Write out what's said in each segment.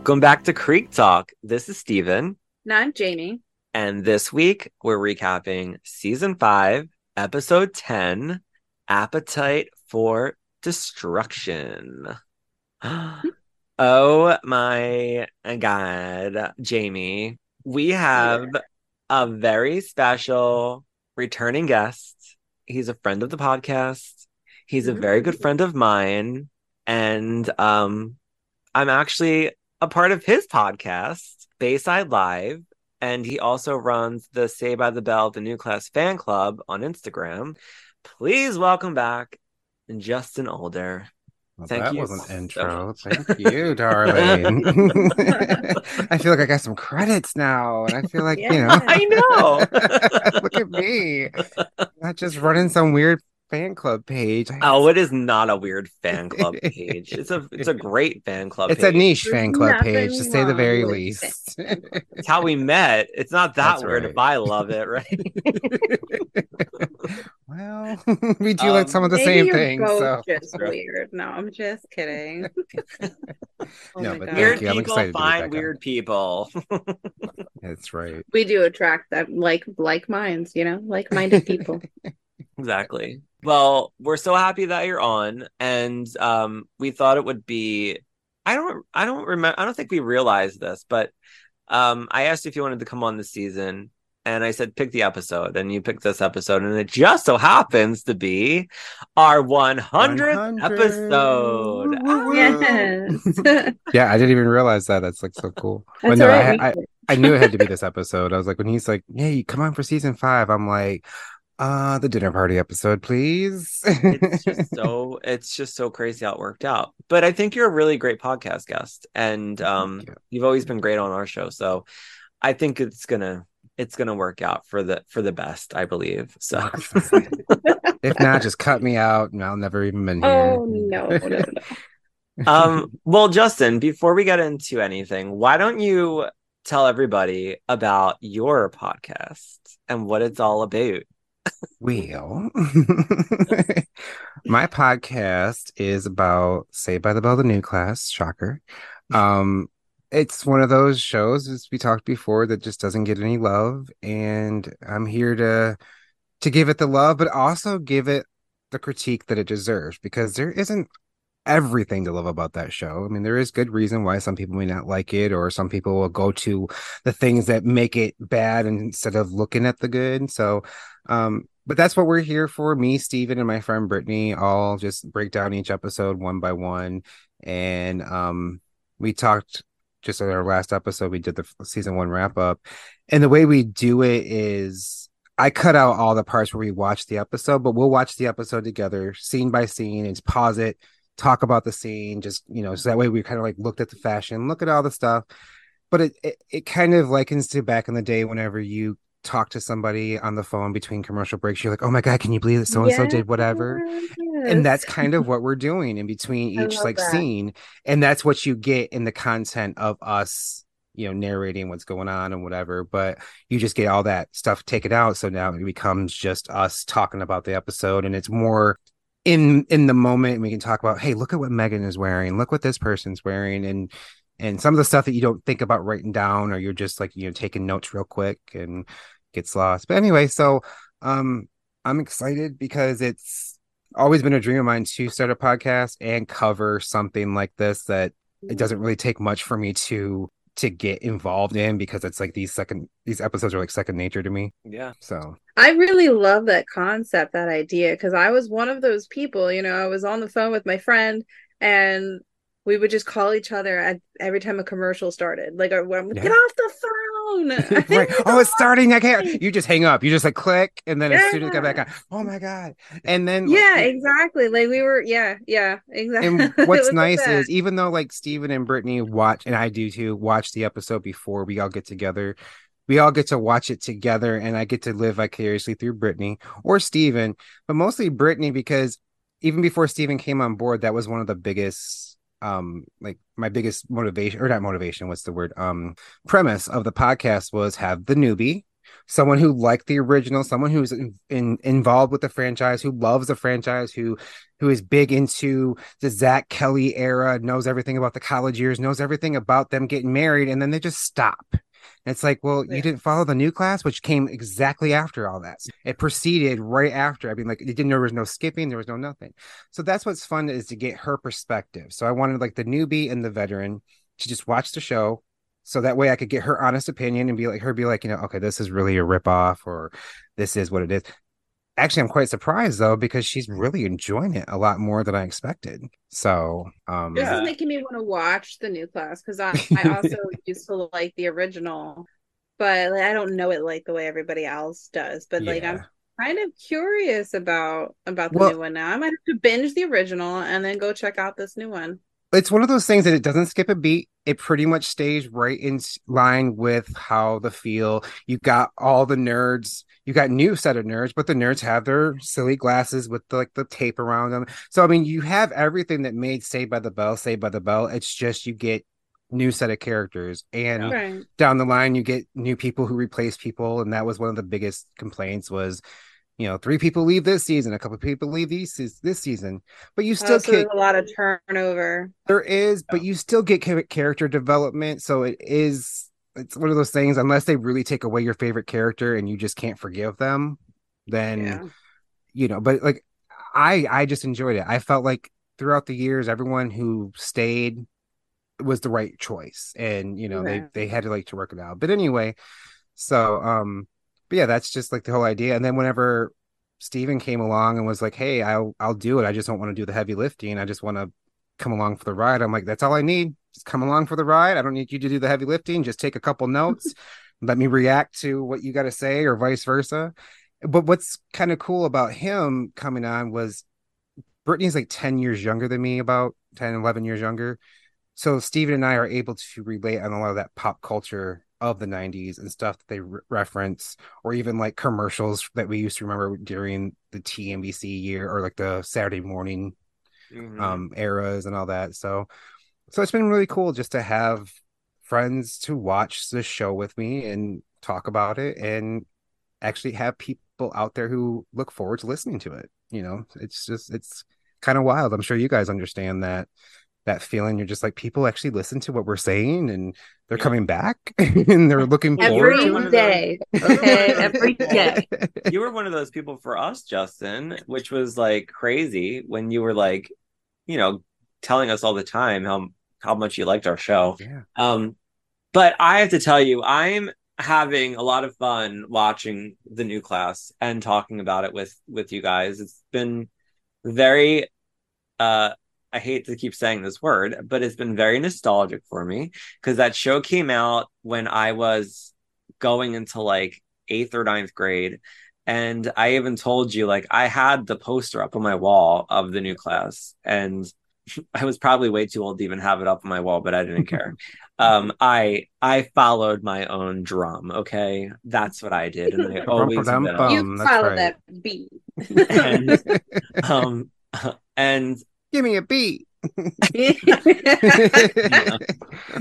Welcome back to Creek Talk. This is Steven. And I'm Jamie. And this week we're recapping season five, episode 10 Appetite for Destruction. oh my God, Jamie. We have a very special returning guest. He's a friend of the podcast. He's a very good friend of mine. And um, I'm actually a part of his podcast, Bayside Live. And he also runs the Saved by the Bell, the New Class fan club on Instagram. Please welcome back Justin Older. Well, Thank that you was an so intro. Thank you, darling. I feel like I got some credits now, and I feel like you know. I know. Look at me, not just running some weird fan club page. I- Oh, it is not a weird fan club page. It's a it's a great fan club. it's a niche fan club nothing page, to say the very least. It's how we met. It's not that That's weird right. if I love it, right? well, we do like Um, some of the same things. So just weird. No, I'm just kidding. Oh No, but God. weird you. I'm people excited find back on. weird people. that's right. We do attract that like like minds, you know, like minded people. Exactly. Well, we're so happy that you're on, and um, we thought it would be. I don't. I don't remember. I don't think we realized this, but um, I asked if you wanted to come on this season, and I said pick the episode, and you picked this episode, and it just so happens to be our 100th 100. episode. Woo, woo, woo. yes. Yeah, I didn't even realize that. That's like so cool. but no, right. I, I, I knew it had to be this episode. I was like, when he's like, "Hey, you come on for season five, I'm like, "Uh, the dinner party episode, please." it's just so it's just so crazy how it worked out. But I think you're a really great podcast guest, and um, you. you've always been great on our show. So I think it's gonna it's gonna work out for the for the best. I believe so. if not, just cut me out, and I'll never even been here. oh no, no, no. um, well, Justin, before we get into anything, why don't you tell everybody about your podcast and what it's all about? Well, my podcast is about Saved by the Bell, the new class. Shocker. Um, it's one of those shows, as we talked before, that just doesn't get any love, and I'm here to to give it the love, but also give it the critique that it deserves because there isn't everything to love about that show. I mean, there is good reason why some people may not like it, or some people will go to the things that make it bad instead of looking at the good. So, um, but that's what we're here for. Me, Steven, and my friend Brittany all just break down each episode one by one. And um, we talked just in our last episode, we did the season one wrap up. And the way we do it is I cut out all the parts where we watch the episode, but we'll watch the episode together, scene by scene, and pause it, talk about the scene, just you know, so that way we kind of like looked at the fashion, look at all the stuff. But it, it it kind of likens to back in the day whenever you talk to somebody on the phone between commercial breaks, you're like, Oh my god, can you believe that so and so did whatever? and that's kind of what we're doing in between each like that. scene and that's what you get in the content of us you know narrating what's going on and whatever but you just get all that stuff taken out so now it becomes just us talking about the episode and it's more in in the moment we can talk about hey look at what megan is wearing. Look what this person's wearing. And and some of the stuff that you don't think about writing down or you're just like you know taking notes real quick and gets lost. But anyway so um i'm excited because it's always been a dream of mine to start a podcast and cover something like this that it doesn't really take much for me to to get involved in because it's like these second these episodes are like second nature to me Yeah. so I really love that concept, that idea, because I was one of those people, you know, I was on the phone with my friend and we would just call each other at, every time a commercial started. Like, I'm Yeah. get off the phone. I think right oh it's on." starting i can't you just hang up you just like click and then as soon as it back on oh my god and then like, Yeah, exactly. Like we were, yeah, yeah, exactly. and what's like nice that. is even though like Stephen and Brittany watch and I do too watch the episode before we all get together, we all get to watch it together and I get to live vicariously through Brittany or Stephen, but mostly Brittany because even before Stephen came on board, that was one of the biggest um like my biggest motivation or not motivation what's the word? Um premise of the podcast was have the newbie someone who liked the original someone who's in, in, involved with the franchise who loves the franchise who who is big into the zach kelly era knows everything about the college years knows everything about them getting married and then they just stop it's like, well, yeah. you didn't follow the new class, which came exactly after all that. It proceeded right after. I mean, like, you didn't know there was no skipping, there was no nothing. So that's what's fun is to get her perspective. So I wanted like the newbie and the veteran to just watch the show. So that way I could get her honest opinion and be like, her be like, you know, okay, this is really a ripoff or this is what it is actually i'm quite surprised though because she's really enjoying it a lot more than i expected. So um this is making me want to watch the new class because i i also used to like the original but like, i don't know it like the way everybody else does but like i'm kind of curious about about the well, new one now. I might have to binge the original and then go check out this new one it's one of those things that it doesn't skip a beat. It pretty much stays right in line with how the feel. You got all the nerds. You got new set of nerds, but the nerds have their silly glasses with the, like the tape around them. So I mean, you have everything that made Saved by the Bell, Saved by the Bell. It's just you get new set of characters and right. down the line you get new people who replace people and that was one of the biggest complaints was you know, three people leave this season, a couple of people leave these this season, but you still oh, get a lot of turnover. There is, but you still get character development. So it is, it's one of those things. Unless they really take away your favorite character and you just can't forgive them, then yeah. you know. But like, I I just enjoyed it. I felt like throughout the years, everyone who stayed was the right choice, and you know, okay. they they had to like to work it out. But anyway, so um but yeah, that's just like the whole idea. And then whenever Steven came along and was like, "Hey, I'll I'll do it. I just don't want to do the heavy lifting. I just want to come along for the ride." I'm like, "That's all I need. Just come along for the ride. I don't need you to do the heavy lifting. Just take a couple notes, let me react to what you got to say, or vice versa." But what's kind of cool about him coming on was Brittany's like 10 years younger than me, about 10, 11 years younger. So Steven and I are able to relate on a lot of that pop culture of the 90s and stuff that they re- reference or even like commercials that we used to remember during the TNBC year or like the Saturday morning mm-hmm. um eras and all that. So so it's been really cool just to have friends to watch the show with me and talk about it and actually have people out there who look forward to listening to it you know? It's just it's kind of wild. I'm sure you guys understand that that feeling you're just like people actually listen to what we're saying and they're yeah. coming back and they're looking every forward day okay? Every day. You were one of those people for us justin which was like crazy when you were like you know telling us all the time how how much you liked our show. Yeah. um but i have to tell you i'm having a lot of fun watching the new class and talking about it with with you guys. It's been very uh I hate to keep saying this word, but it's been very nostalgic for me because that show came out when I was going into like eighth or ninth grade. And I even told you, like, I had the poster up on my wall of the new class. And I was probably way too old to even have it up on my wall, but I didn't care. um, I I followed my own drum. Okay, that's what I did, and I always you followed right. that beat. and, um, and give me a beat.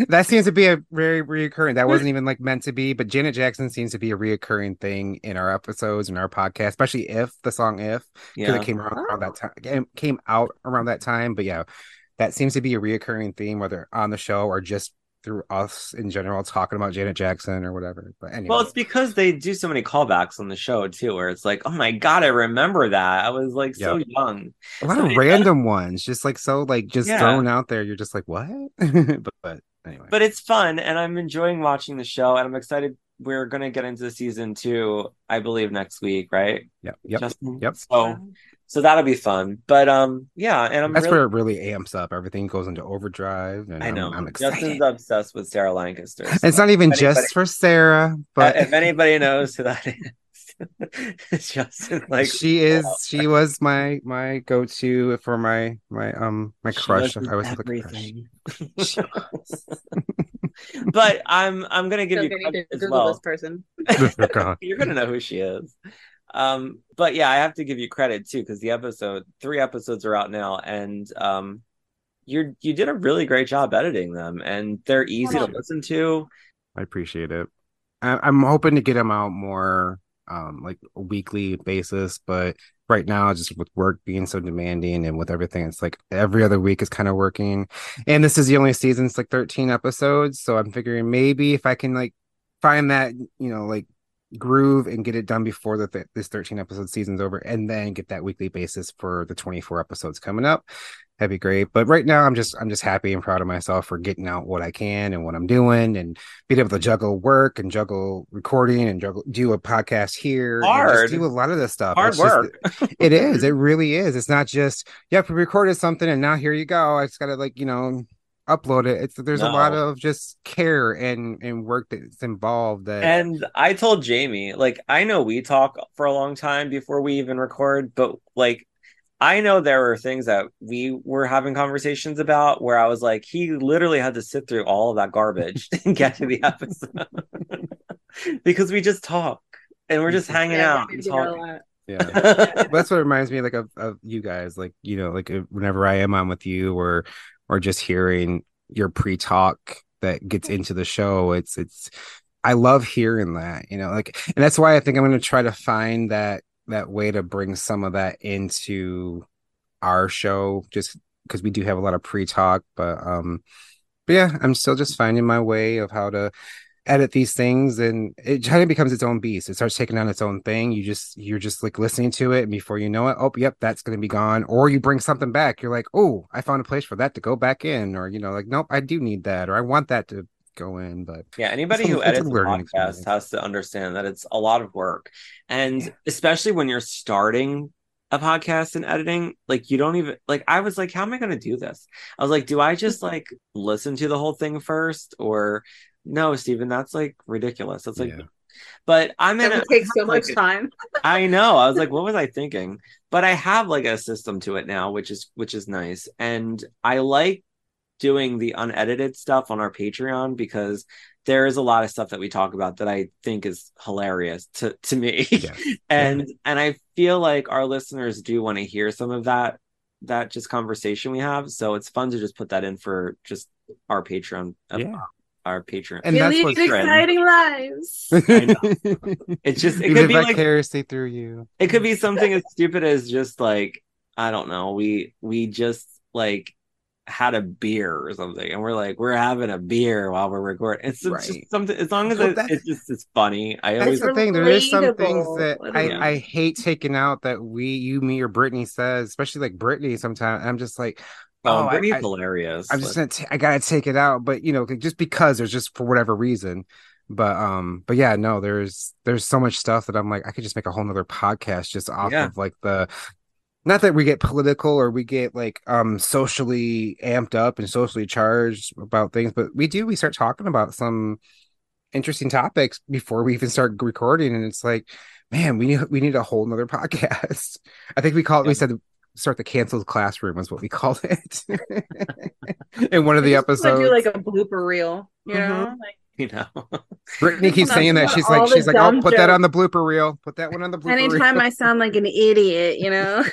That seems to be a very reoccurring. That wasn't even like meant to be, but Janet Jackson seems to be a reoccurring thing in our episodes and our podcast, especially if the song "If" because yeah. it came around, oh. around that time, came out around that time. But yeah, that seems to be a reoccurring theme, whether on the show or just through us in general talking about Janet Jackson or whatever. But anyway. Well, it's because they do so many callbacks on the show too, where it's like, oh my god, I remember that. I was like so young. A lot so, of random ones, just like so like just yeah. thrown out there. You're just like, what? but, but anyway. But it's fun and I'm enjoying watching the show and I'm excited we're gonna get into season two, I believe, next week, right? Yeah. Yep. Justin? Yep. So so that'll be fun. But um, yeah, and I'm that's really... where it really amps up. Everything goes into overdrive. And I know. I'm, I'm excited. Justin's obsessed with Sarah Lancaster. So it's not even anybody... just for Sarah, but if anybody knows who that is. It's Justin like she is she was my my go-to for my my um my she crush. i was everything. but i'm i'm gonna give you credit as well this person. You're gonna know who she is. Um, but yeah, I have to give you credit too because the episode, three episodes are out now, and um, you're you did a really great job editing them, and they're easy to listen to. I appreciate it. I'm hoping to get them out more um like a weekly basis, but right now just with work being so demanding and with everything it's like every other week is kind of working. And this is the only season it's like 13 episodes so i'm figuring maybe if i can like find that you know like groove and get it done before the th- this 13 episode season's over and then get that weekly basis for the 24 episodes coming up. That'd be great. But right now i'm just i'm just happy and proud of myself for getting out what i can and what i'm doing and being able to juggle work and juggle recording and juggle do a podcast here hard. do a lot of this stuff. Hard it's work. just, it is. It really is. It's not just yep we recorded something and now here you go. I just gotta like you know upload it. It's there's no. a lot of just care and and work that's involved. That and I told Jamie like I know we talk for a long time before we even record, but like I know there were things that we were having conversations about where I was like, he literally had to sit through all of that garbage and get to the episode because we just talk and we're just hanging Yeah, out and talking. yeah that's what reminds me like of, of you guys like you know like whenever i am on with you or or just hearing your pre-talk that gets into the show it's it's i love hearing that you know like and that's why i think i'm going to try to find that that way to bring some of that into our show just because we do have a lot of pre-talk but um but yeah i'm still just finding my way of how to edit these things and it kind of becomes its own beast. It starts taking on its own thing. You just you're just like listening to it and before you know it oh yep that's going to be gone. Or you bring something back. You're like oh i found a place for that to go back in or you know like nope i do need that or i want that to go in but yeah anybody who edits a podcast experience. has to understand that it's a lot of work. And especially when you're starting a podcast and editing like you don't even like i was like how am i going to do this? I was like do i just like listen to the whole thing first or no Stephen, that's like ridiculous that's like Yeah. but i'm in That a, take so like, much time. I know. I was like, what was I thinking? But I have like a system to it now, which is which is nice. And I like doing the unedited stuff on our Patreon because there is a lot of stuff that we talk about that I think is hilarious to to me. Yes. and and I feel like our listeners do want to hear some of that that just conversation we have. So it's fun to just put that in for just our Patreon uh, yeah our patron. and We that's what's exciting lives. I know. It's just it Even could be like vicariously through you it could be something as stupid as just like i don't know we we just like had a beer or something and we're like we're having a beer while we're recording it's just something as long as Well, it, it's just it's funny i That's always the thing. There is some things that I, is? I hate taking out that we, you, me, or Brittany says, especially like Brittany. Sometimes I'm just like, oh, oh, I- Brittany's I- hilarious I'm just gonna, t- I gotta take it out. But you know, just because there's just for whatever reason. But um, but yeah, no, there's there's so much stuff that I'm like, I could just make a whole nother podcast just off Yeah. of like the. Not that we get political or we get like um socially amped up and socially charged about things, but we do. We start talking about some interesting topics before we even start recording and it's like man we need we need a whole nother podcast i think we call it we said start the canceled classroom was what we called it in one of the We just episodes do like a blooper reel, you know? Mhm. Like, you know brittany keeps saying that she's like the she's like oh dumb put that on the blooper reel put that one on the blooper reel. anytime reel I sound like an idiot, you know?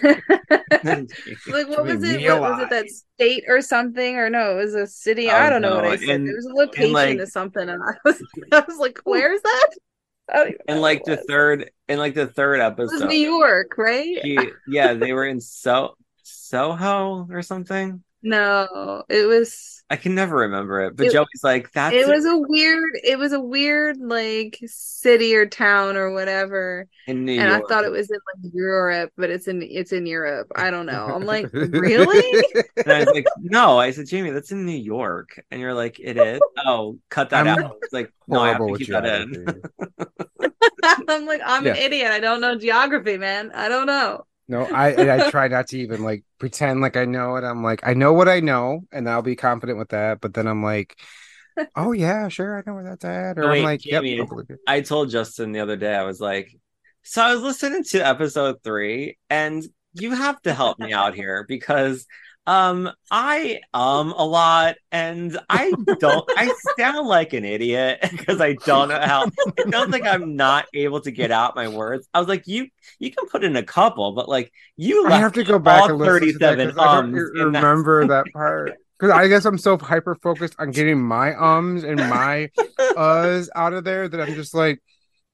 like what was it? What was it? That state or something? Or no, it was a city. Oh, I don't know what I said. and- there was a location like- or something, and I was, I was like, "Where's that?" Oh, I and like the third in like the third episode. New York, right? she, yeah they were in so soho or something No, it was. i can never remember it but It- joey's like that. It was a weird. It was a weird like city or town or whatever, in new and I thought it was in like Europe, but it's in it's in Europe. I don't know. I'm like, really? And I was like, no. I said, Jamie, that's in New York. And you're like, it is. Oh, cut that I'm out. It's like, no, I have to keep that in. I'm like, I'm an idiot. I don't know geography, man. I don't know. No, I I try not to even like pretend like I know it. I'm like, I know what I know, and I'll be confident with that. But then I'm like, oh yeah, sure, I know where that's at. Or No, wait, I'm like, Jamie, yep, I'll believe it. I told Justin the other day, I was like, so I was listening to episode three, and you have to help me out here because um I um a lot and I don't I sound like an idiot because I don't know how i don't think I'm not able to get out my words. I was like, you you can put in a couple, but like you I have to go back and listen to that 37 'cause I don't ums that- remember that part. Because I guess I'm so hyper focused on getting my ums and my uhs out of there that I'm just like,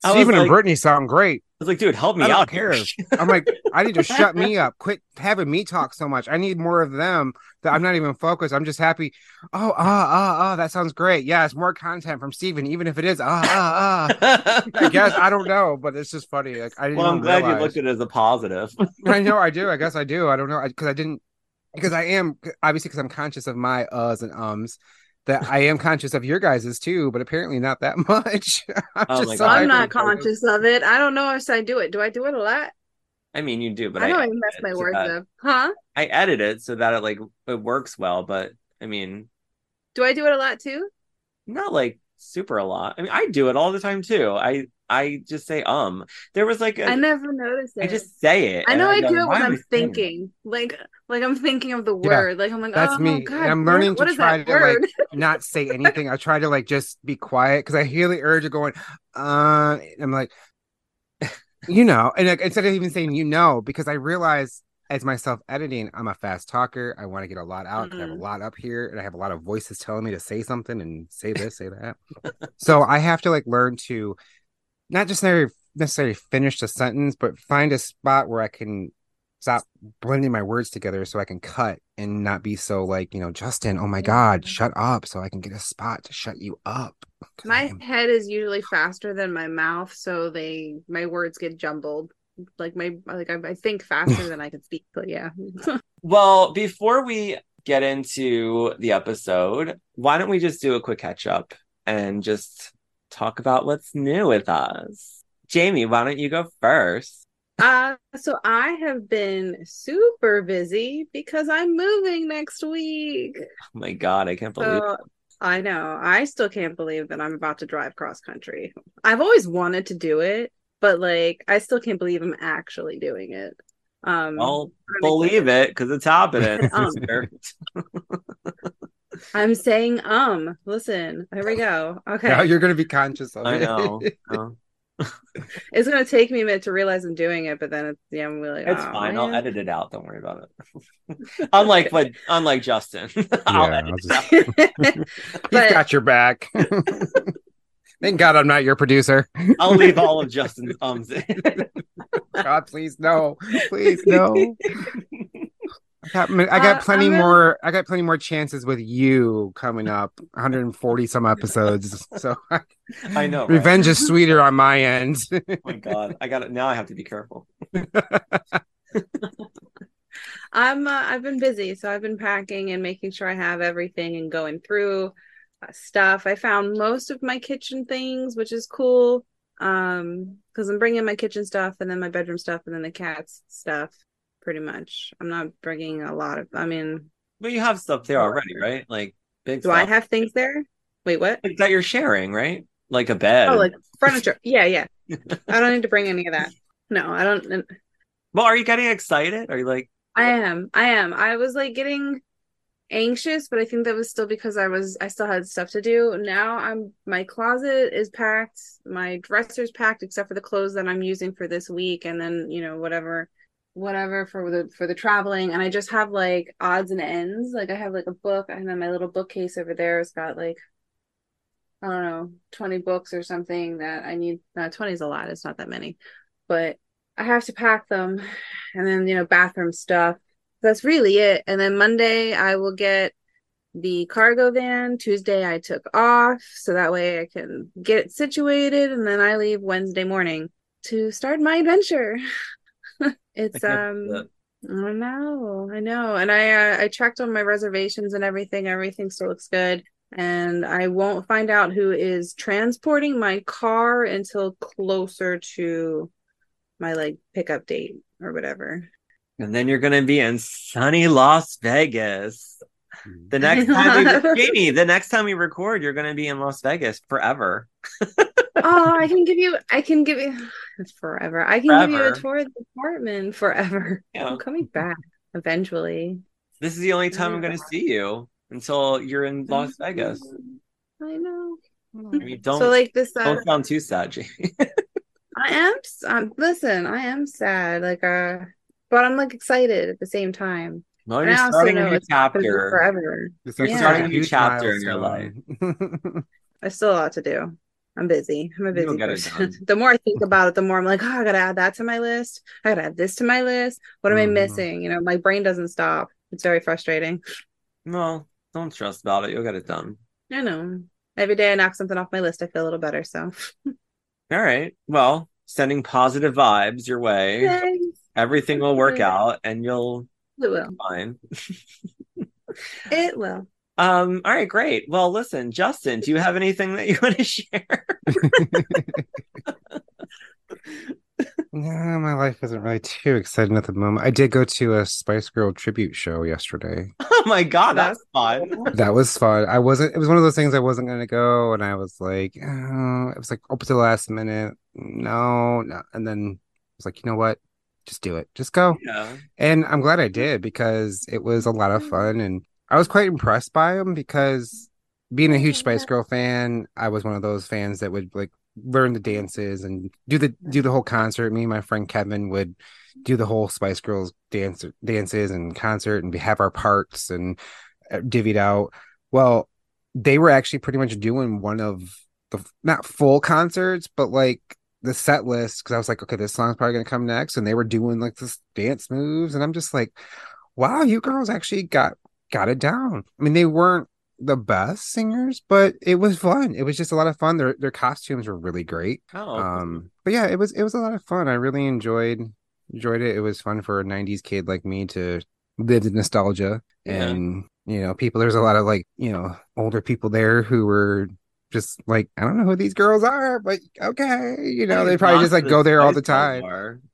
I Stephen and Brittany sound great. I was like, dude, help me I don't out care. here. I'm like, I need to shut me up. Quit having me talk so much. I need more of them that I'm not even focused. I'm just happy. Oh, ah, ah, ah, that sounds great. Yes, more content from Stephen, even if it is ah, ah, ah. I guess I don't know, but it's just funny. Like I didn't well, I'm glad you looked at it as a positive. I know I do. I guess I do. I don't know because I, didn't because I am obviously because I'm conscious of my uhs and ums that I am conscious of your guys's too, but apparently not that much. I'm Oh just so I'm not hyper-focused. conscious of it. I don't know if I do it. Do I do it a lot? I mean, you do, but I I, know I edit mess my words up. Huh? I edit it so that it like it works well, but I mean, Do I do it a lot too? not like super a lot. I mean, I do it all the time too. I I just say um. There was like a, I never noticed it. I just say it. I know I go, do it when I'm I saying it?" thinking. Like like I'm thinking of the Yeah, word. like I'm like, that's oh me. God, I'm learning what to is try that to, like, not say anything. I try to like just be quiet because I hear the urge of going, uh, I'm like, you know, and like, instead of even saying you know, because I realize as myself editing, I'm a fast talker. I want to get a lot out 'cause I have a Mhm. lot up here and I have a lot of voices telling me to say something and say this, say that. so I have to like learn to not just necessarily necessarily finish the sentence, but find a spot where I can stop blending my words together so I can cut and not be so like, you know, Justin, oh my God, Yeah. shut up so I can get a spot to shut you up. 'Cause I my am- head is usually faster than my mouth, so they my words get jumbled. Like my like I, I think faster than I can speak. But yeah, Well, before we get into the episode, why don't we just do a quick catch up and just talk about what's new with us? Jamie, why don't you go first? uh, so I have been super busy because I'm moving next week. Oh my god, I can't believe So I know. I still can't believe that I'm about to drive cross country. I've always wanted to do it, but like I still can't believe I'm actually doing it. Um I'll believe it because it's happening. Um. sister. I'm saying um. Listen, here we go. Okay. Now you're gonna be conscious of I it. know. Oh, It's gonna take me a minute to realize I'm doing it, but then it's yeah, I'm really It's oh, fine. I'll edit it out. Don't worry about it. unlike what unlike Justin. I'll Yeah, edit I'll it out. He's But- got your back. Thank God I'm not your producer. I'll leave all of Justin's ums in. God, please no, please no. I got, I got Uh, plenty I'm really- more. I got plenty more chances with you coming up. 140 some episodes. So I know. right? revenge is sweeter on my end. Oh my god. I got it. Now I have to be careful. I'm uh, I've been busy, so I've been packing and making sure I have everything and going through uh, stuff. I found most of my kitchen things, which is cool. Um, because I'm bringing my kitchen stuff and then my bedroom stuff and then the cat's stuff. Pretty much, I'm not bringing a lot of. I mean, But you have stuff there already, right? Like big do stuff. I have things there? Wait, what? like that you're sharing, right? Like a bed. Oh, like furniture. Yeah, yeah. I don't need to bring any of that. No, I don't. well, are you getting excited? Are you like I am. I am. I was like getting anxious, but I think that was still because I was I still had stuff to do. Now I'm my closet is packed, my dresser's packed except for the clothes that I'm using for this week and then, you know, whatever whatever for the for the traveling. And I just have like odds and ends. Like I have like a book. And then my little bookcase over there. Has got like I don't know, 20 books or something that I need. No, 20 is a lot. It's not that many. But I have to pack them. And then you know bathroom stuff. That's really it. And then monday i will get the cargo van. Tuesday i took off. So that way i can get it situated. And then i leave wednesday morning to start my adventure it's um i know i know and i uh, i checked on my reservations and everything everything still looks good and i won't find out who is transporting my car until closer to my like pickup date or whatever. and then you're gonna be in sunny Las Vegas. The next time we Jamie, the next time we record, you're gonna be in Las Vegas forever. Oh, I can give you I can give you it's forever. I can give you a tour of the apartment forever. Yeah. I'm coming back eventually. This is the only time I'm Oh, gonna see you until you're in Las Vegas. I know. I mean, don't so like this uh, don't sound too sad, Jamie. I am s- um, listen, I am sad like uh but I'm like excited at the same time. Well, And you're I starting a new it's not gonna be chapter. forever. It's Yeah. starting a new chapter in your milestone. There's still a lot to do. I'm busy. I'm a busy person. the more I think about it, the more I'm like, oh, I gotta add that to my list. I gotta add this to my list. What am I Mhm. missing? You know, my brain doesn't stop. It's very frustrating. Well, don't stress about it. You'll get it done. I know. Every day I knock something off my list, I feel a little better. So All right. Well, sending positive vibes your way. Thanks. Everything will work out and you'll it will. be fine. It will. Um, all right, great. Well, listen, Justin, do you have anything that you want to share? no, my life isn't really too exciting at the moment. I did go to a Spice Girl tribute show yesterday. oh my god, that's fun. That was fun. I wasn't. It was one of those things I wasn't gonna go, and I was like, oh, it was like up to the last minute. No, no, and then I was like, you know what? Just do it. Just go. Yeah. And I'm glad I did because it was a lot of fun, and I was quite impressed by them because being a huge Spice Girl fan, I was one of those fans that would like learn the dances and do the do the whole concert. Me and my friend Kevin would do the whole Spice Girls dance dances and concert, and we have our parts and uh, divvied out. Well, they were actually pretty much doing one of the not full concerts, but like the set list because I was like, okay, this song's probably gonna come next, and they were doing like this dance moves, and I'm just like, wow, you girls actually got got it down. I mean, they weren't the best singers, but it was fun. It was just a lot of fun. Their their costumes were really great. Oh, Um, but yeah, it was it was a lot of fun. I really enjoyed enjoyed it. It was fun for a '90s kid like me to live the nostalgia, Yeah. and you know, people. There's a lot of like you know older people there who were just like I don't know who these girls are, but okay, you know, they probably just like go there all the time.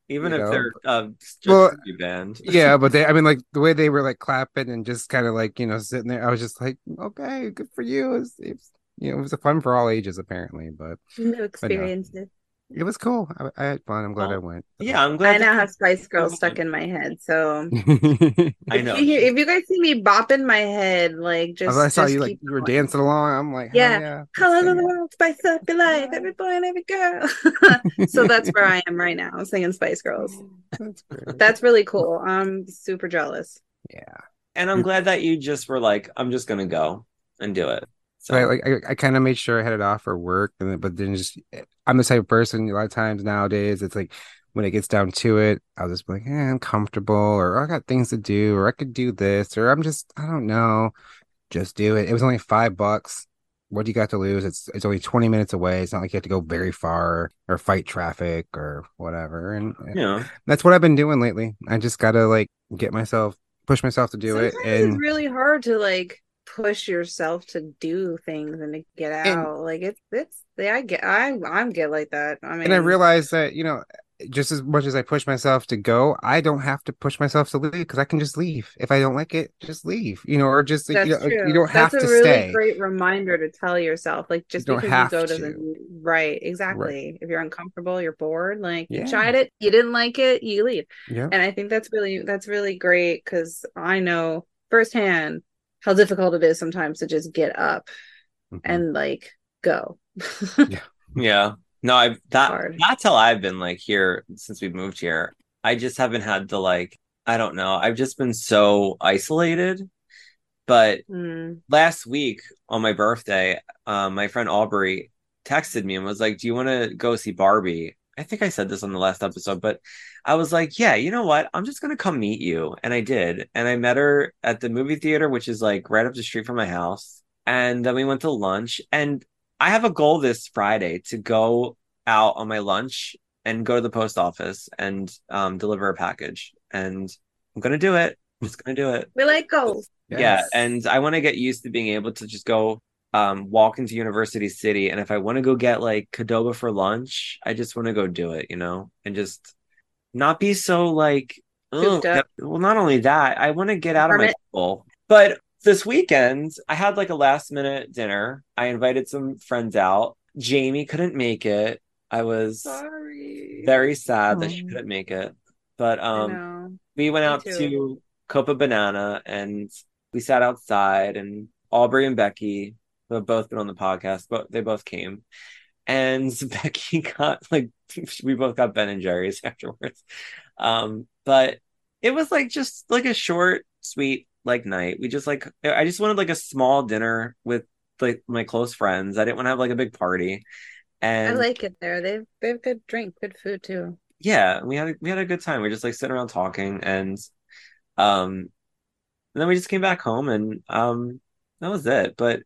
even you if know, they're uh, just Well, a tribute band. yeah, but they, I mean, like the way they were like clapping and just kind of like you know sitting there, I was just like, okay, good for you. It's, it's you know, it was a fun for all ages apparently, but New experiences. It was cool. I, I had fun. I'm glad Well, I went. yeah, I'm glad. I now have Spice Girls stuck in my head. So I know. If you, if you guys see me bopping my head, like just As I saw just you like keep you were dancing along. I'm like, Yeah. hell yeah. Colors of the world, spice up your life, every boy and every girl. so that's where I am right now, I'm singing Spice Girls. That's. That's really cool. I'm super jealous. yeah. and I'm glad that you just were like, I'm just gonna go and do it. So Right, like I, I kind of made sure I had it off for work, and then, but then just I'm the type of person. A lot of times nowadays, it's like when it gets down to it, I'll just be like, eh, I'm comfortable, or I got things to do, or I could do this, or I'm just I don't know, just do it. It was only five bucks. What do you got to lose? It's it's only 20 minutes away. It's not like you have to go very far or fight traffic or whatever. And you know, that's what I've been doing lately. I just gotta like get myself, push myself to do Sometimes it, it's and really hard to like push yourself to do things and to get And- out. like it's it's yeah, I get I I'm get like that. I mean and I realized that you know, just as much as I push myself to go, I don't have to push myself to leave because I can just leave if I don't like it. Just leave, you know, or just like, you know, you don't have That's to a really stay. great reminder to tell yourself, like just You because you go to. doesn't right, exactly. If you're uncomfortable, you're bored, like Yeah. you tried it, you didn't like it, you leave. Yeah, And I think that's really that's really great because I know firsthand how difficult it is sometimes to just get up Mhm. and like go. yeah. No, I've that Hard. that's how I've been like here since we moved here. I just haven't had the like I don't know. I've just been so isolated. But Mm. last week on my birthday, um, my friend Aubrey texted me and was like, "Do you want to go see Barbie?" I think I said this on the last episode, but I was like, "Yeah, you know what? I'm just gonna come meet you," and I did, and I met her at the movie theater, which is like right up the street from my house, and then we went to lunch. And I have a goal this Friday to go out on my lunch and go to the post office and um, deliver a package, and I'm gonna do it. I'm just gonna do it. We like goals. Yeah, and I want to get used to being able to just go um walk into University City and if I want to go get like Qdoba for lunch, I just want to go do it, you know, and just not be so like up. well not only that, I want to get out of my bubble. But this weekend, I had like a last minute dinner. I invited some friends out. Jamie couldn't make it. I was Sorry. very sad that she couldn't make it. But um we went Me out too. to Copabanana and we sat outside and Aubrey and Becky have both been on the podcast, but they both came. And Becky got like we both got Ben and Jerry's afterwards. Um, but it was like just like a short, sweet like night. We just like I just wanted like a small dinner with like my close friends. I didn't want to have like a big party. And I like it there. They've they have good drink, good food too. yeah, we had a, we had a good time. We just like sitting around talking and um and then we just came back home and um that was it. But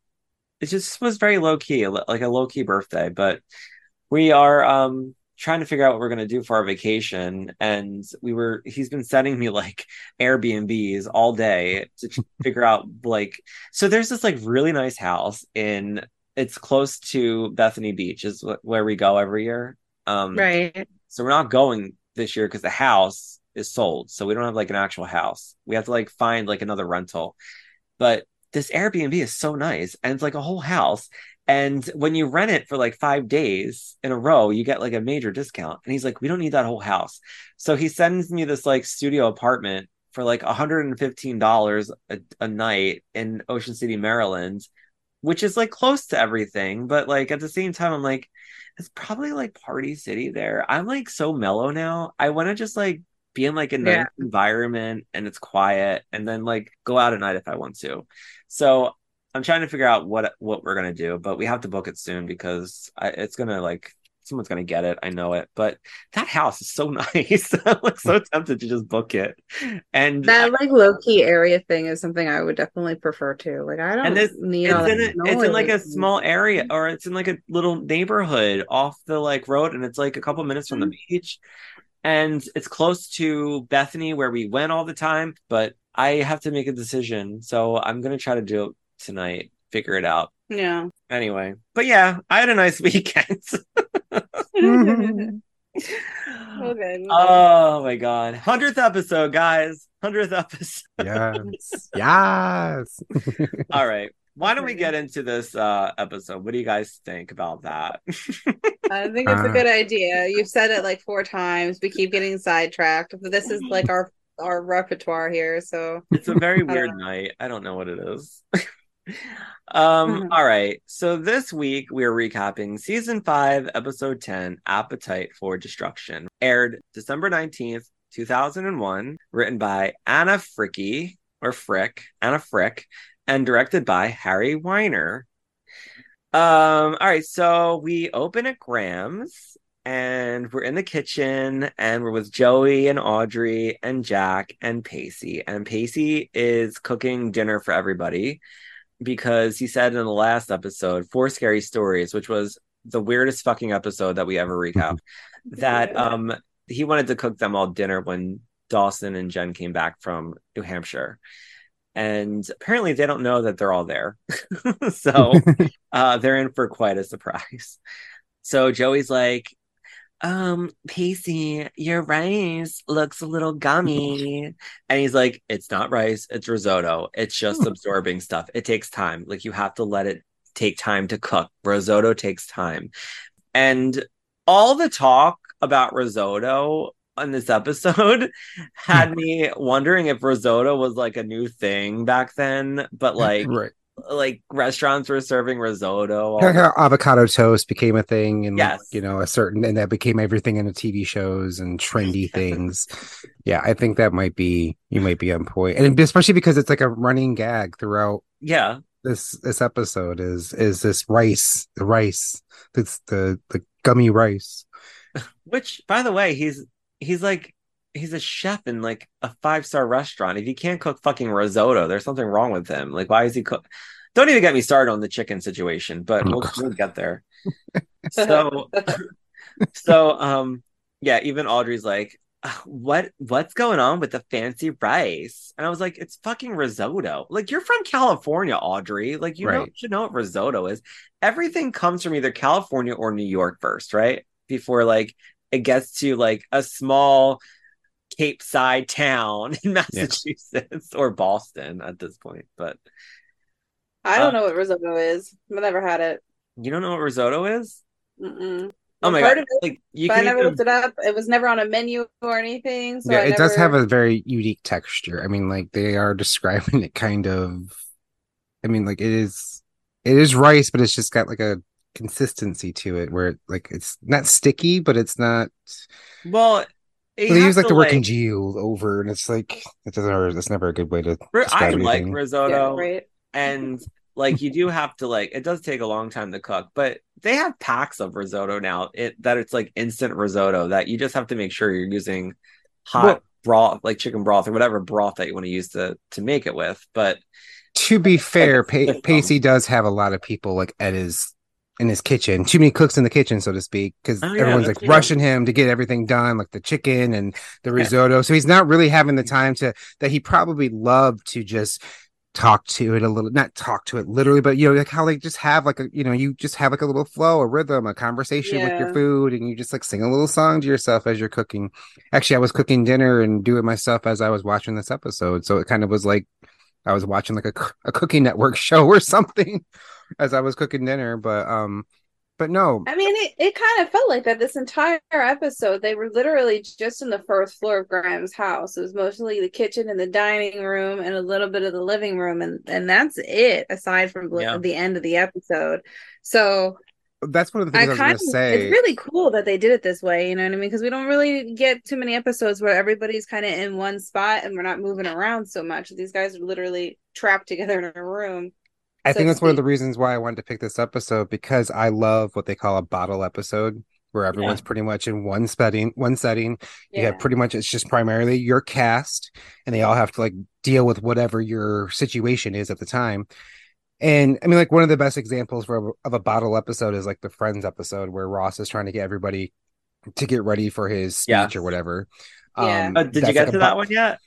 it just was very low key, like a low key birthday. But we are um trying to figure out what we're gonna do for our vacation, and we were he's been sending me like Airbnbs all day to figure out like so there's this like really nice house in it's close to Bethany Beach is where we go every year. Um Right. so we're not going this year because the house is sold. So we don't have like an actual house. We have to like find like another rental. But this Airbnb is so nice and it's like a whole house. And when you rent it for like five days in a row, you get like a major discount. And he's like, we don't need that whole house. So he sends me this like studio apartment for like $115 a, a night in Ocean City, Maryland, which is like close to everything. But like at the same time, I'm like, it's probably like party city there. I'm like so mellow now. I want to just like be in like a nice Yeah. environment and it's quiet and then like go out at night if I want to. So I'm trying to figure out what what we're gonna do, but we have to book it soon because I, it's gonna like someone's gonna get it. I know it, but that house is so nice. I'm like so tempted to just book it. And That like low key area thing is something I would definitely prefer too. Like I don't and this need it's all in that a, it's in like a small area or it's in like a little neighborhood off the like road and it's like a couple minutes from the Mm-hmm. beach and it's close to Bethany where we went all the time but I have to make a decision so I'm gonna try to do it tonight figure it out Yeah. anyway but yeah I had a nice weekend Okay. oh my god 100th episode guys 100th episode yes. yes. all right why don't we get into this uh episode what do you guys think about that I think it's a Uh, good idea. You've said it like four times. We keep getting sidetracked. But this is like our our repertoire here. So It's a very weird know. night. I don't know what it is. um, Mhm. all right. So this week we are recapping season five, episode 10, Appetite for Destruction. Aired December 19th, 2001, written by Anna Fricky or Frick, Anna Frick, and directed by Harry Weiner. Um, all right, so we open at Grams' and we're in the kitchen and we're with Joey and Audrey and Jack and Pacey. And Pacey is cooking dinner for everybody because he said in the last episode, Four Scary Stories, which was the weirdest fucking episode that we ever recap, that um he wanted to cook them all dinner when Dawson and Jen came back from New Hampshire. And apparently they don't know that they're all there. so uh they're in for quite a surprise. So Joey's like, um, Pacey, your rice looks a little gummy. And he's like, it's not rice, it's risotto. It's just absorbing stuff. It takes time. Like you have to let it take time to cook. Risotto takes time. And all the talk about risotto on this episode had hmm. me wondering if risotto was like a new thing back then, but like right. like restaurants were serving risotto. avocado toast became a thing, and Yes. you know, a certain, and that became everything in the TV shows and trendy things. Yeah, I think that might be you might be on point, and especially because it's like a running gag throughout yeah. this this episode is is this rice, the rice, it's the the gummy rice. Which, by the way, he's he's like he's a chef in like a five star restaurant. If he can't cook fucking risotto, there's something wrong with him. Like, why is he cook? Don't even get me started on the chicken situation, but we'll, we'll get there. So, so um, yeah. Even Audrey's like, "Uh, what what's going on with the fancy rice? And I was like, it's fucking risotto. Like, you're from California, Audrey. Like, you know, Right. should know what risotto is. Everything comes from either California or New York first, right? Before like it gets to like a small Capeside town in Massachusetts or Boston at this point. But I don't Uh, know what risotto is. I've never had it. you don't know what risotto is? Mm-mm. Oh I've my heard god! of it, Like you but I never even- looked it up. It was never on a menu or anything. So yeah, I it does have a very unique texture. I mean, like they are describing it kind of. I mean, like it is, it is rice, but it's just got like a consistency to it where it, like it's not sticky, but it's not. Well, You they use like to, the word congealed over, and it's like it doesn't. That's never a good way to. I describe like anything. Yeah, risotto, right. and like you do have to like it does take a long time to cook, but they have packs of risotto now. It that it's like instant risotto that you just have to make sure you're using hot Well- broth, like chicken broth or whatever broth that you want to use to to make it with. But To be fair, it's pa- system. Um Pacey does have a lot of people like at his in his kitchen. Too many cooks in the kitchen, so to speak, because Oh, yeah, everyone's like rushing him to get everything done, like the chicken and the risotto. So he's not really having the mm. time to that he probably loved to just talk to it a little not talk to it literally but you know like how they just have like a you know you just have like a little flow a rhythm a conversation with your food and you just like sing a little song to yourself as you're cooking. Actually i was cooking dinner and doing my stuff as i was watching this episode so it kind of was like i was watching like a, a cooking network show or something as i was cooking dinner but um but no I mean, it, it kind of felt like that this entire episode. They were literally just in the first floor of Grams' house. It was mostly the kitchen and the dining room and a little bit of the living room, and and that's it. Aside from the- Yeah. the end of the episode, so that's one of the things i, kind was of gonna say it's really cool that they did it this way. You know what I mean? Because we don't really get too many episodes where everybody's kind of in one spot and we're not moving around so much. These guys are literally trapped together in a room. I so think to that's one of the reasons why I wanted to pick this episode because I love what they call a bottle episode, where everyone's pretty much in one setting. One setting, you have pretty much it's just primarily your cast, and they all have to like deal with whatever your situation is at the time. And I mean, like one of the best examples for of a bottle episode is like the Friends episode, where Ross is trying to get everybody to get ready for his speech Yeah. or whatever. Yeah. Um, uh, did you get like to bo- that one yet?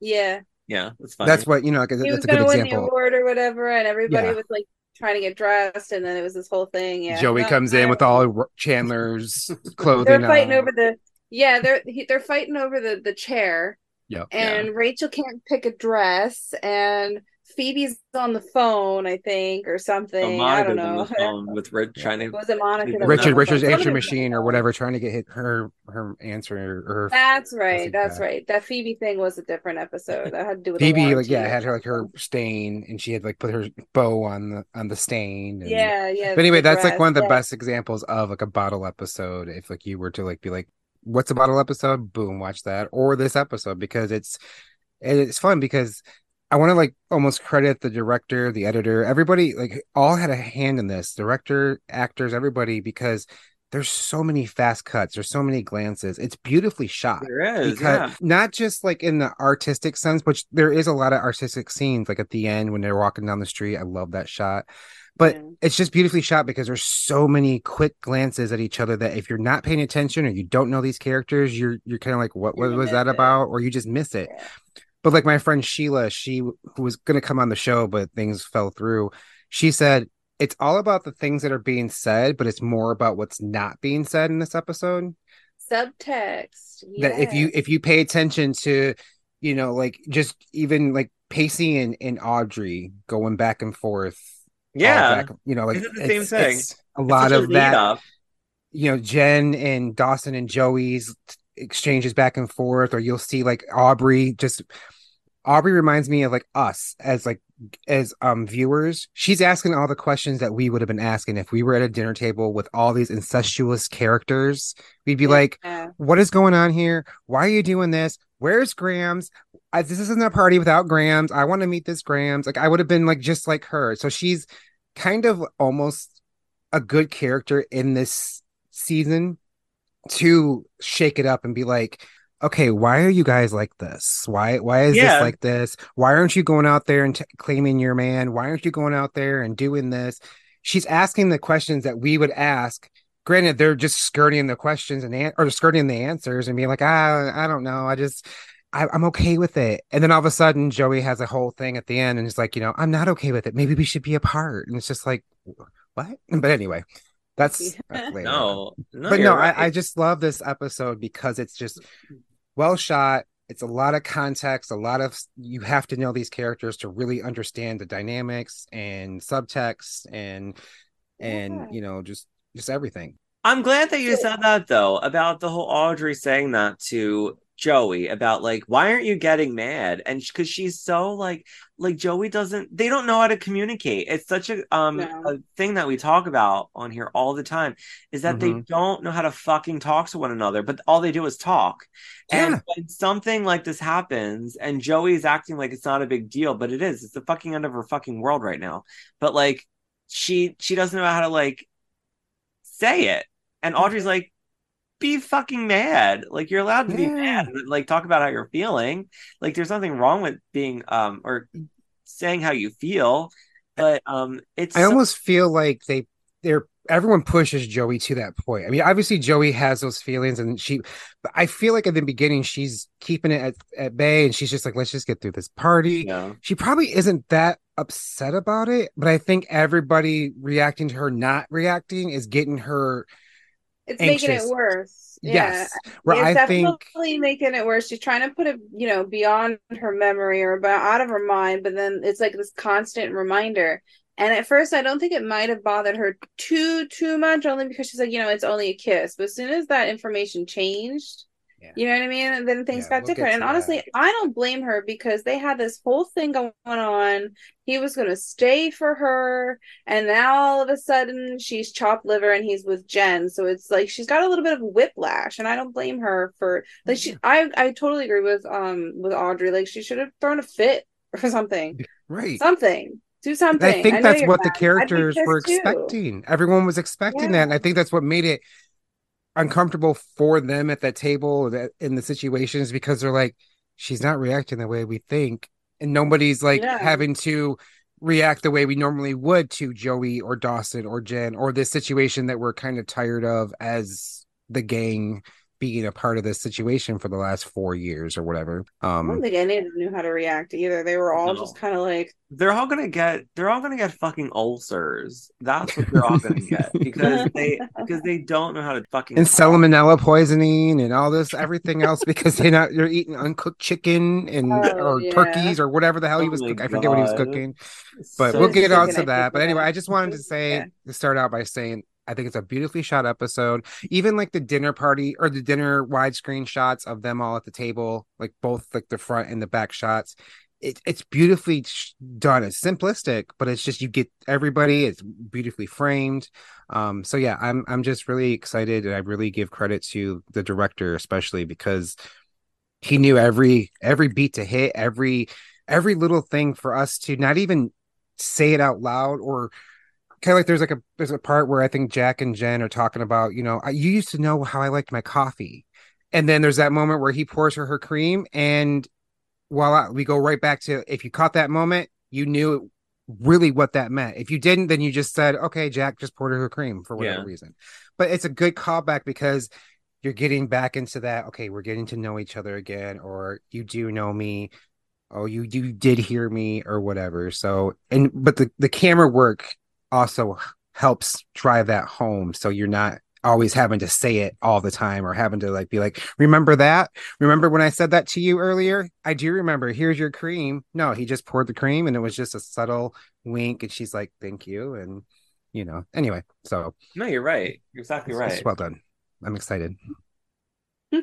yeah. Yeah, that's fine. That's what you know. Like, he that's was a good gonna win the award or whatever, and everybody Yeah. was like trying to get dressed, and then it was this whole thing. Yeah, Joey No, comes in with all Chandler's clothing. They're fighting on. over the yeah, they're he- they're fighting over the the chair, Yeah. and Rachel can't pick a dress, and Phoebe's on the phone, I think, or something. Oh, I don't know. the phone with Rich trying to. Was it Monica? that was on Richard Richard's phone? answer Somebody was on machine or whatever, trying to get hit her her answer or her That's right. That's that. right. That Phoebe thing was a different episode. That had to do with a Phoebe, like yeah, or had her like her stain, and she had like put her bow on the on the stain. And... Yeah, yeah. But anyway, the that's like one of the yeah. best examples of like a bottle episode. If like you were to like be like, "What's a bottle episode?" Boom, watch that or this episode because it's and it's fun because I want to like almost credit the director, the editor, everybody like all had a hand in this. Director, actors, everybody because there's so many fast cuts, there's so many glances. It's beautifully shot There is, because yeah. not just like in the artistic sense, which there is a lot of artistic scenes, like at the end when they're walking down the street. I love that shot. But Yeah. it's just beautifully shot because there's so many quick glances at each other that if you're not paying attention or you don't know these characters, you're you're kind of like, what, what was that about? Or you just miss it. Yeah. But like my friend Sheila, she who was gonna come on the show, but things fell through. She said it's all about the things that are being said, but it's more about what's not being said in this episode Subtext. that if you if you pay attention to you know like just even like Pacey and, and Audrey going back and forth Yeah, back, you know like It's the same thing. it's a lot Such a of that lead up. you know Jen and Dawson and Joey's exchanges back and forth or you'll see like Aubrey just Aubrey reminds me of like us as like as um viewers. She's asking all the questions that we would have been asking if we were at a dinner table with all these incestuous characters. We'd be like, what is going on here? Why are you doing this? Where's Grams? I, this isn't a party without Grams. I want to meet this Grams. Like I would have been like just like her. So she's kind of almost a good character in this season to shake it up and be like, okay, why are you guys like this? Why why is Yeah. this like this? Why aren't you going out there and t- claiming your man? Why aren't you going out there and doing this? She's asking the questions that we would ask. Granted, they're just skirting the questions and an- or skirting the answers and being like, ah, I don't know. I just I, I'm okay with it. And then all of a sudden, Joey has a whole thing at the end, and it's like, you know, I'm not okay with it. Maybe we should be apart. And it's just like, what? But anyway, that's, that's later No, no, but no, right. I, I just love this episode because it's just well shot. It's a lot of context, a lot of you have to know these characters to really understand the dynamics and subtext and and Yeah. you know just just everything. I'm glad that you said that though about the whole Audrey saying that to Joey about like why aren't you getting mad? And because she's so like like Joey doesn't they don't know how to communicate. It's such a um No. a thing that we talk about on here all the time is that they Mhm. don't know how to fucking talk to one another but all they do is talk. And when something like this happens and Joey's acting like it's not a big deal but it is it's the fucking end of her fucking world right now. But like she she doesn't know how to like say it. And Audrey's like be fucking mad. Like you're allowed to be Yeah. mad. Like talk about how you're feeling. Like there's nothing wrong with being um or saying how you feel. But um it's I so- almost feel like they they're everyone pushes Joey to that point. I mean, obviously Joey has those feelings and she but I feel like at the beginning she's keeping it at, at bay and she's just like, let's just get through this party. yeah. She probably isn't that upset about it, but I think everybody reacting to her not reacting is getting her It's making it worse. Yeah. yes. Right. it's I think definitely making it worse. She's trying to put it, you know, beyond her memory or about out of her mind, but then it's like this constant reminder. And at first, I don't think it might have bothered her too too much, only because she's like, you know, it's only a kiss. But as soon as that information changed, Yeah. you know what I mean, and then things Yeah, got we'll different. And to honestly. I don't blame her because they had this whole thing going on. He was going to stay for her, and now all of a sudden she's chopped liver and he's with Jen. So it's like she's got a little bit of whiplash, and I don't blame her for like she. I I totally agree with um with Audrey. Like she should have thrown a fit or something, right. something, do And something. I think know that's what the mad. I'd characters were too. expecting. Everyone was expecting Yeah. that. And I think that's what made it uncomfortable for them at that table that in the situations because they're like, she's not reacting the way we think. And nobody's like Yeah. having to react the way we normally would to Joey or Dawson or Jen or this situation that we're kind of tired of as the gang being a part of this situation for the last four years or whatever. I don't Um think any of them knew how to react either. They were all No. just kind of like, They're all gonna get they're all gonna get fucking ulcers. That's what they're all gonna get because they because they don't know how to fucking and talk. salmonella poisoning and all this everything else because they're not you're eating uncooked chicken and Oh, or yeah. turkeys or whatever the hell he Oh was my cooking. I forget what he was cooking. But So we'll get on to that. But anyway. I just wanted to say Yeah. to start out by saying I think it's a beautifully shot episode. Even like the dinner party or the dinner widescreen shots of them all at the table, like both like the front and the back shots. It, it's beautifully done. It's simplistic, but it's just you get everybody. It's beautifully framed. Um, so yeah, I'm I'm just really excited, and I really give credit to the director, especially because he knew every every beat to hit, every every little thing for us to not even say it out loud or kind of like there's like a there's a part where I think Jack and Jen are talking about, you know, I, you used to know how I liked my coffee. And then there's that moment where he pours her her cream and voila, we go right back to if you caught that moment, you knew really what that meant. If you didn't, then you just said, okay, Jack just poured her her cream for whatever Yeah. reason. But it's a good callback because you're getting back into that, okay, we're getting to know each other again, or you do know me. Oh, you you did hear me or whatever. So and but the the camera work also helps drive that home. So you're not always having to say it all the time or having to like be like remember that? Remember when i said that to you earlier? I do remember. Here's your cream. No he just poured the cream and it was just a subtle wink and she's like thank you. And you know anyway so No, you're right. You're exactly right. well done. I'm excited.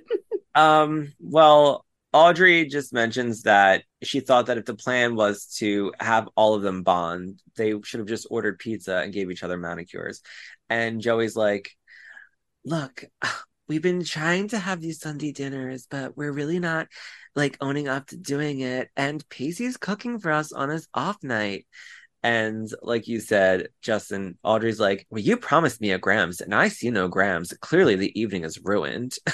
Um, well, Audrey just mentions that she thought that if the plan was to have all of them bond, they should have just ordered pizza and gave each other manicures. And Joey's like, Look, we've been trying to have these Sunday dinners, but we're really not like owning up to doing it. And Pacey's cooking for us on his off night. And like you said, Justin, Audrey's like, Well, you promised me a Grams, and I see no Grams. Clearly, the evening is ruined.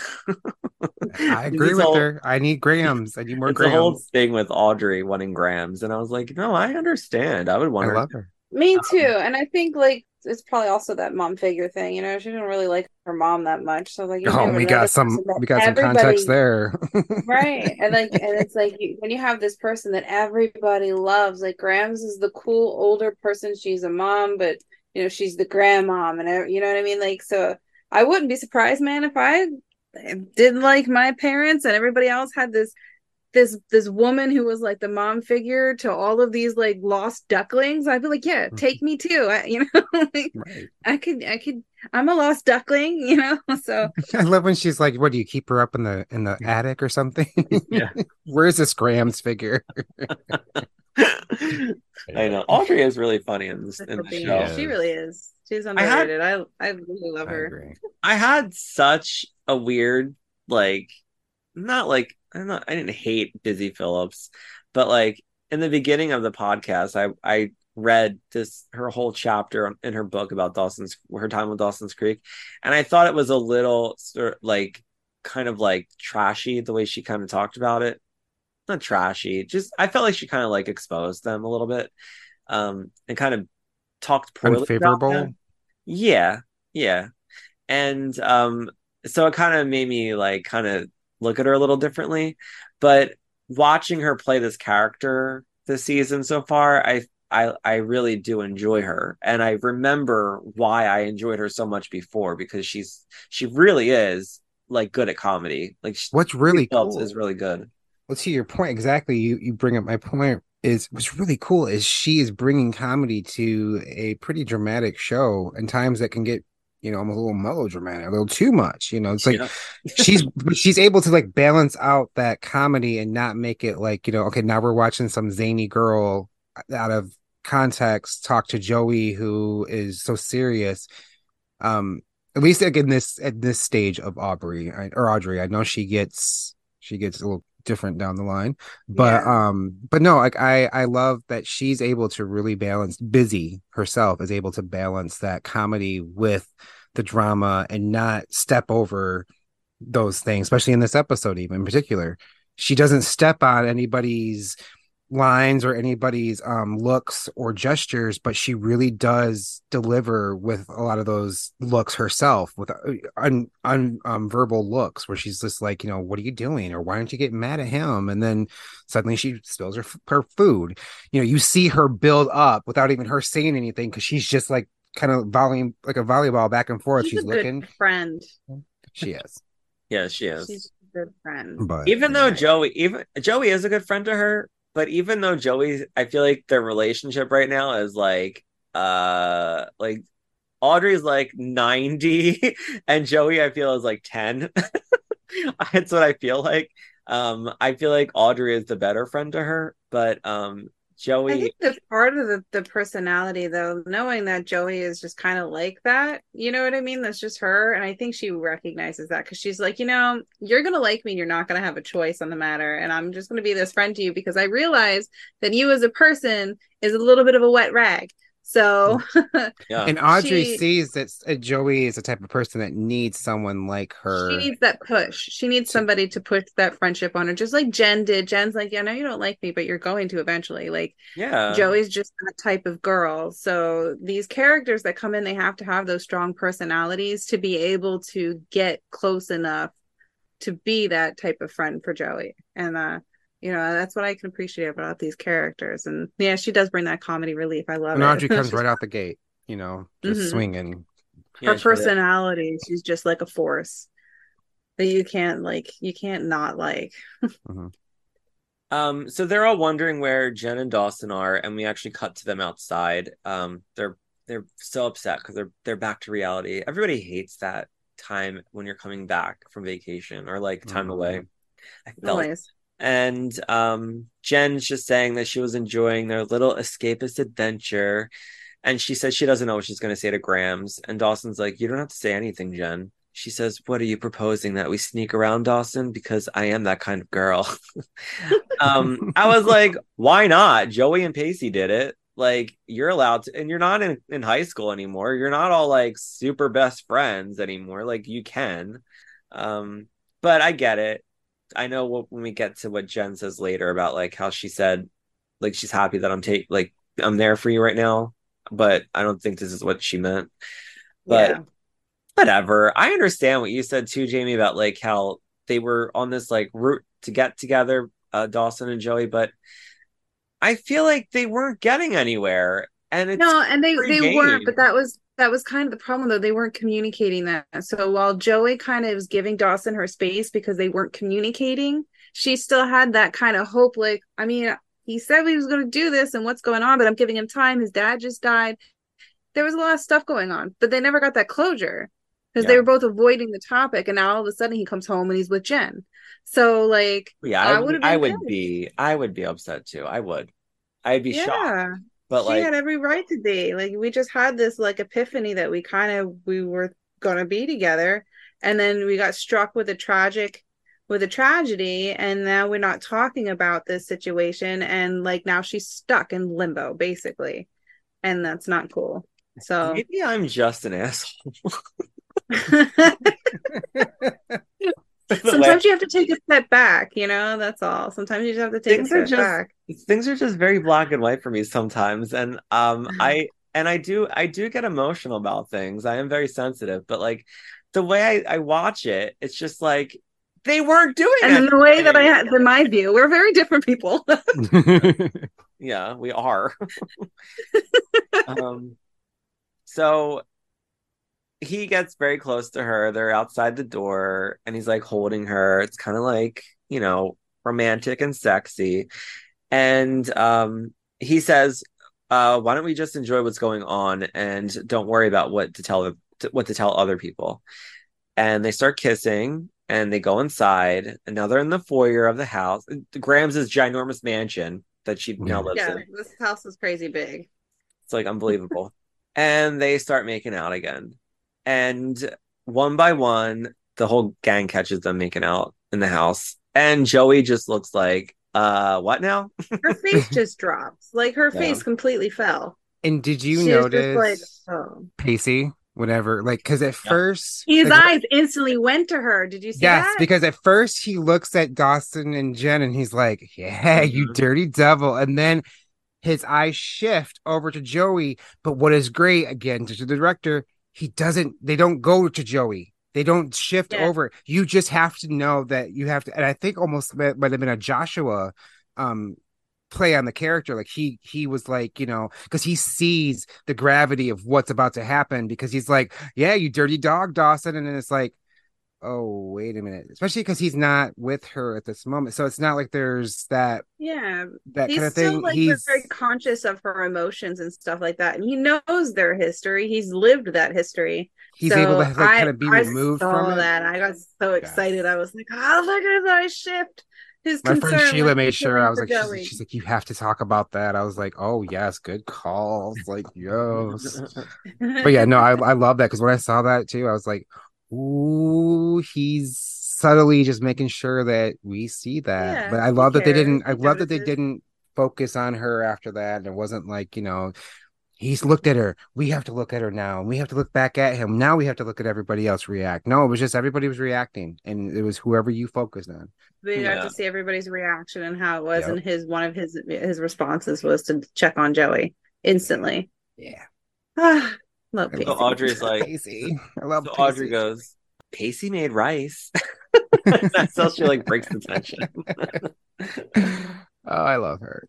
i agree with whole- her i need grams i need more grams. It's the whole thing with Audrey wanting Grams, and I was like, no, I understand. I would want i her. love her Me Um, too. And I think like it's probably also that mom figure thing. You know, she didn't really like her mom that much. So like, oh we got some we got some context there right? And like, and it's like you, when you have this person that everybody loves. Like Grams is the cool older person. She's a mom, but you know she's the grandmom, and you know what I mean. Like, so I wouldn't be surprised, man, if I didn't like my parents and everybody else had this this this woman who was like the mom figure to all of these like lost ducklings i'd be like yeah mm-hmm. take me too I, you know like, right i could i could I'm a lost duckling, you know. So I love when she's like, "What do you keep her up in the in the attic or something?" Yeah. Where's this Grams' figure? I know Audrey is really funny in this in the she really is. She's underrated. I I, really love I her. I had such a weird like not like I'm not I didn't hate Busy Phillips, but like in the beginning of the podcast, I I read this her whole chapter in her book about Dawson's her time with Dawson's Creek, and I thought it was a little sort like kind of like trashy the way she kind of talked about it. Not trashy, just I felt like she kind of like exposed them a little bit, um, and kind of talked poorly about Unfavorable. Yeah, yeah. And um so it kind of made me like kind of look at her a little differently. But watching her play this character this season so far, I I I really do enjoy her. And I remember why I enjoyed her so much before because she's she really is like good at comedy. Like she, What's really cool is really good. well to your point exactly you you bring up my point is what's really cool is she is bringing comedy to a pretty dramatic show and times that can get you know almost a little melodramatic a little too much you know it's like Yeah. she's she's able to like balance out that comedy and not make it like you know okay now we're watching some zany girl out of context talk to joey who is so serious um at least like in this at this stage of aubrey I, or audrey i know she gets she gets a little different down the line but Yeah. um but no like i i love that she's able to really balance busy herself is able to balance that comedy with the drama and not step over those things especially in this episode even in particular. She doesn't step on anybody's lines or anybody's um looks or gestures but she really does deliver with a lot of those looks herself with uh, un, un um, verbal looks where she's just like you know what are you doing? or why don't you get mad at him? and then suddenly she spills her her food. You know you see her build up without even her saying anything because she's just like kind of volleying like a volleyball back and forth She's, she's, a looking good friend. she is Yeah, she is. She's a good friend. but even though. Joey, even Joey is a good friend to her, but even though Joey, I feel like their relationship right now is like, uh, like Audrey's like ninety, and Joey, I feel is like ten. That's what I feel like. Um, I feel like Audrey is the better friend to her, but um, I Joey, think that's part of the, the personality though, knowing that Joey is just kind of like that. You know what I mean? That's just her. And I think she recognizes that because she's like, you know, you're gonna like me and you're not gonna have a choice on the matter. And I'm just gonna be this friend to you because I realize that you as a person is a little bit of a wet rag. So yeah, and Audrey She- sees that uh, Joey is the type of person that needs someone like her. she needs that push. She needs somebody to push that friendship on her, just like Jen did. Jen's like, yeah, I know you don't like me, but you're going to eventually. Like yeah, Joey's just that type of girl. So these characters that come in, they have to have those strong personalities to be able to get close enough to be that type of friend for Joey. And uh, you know, that's what I can appreciate about these characters. And yeah, she does bring that comedy relief. I love and it. Audrey comes right out the gate, you know, just Mhm. swinging. Yeah, Her she- personality, she's just like a force that you can't like you can't not like. Um, so they're all wondering where Jen and Dawson are, and we actually cut to them outside. Um, they're they're so upset because they're they're back to reality. Everybody hates that time when you're coming back from vacation or like time Mhm. away. I felt Always. And um Jen's just saying that she was enjoying their little escapist adventure. And she says she doesn't know what she's gonna say to Grams. And Dawson's like, You don't have to say anything, Jen. She says, What are you proposing that we sneak around, Dawson? Because I am that kind of girl. um, I was like, why not? Joey and Pacey did it. Like, you're allowed to, and you're not in, in high school anymore. You're not all like super best friends anymore. Like, you can. Um, but I get it. I know what, when we get to what Jen says later about like how she said, like, she's happy that I'm take like I'm there for you right now. But I don't think this is what she meant. But yeah. whatever. I understand what you said too, Jamie, about like how they were on this like route to get together, uh, Dawson and Joey, but I feel like they weren't getting anywhere. And it's no and they they weren't but that was that was kind of the problem though they weren't communicating that so while joey kind of was giving dawson her space because they weren't communicating she still had that kind of hope like i mean he said he was going to do this and what's going on but i'm giving him time his dad just died there was a lot of stuff going on, but they never got that closure because Yeah. they were both avoiding the topic, and now all of a sudden he comes home and he's with Jen. So like, Yeah, I I, would. I would be. I would be upset too. I would. I'd be shocked. But she like, had every right to be. Like we just had this like epiphany that we kind of we were gonna be together, and then we got struck with a tragic with a tragedy. And now we're not talking about this situation. And like now she's stuck in limbo basically. And that's not cool. So maybe I'm just an asshole. sometimes you have to take a step back you know that's all. Sometimes you just have to take Things a are step just- back. things are just very black and white for me sometimes and um i and i do i do get emotional about things. I am very sensitive but like the way i, I watch it it's just like they weren't doing and in it the way that i had in my view we're very different people. Yeah we are. Um so he gets very close to her they're outside the door and he's like holding her it's kind of like you know romantic and sexy and um he says uh why don't we just enjoy what's going on and don't worry about what to tell what to tell other people and they start kissing and they go inside and now they're in the foyer of the house Grams' is ginormous mansion that she now lives in. yeah in this house is crazy big it's like unbelievable. and they start making out again. And one by one, the whole gang catches them making out in the house. And Joey just looks like, uh, what now? her face just drops like her Yeah. face completely fell and did you She notice like oh Pacey? Whatever, like, because at Yeah. first, his like, eyes instantly went to her did you see that? Yes, that because at first he looks at Dawson and Jen and he's like, Yeah, you Mhm. dirty devil. And then his eyes shift over to Joey. But what is great, again, to the director, he doesn't, they don't go to Joey. They don't shift Yeah. over. You just have to know that you have to, and I think almost might might have been a Joshua um play on the character like he he was like you know because he sees the gravity of what's about to happen because he's like yeah you dirty dog dawson and then it's like oh wait a minute. Especially because he's not with her at this moment. So it's not like there's that yeah. that he's kind of still thing like he's very conscious of her emotions and stuff like that and he knows their history. He's lived that history. He's So able to like I- kind of be I removed from that. And i got so excited. I was like oh look at eyes shift. His my friend Sheila made sure. I was like, she's, she's like, you have to talk about that. I was like, oh yes, good calls. Like, yes. but yeah, no, I I love that because when I saw that too, I was like, ooh, he's subtly just making sure that we see that. Yeah, but I love that they didn't. I he love that they didn't focus on her after that, and it wasn't like you know. He's looked at her. We have to look at her now. We have to look back at him. Now we have to look at everybody else react. No, it was just everybody was reacting, and it was whoever you focused on. we Yeah. got to see everybody's reaction and how it was Yep. and his one of his his responses was to check on joey instantly Yeah, love So Audrey's like, Pacey. I love. so Pacey. Audrey goes, Pacey made rice. That's how she like breaks the tension. oh, I love her.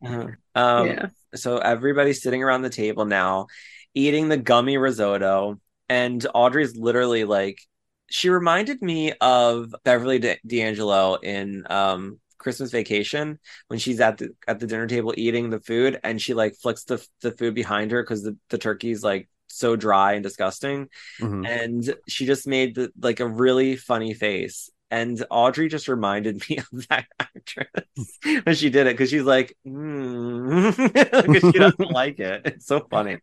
um, yeah so everybody's sitting around the table now eating the gummy risotto and audrey's literally like she reminded me of beverly D- d'angelo in um christmas vacation when she's at the at the dinner table eating the food and she like flicks the, the food behind her because the, the turkey's like so dry and disgusting. Mhm. and she just made the like a really funny face. And audrey just reminded me of that actress when she did it because she's like because she doesn't like it. It's so funny.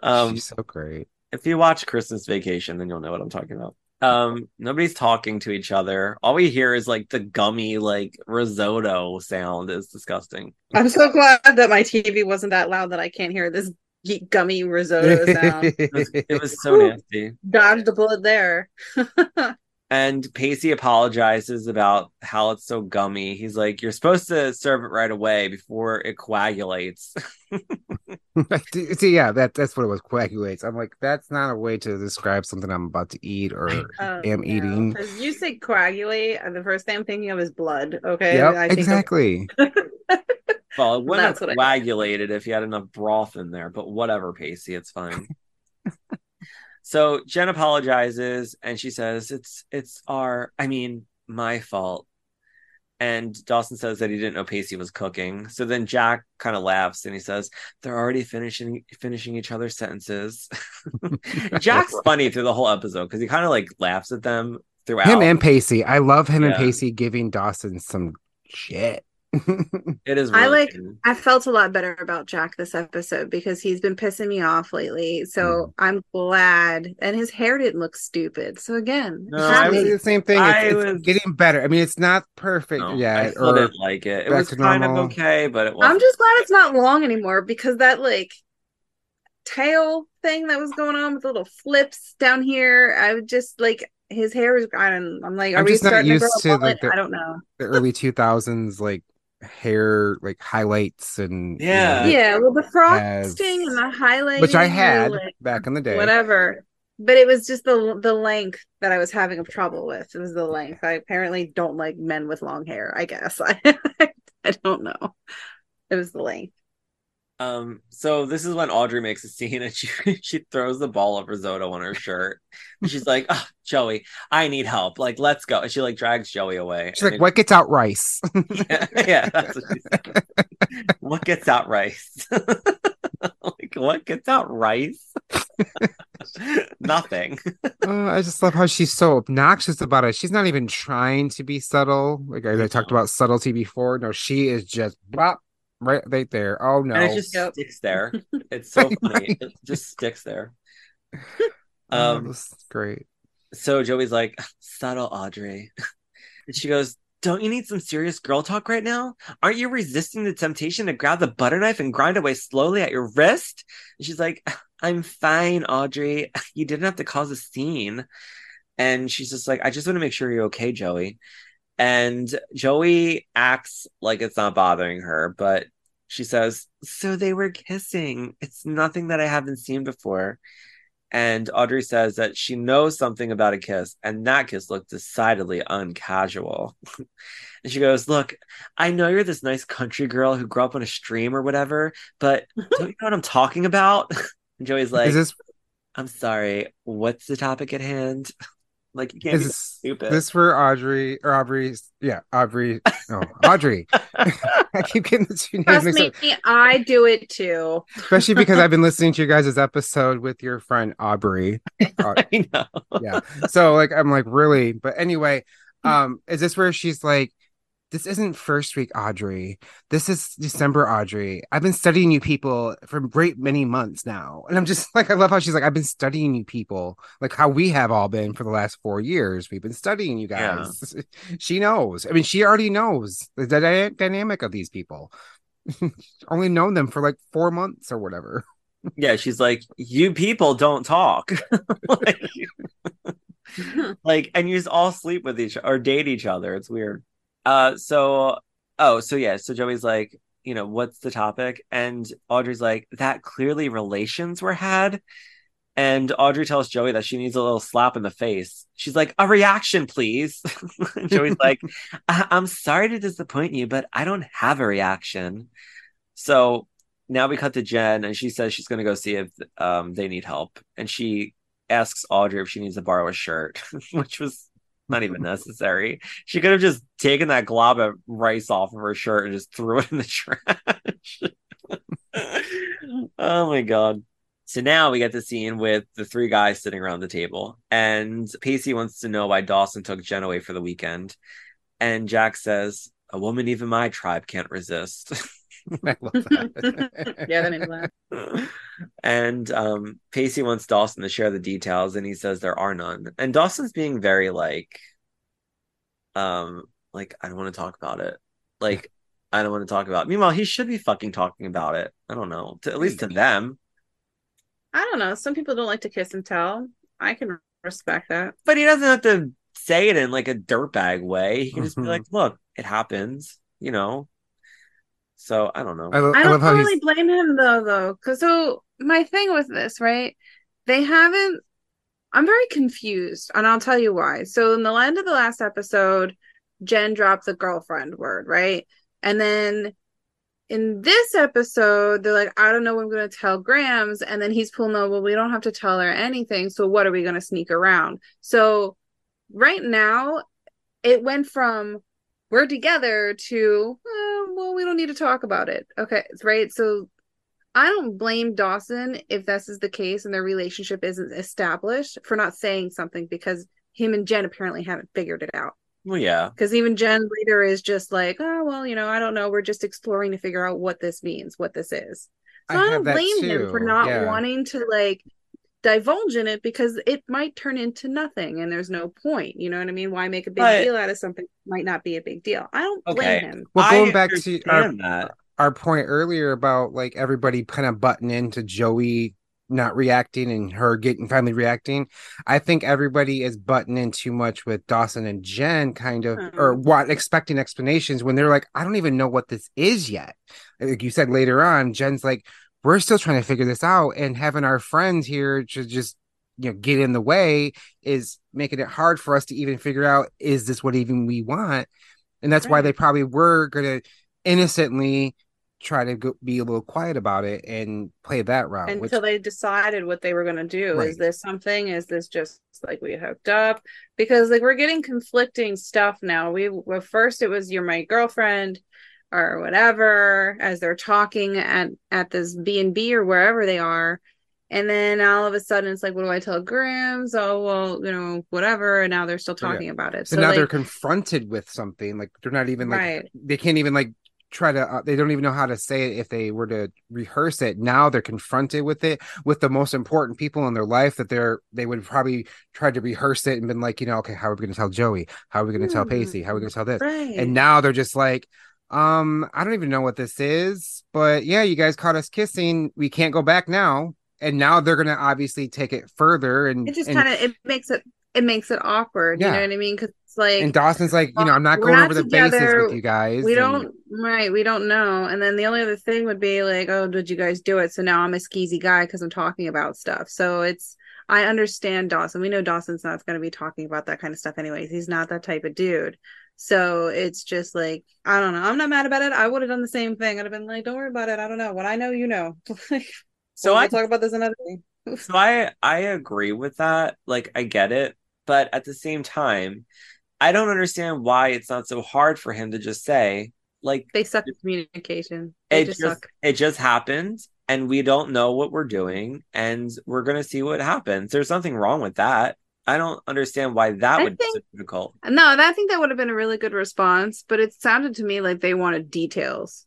Um She's so great. if you watch christmas vacation then you'll know what i'm talking about. Um nobody's talking to each other. All we hear is like the gummy like risotto sound. Is disgusting. I'm so glad that my tv wasn't that loud that i can't hear this ge- gummy risotto sound it was, it was so nasty dodged the bullet there And Pacey apologizes about how it's so gummy. He's like, You're supposed to serve it right away before it coagulates. See, yeah, that that's what it was. Coagulates. I'm like, that's not a way to describe something I'm about to eat or Oh, am no. eating. 'Cause you say coagulate and the first thing i'm thinking of is blood okay Yep, I think of- exactly. Well, it wouldn't That's have what I- coagulated if you had enough broth in there, but whatever, Pacey, it's fine. so Jen apologizes and she says, It's it's our I mean, my fault. And Dawson says that he didn't know Pacey was cooking. So then Jack kind of laughs and he says, They're already finishing finishing each other's sentences. Jack's funny through the whole episode because he kind of like laughs at them throughout. Him and Pacey. I love him and Pacey giving Dawson some shit. it is I like- good. I felt a lot better about Jack this episode because he's been pissing me off lately. So hmm. I'm glad. And his hair didn't look stupid. So again, No, I I was was- the same thing. It's, I it's was- getting better. I mean, it's not perfect No, I yet. still Or didn't like it. It was kind normal. of okay, but it wasn't. I'm just glad it's not long anymore because that like tail thing that was going on with the little flips down here, I would just like his hair is I don't I'm like, are I'm we just not starting to grow a to, like, mullet? the- I don't know. the early 2000s, like hair, like highlights and you know, Yeah. yeah, well the has- frosting and the highlighting which I had like, back in the day. whatever. But it was just the the length that I was having of trouble with. It was the length. I apparently don't like men with long hair. I guess I I don't know. It was the length. Um, so this is when Audrey makes a scene and she she throws the ball of risotto on her shirt. She's like, oh, Joey, I need help. Like, let's go. And she like drags Joey away. She's like, "What gets out rice?" Yeah, yeah, that's what she said. what gets out rice? like, what gets out rice? Nothing. Uh, I just love how she's so obnoxious about it. She's not even trying to be subtle. Like I, I talked about subtlety before. No, she is just bop right, right there. Oh no! And it just Yep. sticks there. It's so funny. know. It just sticks there. oh, Um, this is great. so Joey's like, subtle Audrey. And she goes, Don't you need some serious girl talk right now? Aren't you resisting the temptation to grab the butter knife and grind away slowly at your wrist? And she's like, I'm fine, Audrey. You didn't have to cause a scene. And she's just like, I just want to make sure you're okay, Joey. And Joey acts like it's not bothering her, but she says, So they were kissing. It's nothing that I haven't seen before. And Audrey says that she knows something about a kiss, and that kiss looked decidedly uncasual. and she goes, Look, I know you're this nice country girl who grew up on a stream or whatever, but don't you know what I'm talking about? And Joey's like, is this I'm sorry, what's the topic at hand? Like, you can't is be this, stupid. this for Audrey or Aubrey's? Yeah, Aubrey. No, Audrey. I keep getting the two names Trust mixed me, up, I do it too. especially because I've been listening to you guys' episode with your friend Aubrey. Au- I know. yeah. So like I'm like really, but anyway, um, is this where she's like, this isn't first week Audrey. This is December Audrey. I've been studying you people for great many months now. And I'm just like, I love how she's like, I've been studying you people, like how we have all been for the last four years. We've been studying you Yeah. guys. she knows. I mean, she already knows the dy- dynamic of these people. Only known them for like four months or whatever. Yeah, she's like, You people don't talk. like, like and you just all sleep with each or date each other it's weird uh so oh so yeah so joey's like you know what's the topic? And audrey's like that clearly relations were had. And audrey tells joey that she needs a little slap in the face. She's like a reaction please. Joey's like I- i'm sorry to disappoint you but i don't have a reaction. So now we cut to jen and she says she's going to go see if um they need help. And she asks Audrey if she needs to borrow a shirt, which was not even necessary. She could have just taken that glob of rice off of her shirt and just threw it in the trash. oh my god. So now we get the scene with the three guys sitting around the table, and Pacey wants to know why Dawson took Jen away for the weekend. And Jack says, A woman even my tribe can't resist. I love that. yeah, that made me laugh. and um Pacey wants Dawson to share the details and he says there are none. And Dawson's being very like um like I don't want to talk about it. Like I don't want to talk about it. Meanwhile, he should be fucking talking about it. I don't know. To, at least to them. I don't know. Some people don't like to kiss and tell. I can respect that. But he doesn't have to say it in like a dirtbag way. He can just be Mhm. like, look, it happens, you know. So I don't know. I, lo- I I don't love really he's blame him though, though, because so my thing with this, right? They haven't. I'm very confused, and I'll tell you why. So in the end of the last episode, Jen dropped the girlfriend word, right? And then in this episode, they're like, I don't know what I'm going to tell Grams. And then he's pulling, no, well, we don't have to tell her anything. So what are we going to sneak around? So right now, it went from we're together to uh, well we don't need to talk about it. Okay right? So i don't blame dawson if this is the case and their relationship isn't established for not saying something because him and jen apparently haven't figured it out. Well yeah. Because even jen later is just like oh well you know i don't know. We're just exploring to figure out what this means what this is. So i, I don't blame him for not yeah. wanting to like divulge in it because it might turn into nothing and there's no point. You know what I mean? Why make a big but, deal out of something might not be a big deal? I don't blame okay. him. Well, going I back to our, that. our point earlier about like everybody kind of butting into Joey not reacting and her getting finally reacting. I think everybody is butting in too much with Dawson and Jen kind of mm-hmm. or what expecting explanations when they're like, I don't even know what this is yet. Like you said later on, Jen's like, we're still trying to figure this out and having our friends here to just you know get in the way is making it hard for us to even figure out is this what even we want? And that's right. why they probably were going to innocently try to go, be a little quiet about it and play that route until which... they decided what they were going to do right. is this something? Is this just like we hooked up? Because like we're getting conflicting stuff now. We well, first it was you're my girlfriend or whatever as they're talking at at this b&b or wherever they are and then all of a sudden it's like what do i tell Grams oh well you know whatever and now they're still talking yeah. about it so, so now like, they're confronted with something like they're not even like right. they can't even like try to uh, they don't even know how to say it if they were to rehearse it now they're confronted with it with the most important people in their life that they're they would probably try to rehearse it and been like you know okay how are we going to tell joey how are we going to tell hmm. pacey how are we going to tell this right. and now they're just like um, I don't even know what this is, but yeah, you guys caught us kissing. We can't go back now. And now they're gonna obviously take it further, and it just kind of it makes it it makes it awkward. Yeah. You know what I mean? Because it's like and Dawson's like, you know, I'm not going not over the together. bases with you guys. We and... don't right. We don't know. And then the only other thing would be like, oh, did you guys do it? So now I'm a skeezy guy because I'm talking about stuff. So it's I understand Dawson. We know Dawson's not going to be talking about that kind of stuff anyways. He's not that type of dude. So it's just like, I don't know. I'm not mad about it. I would have done the same thing. I'd have been like, don't worry about it. I don't know. What I know, you know. so we'll I talk about this another day. so I I agree with that. Like I get it, but at the same time, I don't understand why it's not so hard for him to just say, like they suck at communication. They it just, just it just happened and we don't know what we're doing and we're gonna see what happens. There's nothing wrong with that. I don't understand why that I would think, be so difficult. No, I think that would have been a really good response, but it sounded to me like they wanted details.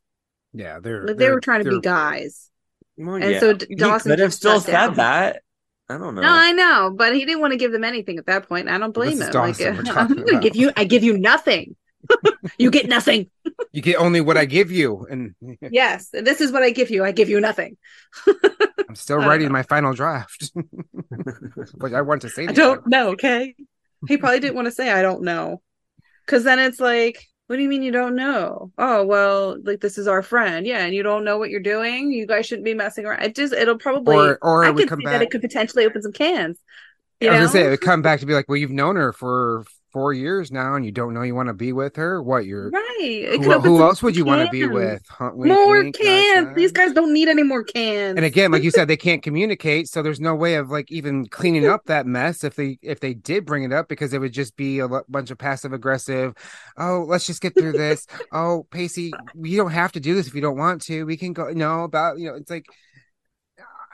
Yeah, they're like they're, they were trying to be guys. Well, and yeah. so Dawson could have still said down. that. I don't know. No, I know, but he didn't want to give them anything at that point. I don't blame him. Like, I'm gonna give you, I give you nothing. you get nothing. you get only what I give you, and yes, this is what I give you. I give you nothing. I'm still writing uh, my final draft. but I want to say. I don't know. Okay, he probably didn't want to say I don't know, because then it's like, what do you mean you don't know? Oh well, like this is our friend, yeah, and you don't know what you're doing. You guys shouldn't be messing around. It just it'll probably or, or I could see back... that it could potentially open some cans. You I was know? gonna say it would come back to be like, well, you've known her for four years now and you don't know you want to be with her what you're right who, who else would you want to be with? More wink, cans these guys don't need any more cans. And again like you said they can't communicate so there's no way of like even cleaning up that mess if they if they did bring it up because it would just be a bunch of passive aggressive oh let's just get through this. Oh pacey you don't have to do this if you don't want to. We can go no about you know it's like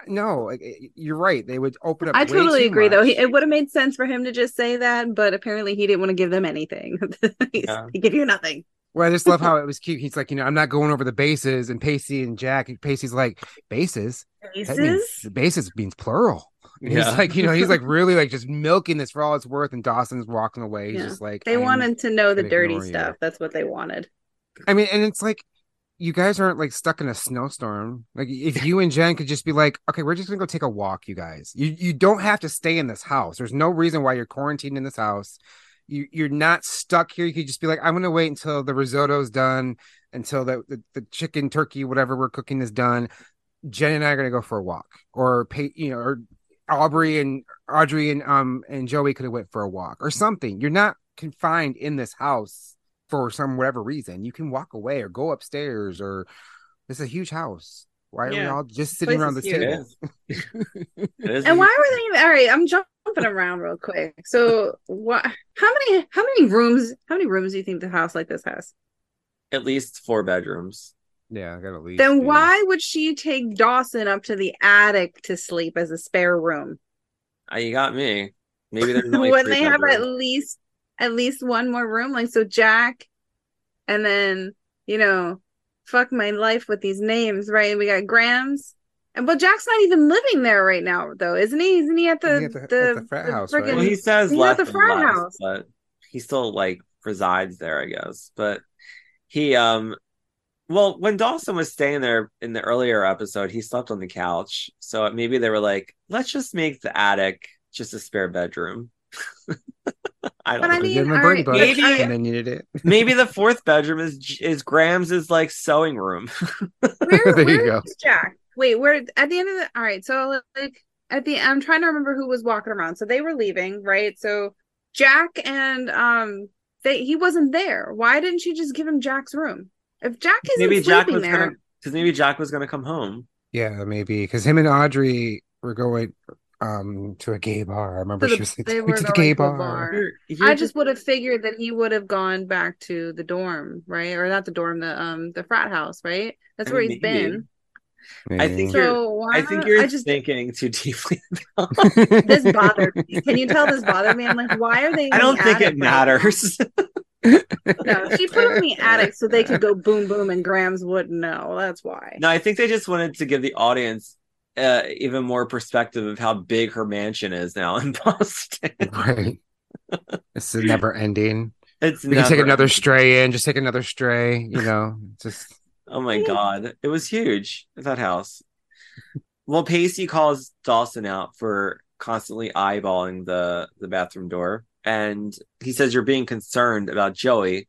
no, you're right. They would open up. I totally agree, much. though. He, it would have made sense for him to just say that, but apparently he didn't want to give them anything. yeah. He give you nothing. Well, I just love how it was cute. He's like, you know, I'm not going over the bases, and Pacey and Jack. Pacey's like, bases. Bases. Means, bases means plural. yeah. He's like, you know, he's like really like just milking this for all it's worth, and Dawson's walking away. He's yeah. just like, they wanted to know the dirty stuff. You. That's what they wanted. I mean, and it's like you guys aren't like stuck in a snowstorm. Like if you and Jen could just be like, okay, we're just gonna go take a walk, you guys. You you don't have to stay in this house. There's no reason why you're quarantined in this house. You you're not stuck here. You could just be like, I'm gonna wait until the risotto's done, until the the, the chicken, turkey, whatever we're cooking is done. Jen and I are gonna go for a walk, or pay, you know, or Aubrey and Audrey and um and Joey could have went for a walk or something. You're not confined in this house for some whatever reason. You can walk away or go upstairs or it's a huge house. Why are yeah. we all just sitting around the table? and why were they all right? I'm jumping jumping around real quick. So what how many how many rooms how many rooms do you think the house like this has? At least four bedrooms. Yeah, I got at least. Then be. why would she take Dawson up to the attic to sleep as a spare room? Uh, you got me. Maybe there's only Wouldn't three they have at least at least one more room? Like so Jack and then, you know, fuck my life with these names, right? We got Grams. And but Jack's not even living there right now though, isn't he? Isn't he at the He at the- at the, the frat the house, right? Well, he says He's less at the frat less, house. but he still like resides there, I guess. But he um well, when Dawson was staying there in the earlier episode, he slept on the couch. So maybe they were like, let's just make the attic just a spare bedroom. I don't But I know. They mean, gave him a all birdie right, book, maybe- and they needed it. maybe the fourth bedroom is is Grams' like sewing room. Where, There you where go. Jack? Wait, where at the end of the all right, so like at the I'm trying to remember who was walking around. So they were leaving, right? So Jack and um they he wasn't there. Why didn't she just give him Jack's room? If Jack isn't maybe Jack sleeping was there, gonna because maybe Jack was gonna come home. Yeah, maybe because him and Audrey were going um to a gay bar. I remember to she was like, they "We were to the gay bar." bar. You're- you're I just would have figured that he would have gone back to the dorm, right? Or not the dorm, the um the frat house, right? That's I where mean, he's maybe. been. I think Maybe. you're- So why I think you're I just thinking too deeply. About this bothered me. Can you tell this bothered me? I'm like, why are they? I don't the think attic it right matters. No, she put him in the attic so they could go boom boom and Grams wouldn't know. That's why. No, I think they just wanted to give the audience uh, even more perspective of how big her mansion is now in Boston. right. It's a never ending. It's We can take another stray in, just take another stray, you know, just Oh my god, it was huge that house. Well, Pacey calls Dawson out for constantly eyeballing the the bathroom door, and he says you're being concerned about Joey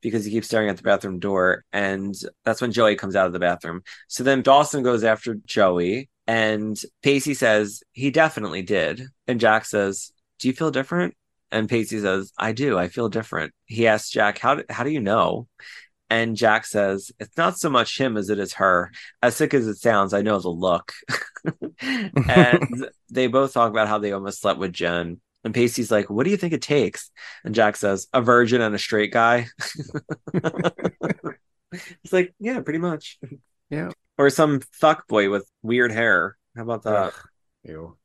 because he keeps staring at the bathroom door, and that's when Joey comes out of the bathroom. So then Dawson goes after Joey, and Pacey says he definitely did, and Jack says, "Do you feel different?" And Pacey says, "I do. I feel different." He asks Jack, "How do, how do you know?" And Jack says, It's not so much him as it is her. As sick as it sounds, I know the look. and they both talk about how they almost slept with Jen. And Pacey's like, What do you think it takes? And Jack says, A virgin and a straight guy. He's like, Yeah, pretty much. Yeah. Or some fuck boy with weird hair. How about that? Ugh, ew.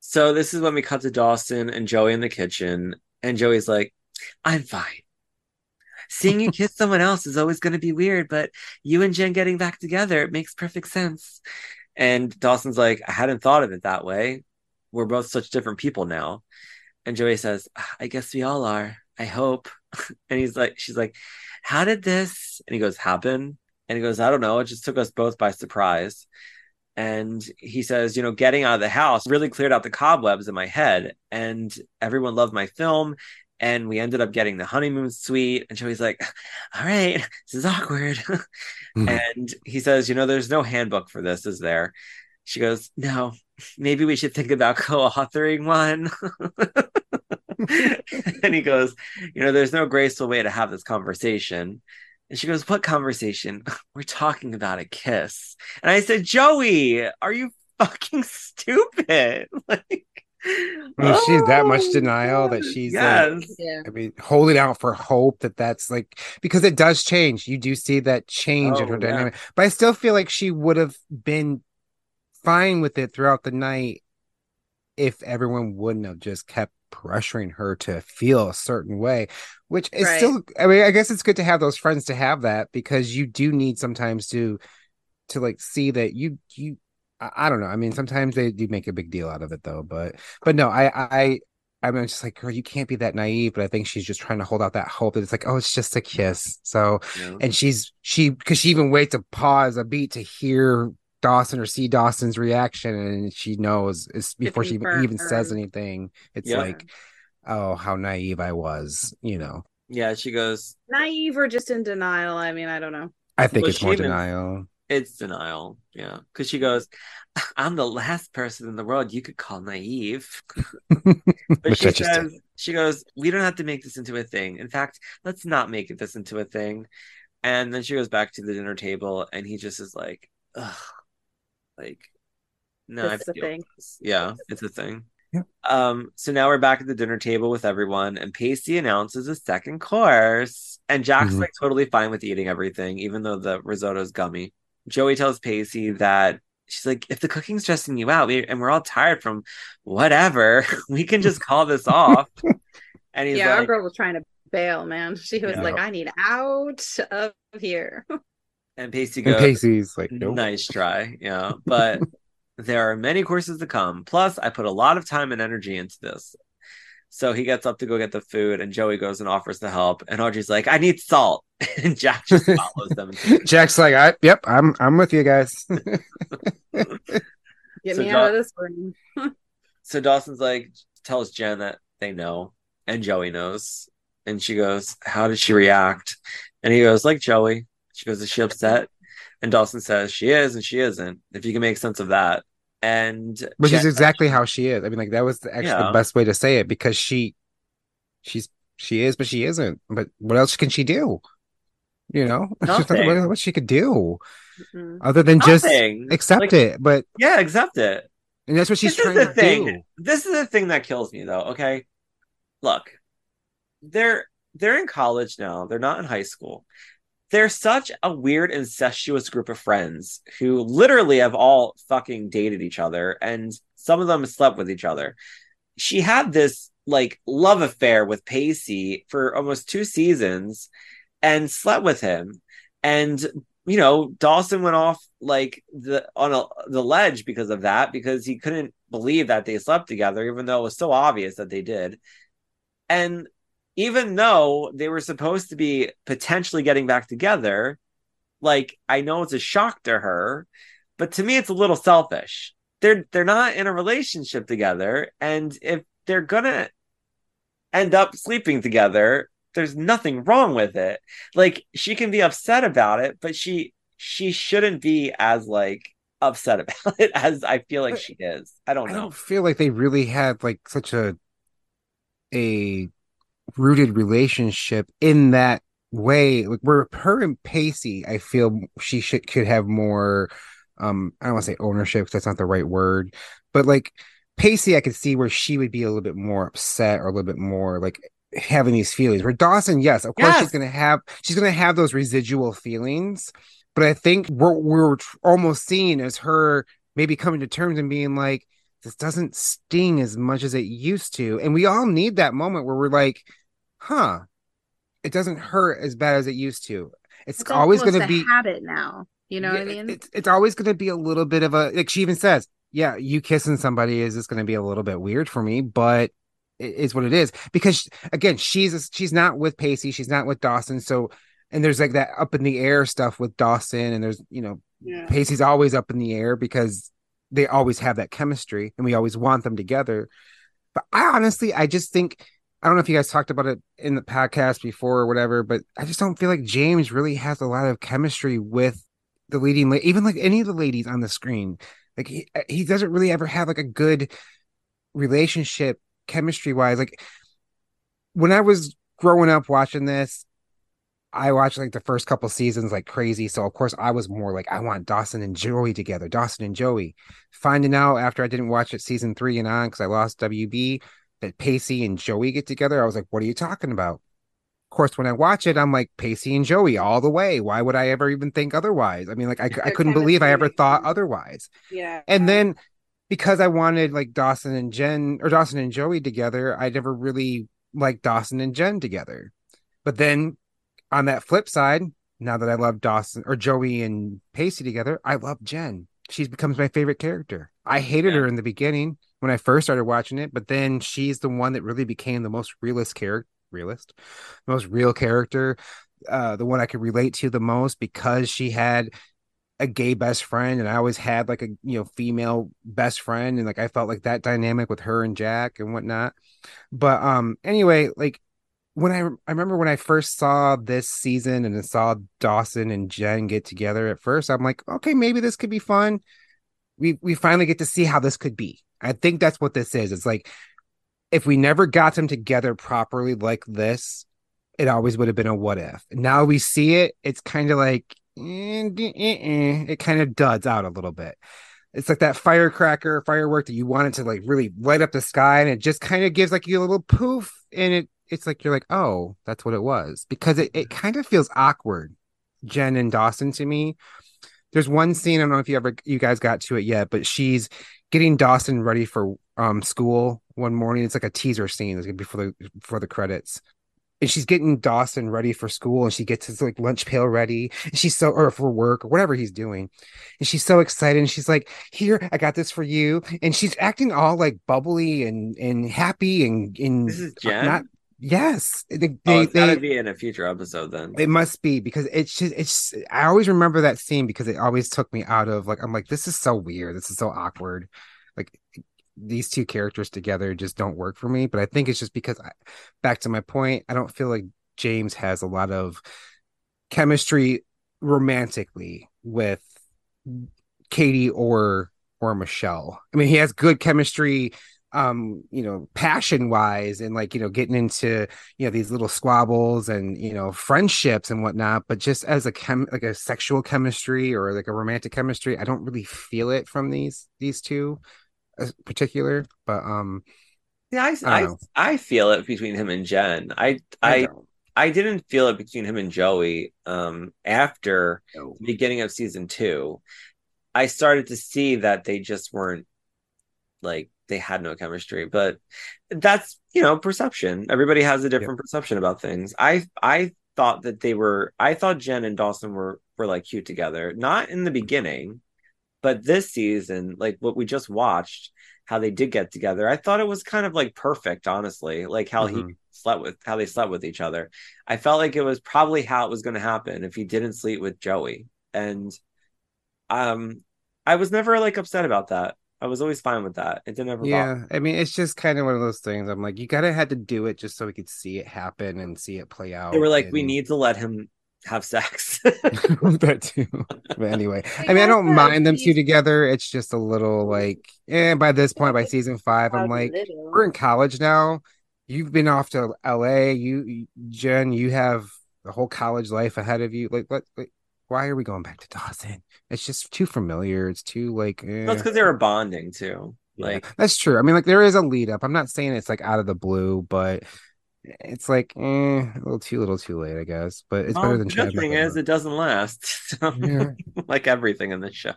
So this is when we cut to Dawson and Joey in the kitchen, and Joey's like, "I'm fine. Seeing you kiss someone else is always going to be weird, but you and Jen getting back together it makes perfect sense." And Dawson's like, "I hadn't thought of it that way. We're both such different people now." And Joey says, "I guess we all are. I hope." And he's like, "She's like, how did this?" And he goes, "Happen." And he goes, "I don't know. It just took us both by surprise." And he says, you know, getting out of the house really cleared out the cobwebs in my head. And everyone loved my film. And we ended up getting the honeymoon suite. And Joey's like, all right, this is awkward. Hmm. and he says, you know, there's no handbook for this, is there? She goes, no, maybe we should think about co authoring one. and he goes, you know, there's no graceful way to have this conversation. And she goes, What conversation? We're talking about a kiss. And I said, Joey, are you fucking stupid? Like, I mean, she's that much oh, denial that she's yes. like, Yeah. I mean, holding out for hope that that's like because it does change. You do see that change in Oh, her yeah. dynamic, but I still feel like she would have been fine with it throughout the night if everyone wouldn't have just kept pressuring her to feel a certain way. Which is Right. still, I mean, I guess it's good to have those friends to have that because you do need sometimes to to like see that you you. I I don't know. I mean, sometimes they do make a big deal out of it, though. But but no, I I I'm just like, girl, you can't be that naive. But I think she's just trying to hold out that hope that it's like, oh, it's just a kiss. So, Yeah. and she's she because she even waits to pause a beat to hear Dawson or see Dawson's reaction, and she knows it's before she even, even says anything. It's Yeah. like, oh, how naive I was. You know, Yeah, she goes, Naive or just in denial. I mean, I don't know. I think Well, it's more even- denial. It's denial. Yeah. Because she goes, I'm the last person in the world you could call naive. But she says, she goes, we don't have to make this into a thing. In fact, let's not make this into a thing. And then she goes back to the dinner table, and he just is like, ugh, like, no, This I've a thing. this. Yeah, it's a thing. Yeah. Um, so now we're back at the dinner table with everyone, and Pacey announces a second course, and Jack's Mhm. like totally fine with eating everything, even though the risotto's gummy. Joey tells Pacey that she's like, if the cooking's stressing you out, we, and we're all tired from whatever, we can just call this off. And he's yeah, our girl was trying to bail, man. She was Yeah. like, I need out of here. and Pacey And goes, Pacey's like, nope. Nice try. Yeah. But there are many courses to come. Plus, I put a lot of time and energy into this. So he gets up to go get the food, and Joey goes and offers to help. And Audrey's like, I need salt. And Jack just follows them. Jack's like, I, yep, I'm I'm with you guys. Get So me Jo- out of this room. So Dawson's like, tells Jen that they know, and Joey knows. And she goes, How did she react? And he goes, Like Joey. She goes, Is she upset? And Dawson says, She is and she isn't. If you can make sense of that. And Which is exactly how she is. I mean, like that was the- actually Yeah. the best way to say it because she, she's she is, but she isn't. But what else can she do? You know, nothing Nothing. what what she could do Mhm. other than just Nothing. accept Like, it. But Yeah, accept it. and that's what she's this trying is the to thing. do. This is the thing that kills me, though. Okay, look, they're they're in college now. They're not in high school. They're such a weird incestuous group of friends who literally have all fucking dated each other, and some of them slept with each other. She had this like love affair with Pacey for almost two seasons, and slept with him, and you know, Dawson went off like the on a, the ledge because of that because he couldn't believe that they slept together, even though it was so obvious that they did. And even though they were supposed to be potentially getting back together, like I know it's a shock to her, but to me it's a little selfish. They're they're not in a relationship together, and if they're gonna end up sleeping together, there's nothing wrong with it. Like she can be upset about it but she she shouldn't be as like upset about it as i feel like But she is. I don't I don't feel like they really had like such a a rooted relationship in that way. Like where her and Pacey, I feel she should could have more. Um, I don't want to say ownership because that's not the right word, but like Pacey, I could see where she would be a little bit more upset or a little bit more like having these feelings. Where Dawson, yes, of course Yes. she's gonna have she's gonna have those residual feelings, but I think what we're almost seeing as her maybe coming to terms and being like, this doesn't sting as much as it used to. And we all need that moment where we're like, huh, it doesn't hurt as bad as it used to. It's, It's always going to a be, habit now. You know what I mean? It's, it's always going to be a little bit of a, like she even says, yeah, you kissing somebody is just going to be a little bit weird for me, but it is what it is. Because again, she's, a, she's not with Pacey, she's not with Dawson. So, and there's like that up in the air stuff with Dawson, and there's, you know, yeah. Pacey's always up in the air because they always have that chemistry and we always want them together. But I honestly, I just think I don't know if you guys talked about it in the podcast before or whatever, but I just don't feel like James really has a lot of chemistry with the leading, la- even like any of the ladies on the screen. Like he, uh, he doesn't really ever have like a good relationship chemistry wise. Like when I was growing up watching this, I watched like the first couple seasons like crazy. So of course I was more like I want Dawson and Joey together, Dawson and Joey. Finding out after I didn't watch it season three and on because I lost WB that Pacey and Joey get together, I was like, what are you talking about? Of course, when I watch it, I'm like Pacey and Joey all the way. Why would I ever even think otherwise? I mean, like I, I couldn't believe I ever thought otherwise. Yeah. And then because I wanted like Dawson and Jen or Dawson and Joey together, I never really liked Dawson and Jen together. But then on that flip side, now that I love Dawson or Joey and Pacey together, I love Jen. She becomes my favorite character. I hated Yeah. her in the beginning when I first started watching it, but then she's the one that really became the most realist character, realist, most real character, uh, the one I could relate to the most because she had a gay best friend and I always had like a you know female best friend and like I felt like that dynamic with her and Jack and whatnot. But um anyway, like when I I remember when I first saw this season and I saw Dawson and Jen get together at first, I'm like, okay, maybe this could be fun. We we finally get to see how this could be. I think that's what this is. It's like if we never got them together properly like this, it always would have been a what if. Now we see it, it's kind of like eh, eh, eh, it kind of duds out a little bit. it's like that firecracker firework that you want it to like really light up the sky and it just kind of gives like you a little poof and it it's like you're like oh that's what it was. Because it, it kind of feels awkward jen and dawson to me. There's one scene i don't know if you ever you guys got to it yet but she's getting dawson ready for um school one morning. It's like a teaser scene it's before the before the credits. And she's getting Dawson ready for school and she gets his like lunch pail ready and she's so or for work or whatever he's doing. And she's so excited and she's like here I got this for you. And she's acting all like bubbly and and happy and and This is Jen? not yes. They, oh, they, it's gotta they- be in a future episode then. it must be because it's just it's I always remember that scene because it always took me out of like I'm like this is so weird. This is so awkward. Like these two characters together just don't work for me but I think it's just because I, back to my point I don't feel like James has a lot of chemistry romantically with Katie or or Michelle. I mean he has good chemistry um you know passion wise and like you know getting into you know these little squabbles and you know friendships and whatnot but just as a chem like a sexual chemistry or like a romantic chemistry i don't really feel it from these these two particular but um Yeah, I, I I. I feel it between him and Jen. I I don't I didn't feel it between him and Joey um after know. the beginning of season two. I started to see that they just weren't like they had no chemistry, but that's you know perception. Everybody has a different perception about things. I I thought that they were. I thought Jen and Dawson were were like cute together. Not in the beginning, but this season, like what we just watched, how they did get together. I thought it was kind of like perfect, honestly. Like how he Mhm. slept with how they slept with each other. I felt like it was probably how it was going to happen if he didn't sleep with Joey. And um I was never like upset about that. I was always fine with that. It didn't ever bother. yeah i mean it's just kind of one of those things i'm like you gotta had to do it just so we could see it happen and see it play out They were like, we need to let him have sex. that too. But anyway, I I mean, I don't mind them two together. It's just a little like, eh, by this point, by season five, I'm like, we're in college now. You've been off to LA. You, Jen, you have the whole college life ahead of you. Like, what? Like, why are we going back to Dawson? It's just too familiar. It's too like. eh. That's because they were bonding too. Yeah, Like that's true. I mean, like there is a lead up. I'm not saying it's like out of the blue, but it's like eh, a little too little too late, I guess. But it's better than the Chadwick thing is it doesn't last. So, Yeah. like everything in the show.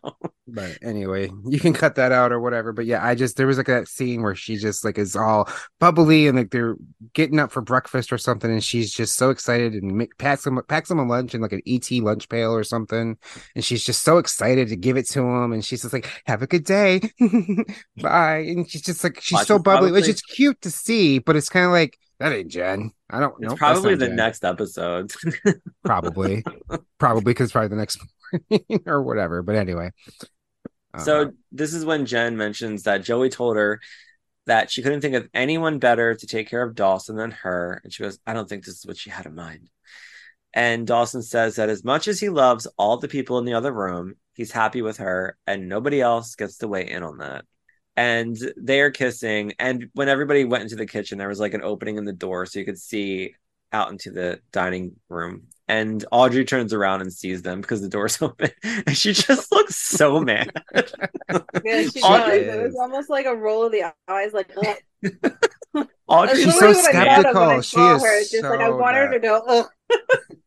But anyway, you can cut that out or whatever. But yeah, I just there was like that scene where she just like is all bubbly and like they're getting up for breakfast or something, and she's just so excited and make, packs them packs them a lunch in like an ET lunch pail or something, and she's just so excited to give it to him, and she's just like, "Have a good day, bye," and she's just like she's Watch, so bubbly, which is cute to see, but it's kind of like that ain't Jen. I don't know. It's probably the next episode. probably, probably because probably the next morning or whatever. But anyway. So Uh, this is when Jen mentions that Joey told her that she couldn't think of anyone better to take care of Dawson than her. And she goes, I don't think this is what she had in mind. And Dawson says that as much as he loves all the people in the other room, he's happy with her and nobody else gets to weigh in on that. And they are kissing. And when everybody went into the kitchen, there was like an opening in the door so you could see out into the dining room. And Audrey turns around and sees them because the door's open. And she just looks so mad. Yeah, she Audrey does. It was almost like a roll of the eyes, like ugh. That's Audrey's She's so what I thought of when I skeptical. She is her. It's just like I so want her to go, ugh,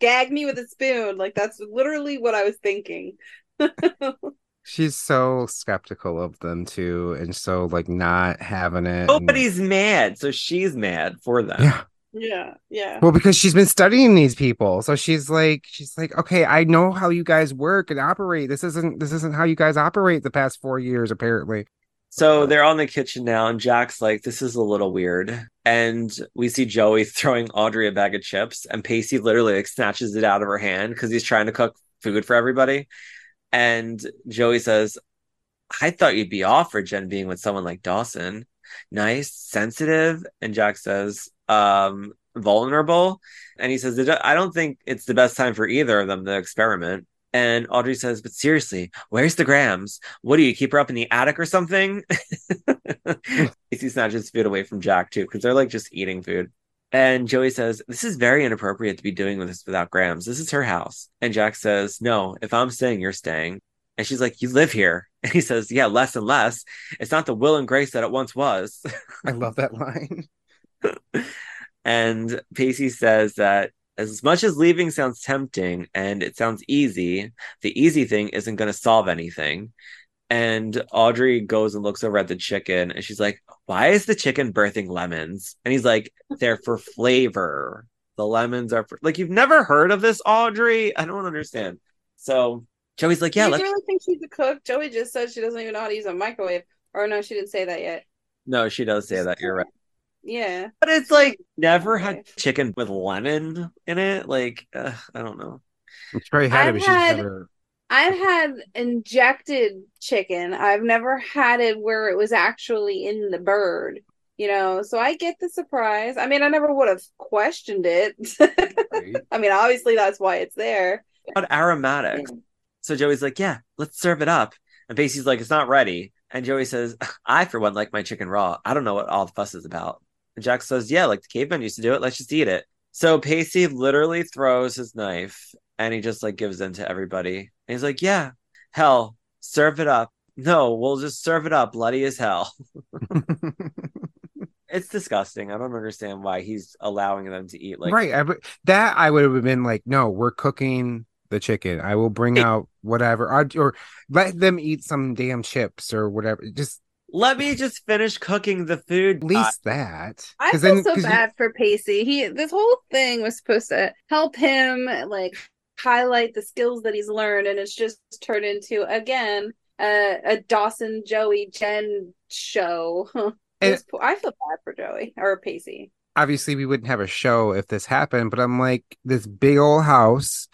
gag me with a spoon. Like that's literally what I was thinking. She's so skeptical of them too, and so like not having it. and- Nobody's mad, so she's mad for them. yeah. Yeah, yeah. Well, because she's been studying these people, so she's like, she's like, okay, I know how you guys work and operate. This isn't, this isn't how you guys operate the past four years, apparently. So they're on the kitchen now, and Jack's like, "This is a little weird." And we see Joey throwing Audrey a bag of chips, and Pacey literally like snatches it out of her hand because he's trying to cook food for everybody. And Joey says, "I thought you'd be off for Jen being with someone like Dawson, nice, sensitive." And Jack says, "Um, vulnerable." And he says, "I don't think it's the best time for either of them to experiment." And Audrey says, But seriously, where's the grams? What do you keep her up in the attic or something? Pacey snatches food away from Jack too, because they're like just eating food. And Joey says, This is very inappropriate to be doing this without grams. This is her house. And Jack says, No, if I'm staying, you're staying. And she's like, You live here. And he says, Yeah, less and less. It's not the will and grace that it once was. I love that line. and Pacey says that as much as leaving sounds tempting and it sounds easy, the easy thing isn't going to solve anything. And Audrey goes and looks over at the chicken and she's like, Why is the chicken birthing lemons? And he's like, They're for flavor. The lemons are for like you've never heard of this, Audrey? I don't understand. So Joey's like, Yeah, Do let's you really think she's a cook? Joey just said she doesn't even know how to use a microwave. Or no, she didn't say that yet. no, she does say that. You're right. Yeah. But it's like never had chicken with lemon in it. Like, uh, I don't know. It's probably had it, I've but she's had- never. I've had injected chicken. I've never had it where it was actually in the bird. You know, so I get the surprise. I mean, I never would have questioned it. Right? I mean, obviously that's why it's there. But aromatic. So Joey's like, yeah, let's serve it up. And Pacey's like, it's not ready. And Joey says, I, for one, like my chicken raw. I don't know what all the fuss is about. And Jack says, yeah, like the cavemen used to do it. Let's just eat it. So Pacey literally throws his knife and he just like gives in to everybody. And he's like, yeah, hell, serve it up. No, we'll just serve it up, bloody as hell. It's disgusting. I don't understand why he's allowing them to eat like right. I, that I would have been like, no, we're cooking the chicken. I will bring Hey. out whatever, or, or let them eat some damn chips or whatever. Just let me just finish cooking the food. at least that. I feel then- so 'cause you- bad for Pacey. He this whole thing was supposed to help him like highlight the skills that he's learned, and it's just turned into again a, a Dawson Joey Jen show. And- I feel bad for Joey or Pacey. obviously we wouldn't have a show if this happened, but I'm like, this big old house.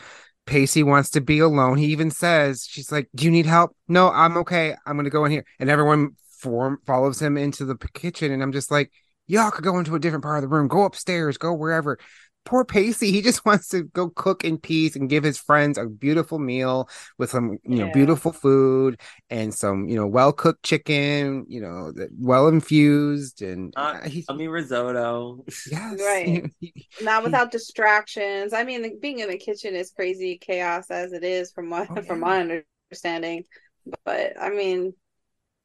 Pacey wants to be alone. He even says, she's like, Do you need help? No, I'm okay. I'm going to go in here. And everyone form follows him into the kitchen. And I'm just like, Y'all could go into a different part of the room, go upstairs, go wherever. Poor Pacey, he just wants to go cook in peace and give his friends a beautiful meal with some, you know, Yeah. beautiful food and some, you know, well cooked chicken, you know, well infused. And Uh, uh, he's, I mean risotto. yes, Right. Not without distractions. I mean, being in the kitchen is crazy chaos as it is, from what Oh, from my understanding. But I mean,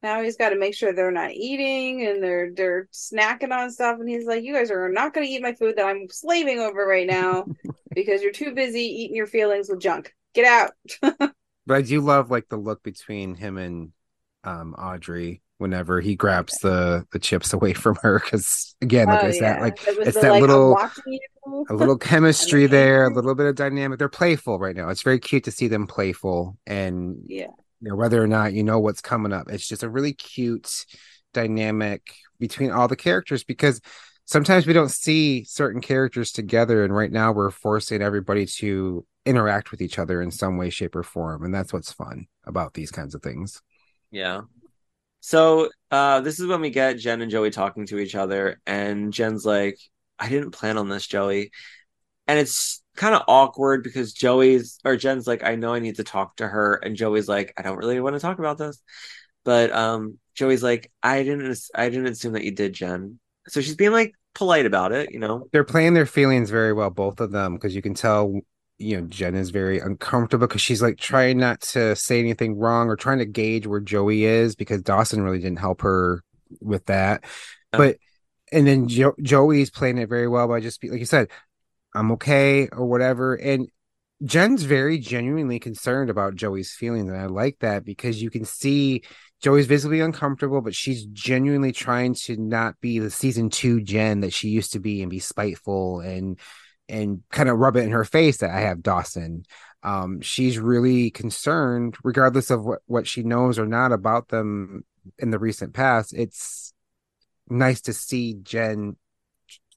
now he's got to make sure they're not eating and they're they're snacking on stuff. And he's like, "You guys are not going to eat my food that I'm slaving over right now because you're too busy eating your feelings with junk. Get out." But I do love like the look between him and um Audrey whenever he grabs the the chips away from her because again, like Oh, I said, yeah. like It it's the, that like, little- a little chemistry there, a little bit of dynamic. They're playful right now. It's very cute to see them playful and Yeah. You know, whether or not you know what's coming up. It's just a really cute dynamic between all the characters because sometimes we don't see certain characters together and right now we're forcing everybody to interact with each other in some way shape or form and that's what's fun about these kinds of things Yeah. So uh this is when we get Jen and Joey talking to each other, and Jen's like, I didn't plan on this, Joey. And it's kind of awkward because Joey's or Jen's like, I know I need to talk to her, and Joey's like, I don't really want to talk about this. But um Joey's like, I didn't I didn't assume that you did, Jen. So she's being like polite about it, you know. they're playing their feelings very well both of them because you can tell you know jen is very uncomfortable because she's like trying not to say anything wrong or trying to gauge where joey is because dawson really didn't help her with that but and then jo- joey's playing it very well by just be like you said i'm okay or whatever and jen's very genuinely concerned about joey's feelings and i like that because you can see Joey's visibly uncomfortable, but she's genuinely trying to not be the season two Jen that she used to be and be spiteful and and kind of rub it in her face that I have Dawson. Um, she's really concerned, regardless of what, what she knows or not about them in the recent past. It's nice to see Jen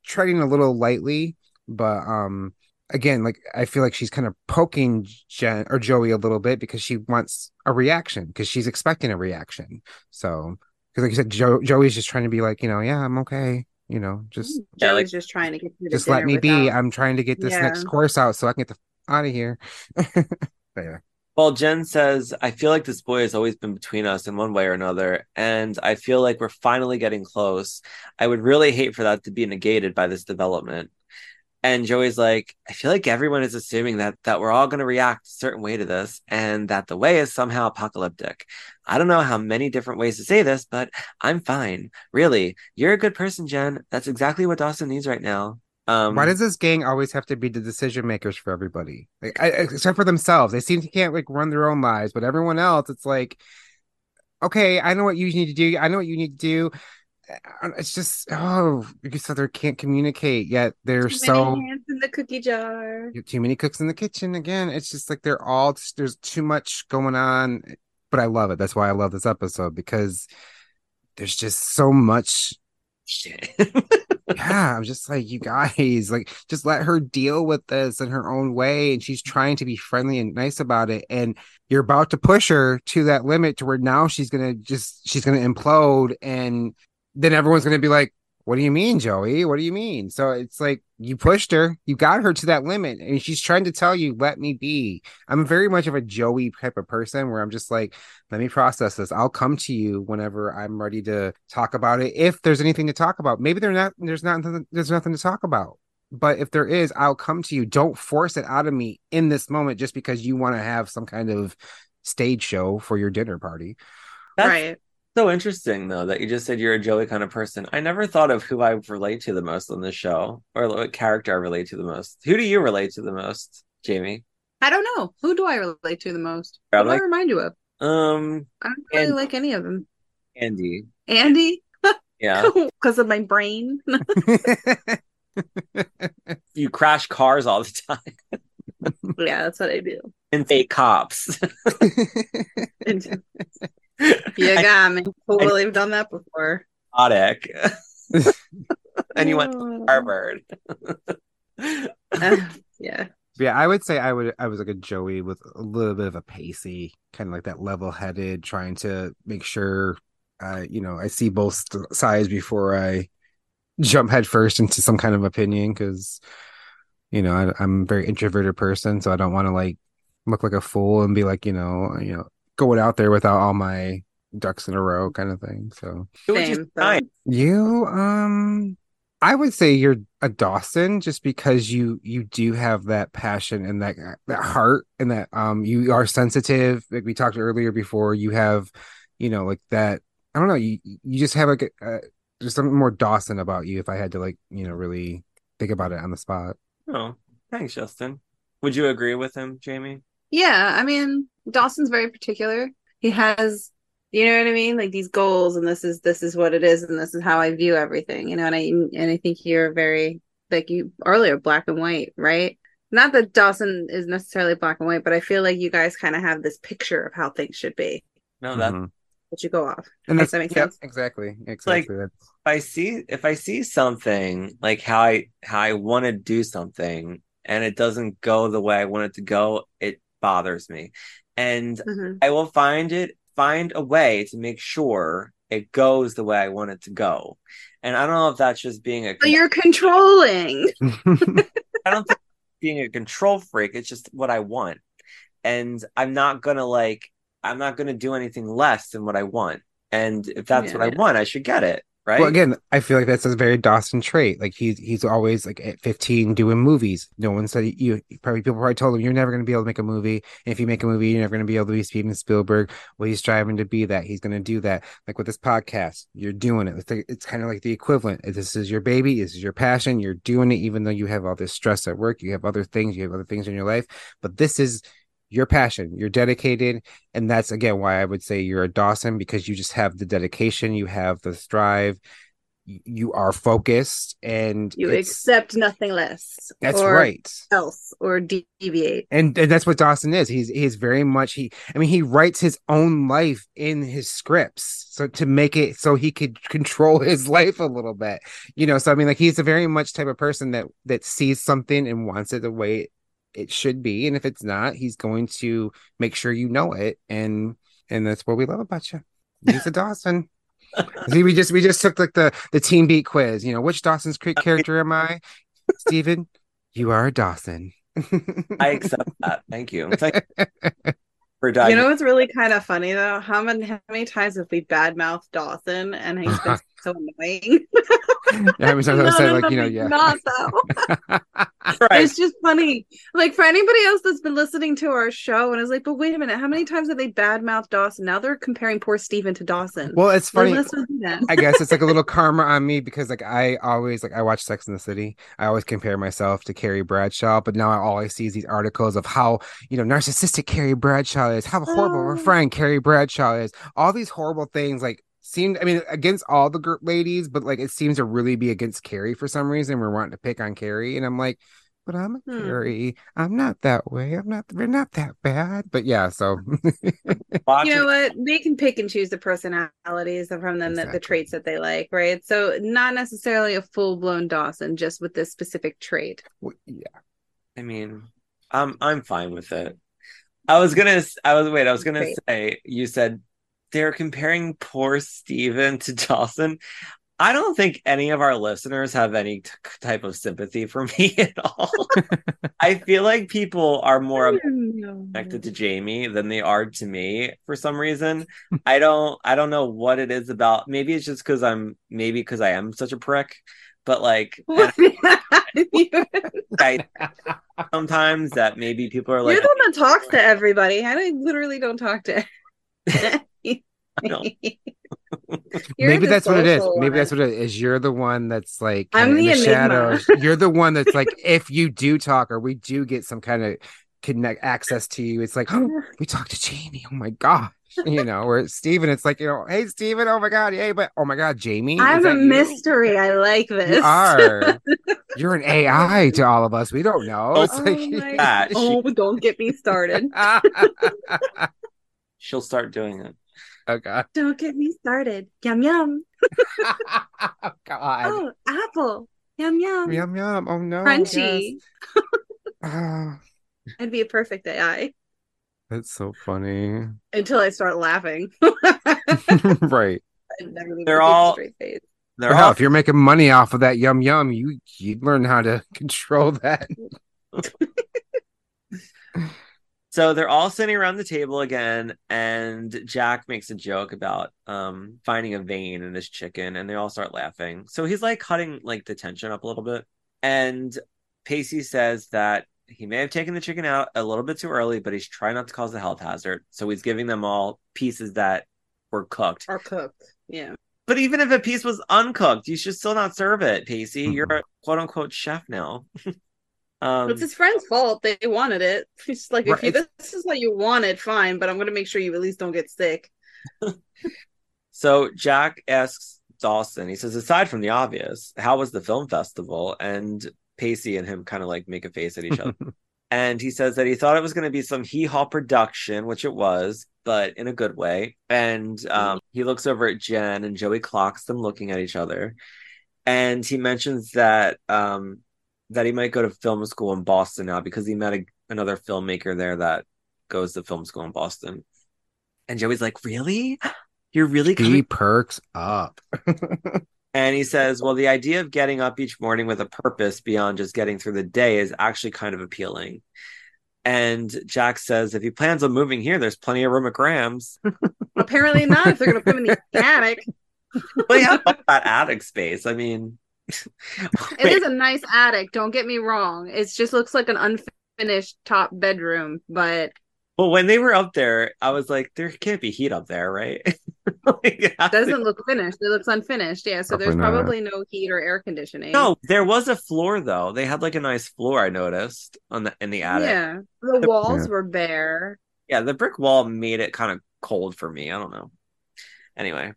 treading a little lightly, but um again, like I feel like she's kind of poking Jen or Joey a little bit because she wants a reaction because she's expecting a reaction. So, because like you said, jo- Joey's just trying to be like, you know, yeah, I'm okay. You know, just Yeah, Joey's like- just trying to get through just let dinner me be. I'm trying to get this next course out so I can get the out of here. but yeah, Well, Jen says, I feel like this boy has always been between us in one way or another, and I feel like we're finally getting close. I would really hate for that to be negated by this development. And Joey's like, I feel like everyone is assuming that that we're all going to react a certain way to this, and that the way is somehow apocalyptic. I don't know how many different ways to say this, but I'm fine. Really, you're a good person, Jen. That's exactly what Dawson needs right now. Um, Why does this gang always have to be the decision makers for everybody? Like, I, except for themselves, they seem to can't like run their own lives, but everyone else, it's like, okay, I know what you need to do. I know what you need to do. It's just oh, you said they can't communicate yet. They're Too so many hands in the cookie jar. too many cooks in the kitchen again. It's just like they're all there's too much going on, but I love it. That's why I love this episode because there's just so much shit. yeah, I'm just like, you guys, like, just let her deal with this in her own way. And she's trying to be friendly and nice about it. And you're about to push her to that limit to where now she's going to just, she's going to implode. And then everyone's going to be like, what do you mean, Joey? What do you mean? So it's like you pushed her, you got her to that limit, and she's trying to tell you, let me be. I'm very much of a Joey type of person where I'm just like, let me process this. I'll come to you whenever I'm ready to talk about it. If there's anything to talk about, maybe there's not, there's not, there's nothing to talk about. But if there is, I'll come to you. Don't force it out of me in this moment just because you want to have some kind of stage show for your dinner party. That's right. So interesting, though, that you just said you're a Joey kind of person. I never thought of who I relate to the most on this show or what character I relate to the most. Who do you relate to the most, Jamie? I don't know. Who do I relate to the most? What do I remind you of? Um, I don't really like any of them. Andy. Andy, Yeah. because of my brain. you crash cars all the time yeah, that's what I do. and fake cops. And you got me. Totally have done that before. Exotic. and you went to Harvard. Uh, yeah. yeah, I would say I would I was like a Joey with a little bit of a pacey, kind of like that level headed, trying to make sure uh, you know, I see both sides before I jump headfirst into some kind of opinion because you know, I, I'm a very introverted person, so I don't want to like look like a fool and be like, you know, you know, going out there without all my ducks in a row kind of thing. So you Same. you um I would say you're a Dawson just because you you do have that passion and that that heart and that um you are sensitive like we talked earlier before you have you know like that I don't know you you just have like a, uh, there's something more Dawson about you if I had to like you know really think about it on the spot. Oh, thanks, Justin. Would you agree with him, Jamie? Yeah, I mean, Dawson's very particular. He has, you know what I mean, like these goals, and this is this is what it is, and this is how I view everything, you know. And I and I think you're very like you earlier, black and white, right? Not that Dawson is necessarily black and white, but I feel like you guys kind of have this picture of how things should be No, that Mhm. that you go off. and Does that's that make yeah, sense? exactly exactly Like, if I see if I see something like how I how I want to do something and it doesn't go the way I want it to go, it bothers me. And Mhm. I will find it find a way to make sure it goes the way I want it to go. And I don't know if that's just being a So you're controlling. I don't think being a control freak. It's just what I want. And I'm not gonna like I'm not gonna do anything less than what I want. And if that's what I Yeah. want, I should get it. Right. Well, again, I feel like that's a very Dawson trait. Like he's he's always like at 15 doing movies. No one said you probably people probably told him you're never going to be able to make a movie. And if you make a movie, you're never going to be able to be Steven Spielberg. Well, he's striving to be that. He's going to do that. Like with this podcast, you're doing it. It's, like, it's kind of like the equivalent. This is your baby. This is your passion. You're doing it, even though you have all this stress at work. You have other things. You have other things in your life. But this is your passion. You're dedicated, and that's again why I would say you're a Dawson because you just have the dedication. You have the strive. You are focused, and You accept nothing less. That's or right. Else or deviate. And, and that's what Dawson is. He's he's very much he. I mean, he writes his own life in his scripts, so to make it so he could control his life a little bit, you know. So I mean, like he's a very much type of person that that sees something and wants it the way it should be, and if it's not, he's going to make sure you know it, and and that's what we love about you. He's a Dawson. See, we just we just took like the the team beat quiz. You know, which Dawson's Creek character am I? Steven, you are a Dawson. I accept that. Thank you. Thank for You know what's really kind of funny though? How many how many times have we badmouthed Dawson and he's been so annoying. Yeah, every time I None said of like you know yeah. Not though. Right. It's just funny. Like for anybody else that's been listening to our show and is like, but wait a minute, how many times have they badmouthed Dawson? Now they're comparing poor Steven to Dawson. Well, it's funny. let's not do that. I guess it's like a little karma on me because like I always like I watch Sex in the City. I always compare myself to Carrie Bradshaw, but now I always see these articles of how you know narcissistic Carrie Bradshaw is, how horrible of a Oh. friend Carrie Bradshaw is. All these horrible things like seem I mean against all the gr- ladies, but like it seems to really be against Carrie for some reason. We're wanting to pick on Carrie, and I'm like. But I'm a Hmm. Carrie. I'm not that way. I'm not. We're not that bad. But yeah. So you know what? They can pick and choose the personalities from them, the, the traits that they like, right? So not necessarily a full blown Dawson, just with this specific trait. w- yeah. I mean, I'm I'm fine with it. I was gonna. I was wait. I was gonna Great. say. You said they're comparing poor Steven to Dawson. I don't think any of our listeners have any t- type of sympathy for me at all. I feel like people are more mm. connected to Jamie than they are to me for some reason. I don't I don't know what it is about. Maybe it's just because I'm maybe because I am such a prick. But like and I sometimes that maybe people are like You're the one that talks to everybody. I literally don't talk to. know. Maybe that's what it is. social Maybe that's what it is. You're the one that's like I'm in the the, shadows. You're the one that's like, if you do talk or we do get some kind of connect access to you, it's like, oh, we talked to Jamie. Oh my gosh. You know, or Steven, it's like, you know, hey Steven, oh my god, hey, but oh my god, Jamie. is I'm that a you? mystery. I like this. You are. You're an AI to all of us. We don't know. It's Oh like my God. Oh, don't get me started. She'll start doing it. Oh god. Don't get me started. Yum yum. oh god. Oh, apple. Yum yum. Yum yum. Oh no. Crunchy. yes. Ah, I'd be a perfect AI that's so funny. until I start laughing. right. I'd never be They're able to keep a all- They're Well, all if you're making money off of that yum yum, you you'd learn how to control that. So they're all sitting around the table again, and Jack makes a joke about um finding a vein in his chicken, and they all start laughing. So he's like cutting like the tension up a little bit. And Pacey says that he may have taken the chicken out a little bit too early, but he's trying not to cause a health hazard. So he's giving them all pieces that were cooked. Are cooked. Yeah. But even if a piece was uncooked, you should still not serve it, Pacey. Mhm. You're a quote unquote chef now. um, it's his friend's fault. They wanted it. It's like Right, if you this is what you wanted, fine, but I'm gonna make sure you at least don't get sick. so Jack asks Dawson, he says, aside from the obvious, how was the film festival? And Pacey and him kind of like make a face at each other. and he says that he thought it was going to be some hee haw production, which it was, but in a good way. And um, he looks over at Jen and Joey clocks them looking at each other. And he mentions that um, that he might go to film school in Boston now because he met a, another filmmaker there that goes to film school in Boston. And Joey's like, "Really? You're really He perks up. And he says, "Well, the idea of getting up each morning with a purpose beyond just getting through the day is actually kind of appealing." And Jack says, "If he plans on moving here, there's plenty of room at Grams'." Apparently not if they're gonna put him in the attic. well, yeah, that attic space. I mean, It is a nice attic, don't get me wrong. It just looks like an unfinished top bedroom, but Well, when they were up there, I was like, there can't be heat up there, right? Like, it has to- doesn't look finished. It looks unfinished. Yeah, so there's Probably not. probably no heat or air conditioning. No, there was a floor though. They had like a nice floor. I noticed on the in the attic. Yeah, Yeah. The walls Yeah. were bare. Yeah, the brick wall made it kind of cold for me. I don't know. Anyway,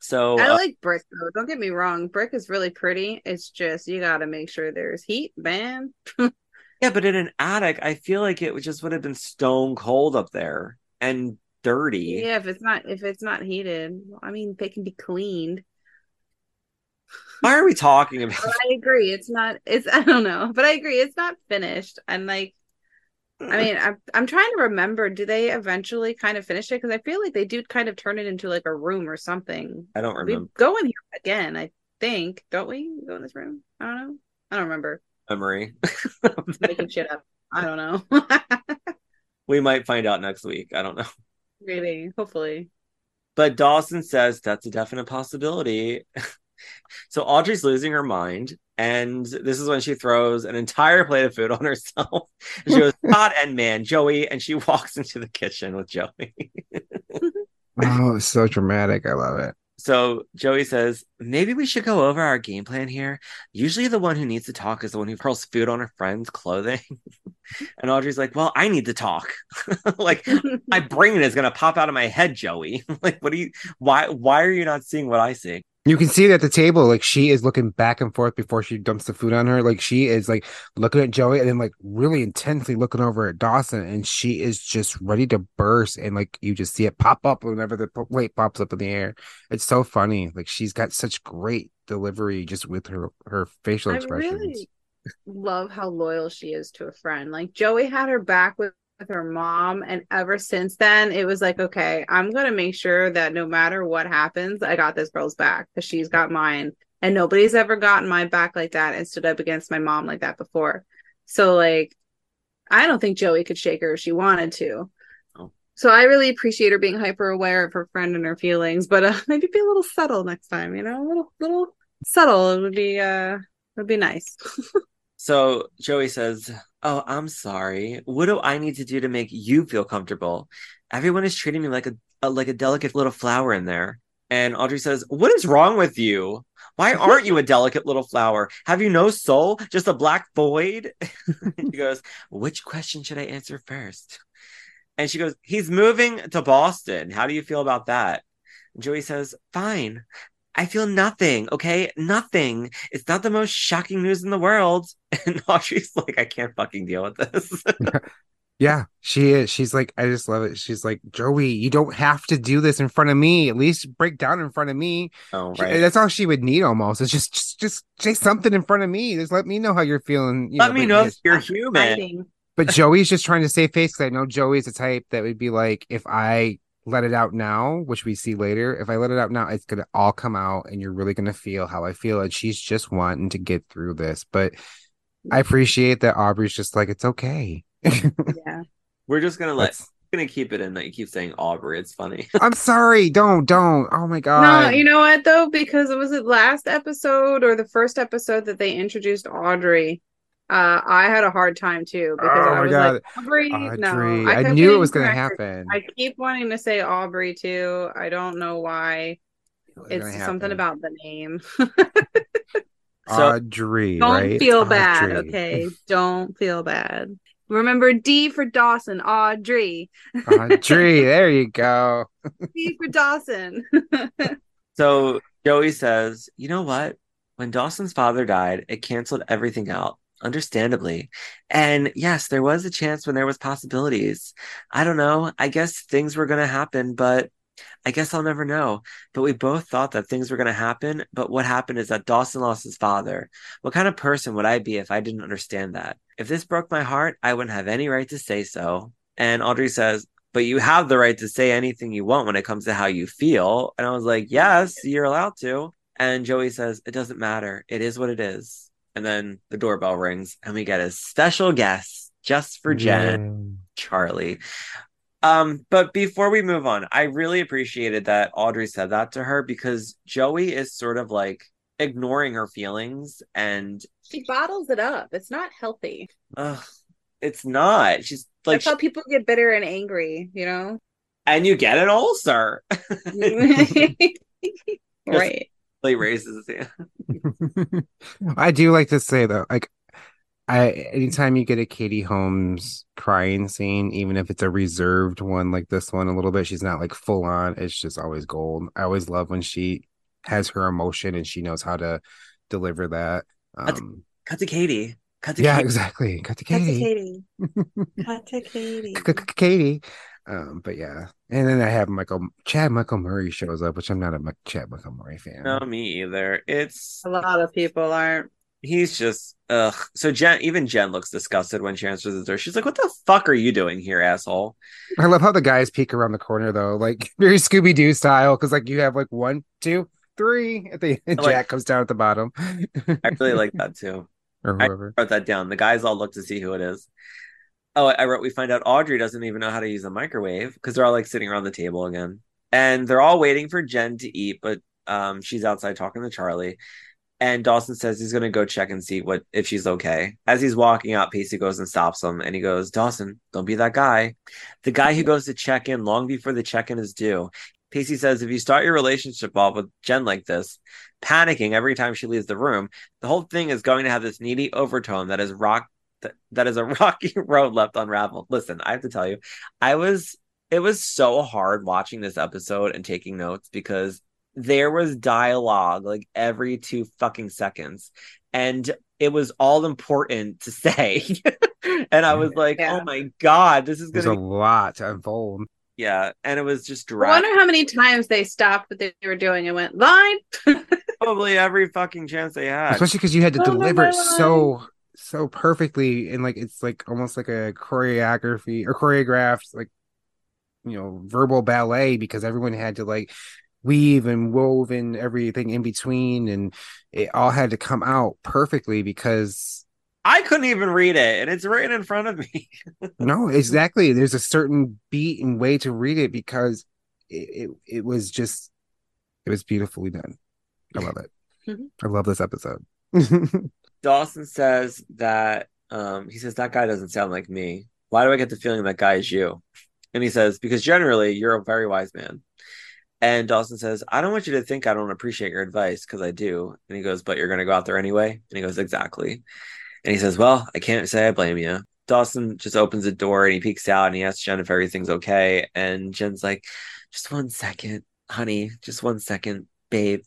so I uh, like brick though. Don't get me wrong. Brick is really pretty. It's just you gotta make sure there's heat, man. yeah, but in an attic, I feel like it just would have been stone cold up there and dirty. Yeah, if it's not if it's not heated. I mean they can be cleaned. Why are we talking about? I agree. It's not it's I don't know. But I agree, it's not finished. And like I mean, I'm I'm trying to remember. Do they eventually kind of finish it? Because I feel like they do kind of turn it into like a room or something. I don't remember. We go in here again, I think, don't we? Go in this room? I don't know. I don't remember. Uh, memory. Making shit up. I don't know. we might find out next week. I don't know. Maybe, hopefully. But Dawson says that's a definite possibility. so Audrey's losing her mind. And this is when she throws an entire plate of food on herself. she goes, God and man, Joey. And she walks into the kitchen with Joey. oh, it's so dramatic. I love it. So Joey says, maybe we should go over our game plan here. Usually the one who needs to talk is the one who hurls food on her friend's clothing. and Audrey's like, well, I need to talk. like my brain is gonna pop out of my head, Joey. like, what do you why why are you not seeing what I see? You can see it at the table, like she is looking back and forth before she dumps the food on her. Like she is like looking at Joey and then like really intensely looking over at Dawson, and she is just ready to burst. And like you just see it pop up whenever the plate pops up in the air. It's so funny. Like she's got such great delivery just with her her facial expressions. I really love how loyal she is to a friend. Like Joey had her back with with her mom and ever since then it was like okay i'm going to make sure that no matter what happens i got this girl's back because she's got mine. And nobody's ever gotten my back like that and stood up against my mom like that before. So like i don't think joey could shake her if she wanted to. Oh. so i really appreciate her being hyper aware of her friend and her feelings but uh, maybe be a little subtle next time you know a little little subtle it would be uh it would be nice so joey says Oh, I'm sorry. What do I need to do to make you feel comfortable? Everyone is treating me like a, a like a delicate little flower in there. And Audrey says, What is wrong with you? Why aren't you a delicate little flower? Have you no soul? Just a black void? she goes, Which question should I answer first? And she goes, He's moving to Boston. How do you feel about that? Joey says, Fine. I feel nothing. Okay, nothing. It's not the most shocking news in the world. And Audrey's like, I can't fucking deal with this. yeah, she is. She's like, I just love it. She's like, Joey, you don't have to do this in front of me. At least break down in front of me. Oh, right. She, that's all she would need almost. It's just, just, just say something in front of me. Just let me know how you're feeling. You let know, me know if you're human. But Joey's just trying to save face because I know Joey's the type that would be like, if I let it out now, which we see later, if I let it out now, it's gonna all come out and you're really gonna feel how I feel. And she's just wanting to get through this. But I appreciate that Aubrey's just like, it's okay. yeah. We're just gonna let gonna keep it in that you keep saying Aubrey. It's funny. I'm sorry. Don't, don't. Oh my god. No, you know what though? Because it was it last episode or the first episode that they introduced Audrey. Uh, I had a hard time too because oh I was God. like Aubrey. Audrey. No, I, I knew it was going to happen. I keep wanting to say Aubrey too. I don't know why. It's something about the name. so, Audrey. Don't right? feel bad. Okay, don't feel bad. Remember D for Dawson. Audrey. Audrey. There you go. D for Dawson. so Joey says, "You know what? When Dawson's father died, it canceled everything out understandably. And yes there was a chance when there was possibilities. I don't know. I guess things were going to happen but i guess i'll never know. But we both thought that things were going to happen but what happened is that dawson lost his father. What kind of person would i be if i didn't understand that? If this broke my heart i wouldn't have any right to say so. And audrey says but you have the right to say anything you want when it comes to how you feel. And i was like yes you're allowed to. And joey says it doesn't matter. It is what it is and then the doorbell rings, and we get a special guest just for Jen, Charlie. Um, but before we move on, I really appreciated that Audrey said that to her because Joey is sort of like ignoring her feelings and she bottles it up. It's not healthy. Ugh, it's not. She's like That's how people get bitter and angry, you know? And you get an ulcer. right. Like raises his hand. I do like to say though, like I anytime you get a Katie Holmes crying scene, even if it's a reserved one like this one, a little bit, she's not like full on. It's just always gold. I always love when she has her emotion and she knows how to deliver that. Um, cut, to, cut to Katie. Cut to yeah, Katie. exactly. Cut to Katie. Cut to Katie. cut to Katie. Katie. Um, but yeah, and then I have Michael Chad Michael Murray shows up, which I'm not a Chad Michael Murray fan. No, me either. It's a lot of people aren't. He's just ugh. So Jen, even Jen looks disgusted when she answers the door. She's like, "What the fuck are you doing here, asshole?" I love how the guys peek around the corner though, like very Scooby Doo style, because like you have like one, two, three at the end. Like, Jack comes down at the bottom. I really like that too. Or whoever. I wrote that down. The guys all look to see who it is. Oh, I wrote. We find out Audrey doesn't even know how to use a microwave because they're all like sitting around the table again. and they're all waiting for Jen to eat, but um, she's outside talking to Charlie. And Dawson says he's gonna go check and see what if she's okay. As he's walking out, Pacey goes and stops him, and he goes, "Dawson, don't be that guy." The guy who goes to check in long before the check in is due. Pacey says if you start your relationship off with Jen like this, panicking every time she leaves the room, the whole thing is going to have this needy overtone that is rock that, that is a rocky road left unraveled. Listen, I have to tell you, I was it was so hard watching this episode and taking notes because there was dialogue like every two fucking seconds and it was all important to say and i was like oh yeah. oh my god this is gonna be... a lot to unfold yeah and it was just dry. i wonder how many times they stopped what they were doing and went line probably every fucking chance they had especially because you had to oh, deliver it so so perfectly and like it's like almost like a choreography or choreographed like you know verbal ballet because everyone had to like weave and wove and everything in between and it all had to come out perfectly because I couldn't even read it and it's right in front of me. no, exactly. There's a certain beat and way to read it because it, it, it was just it was beautifully done. I love it. I love this episode. Dawson says that um he says that guy doesn't sound like me. Why do I get the feeling that guy is you? And he says, Because generally you're a very wise man. And Dawson says, I don't want you to think I don't appreciate your advice because I do. And he goes, But you're going to go out there anyway? And he goes, Exactly. And he says, Well, I can't say I blame you. Dawson just opens the door and he peeks out and he asks Jen if everything's okay. And Jen's like, Just one second, honey, just one second, babe.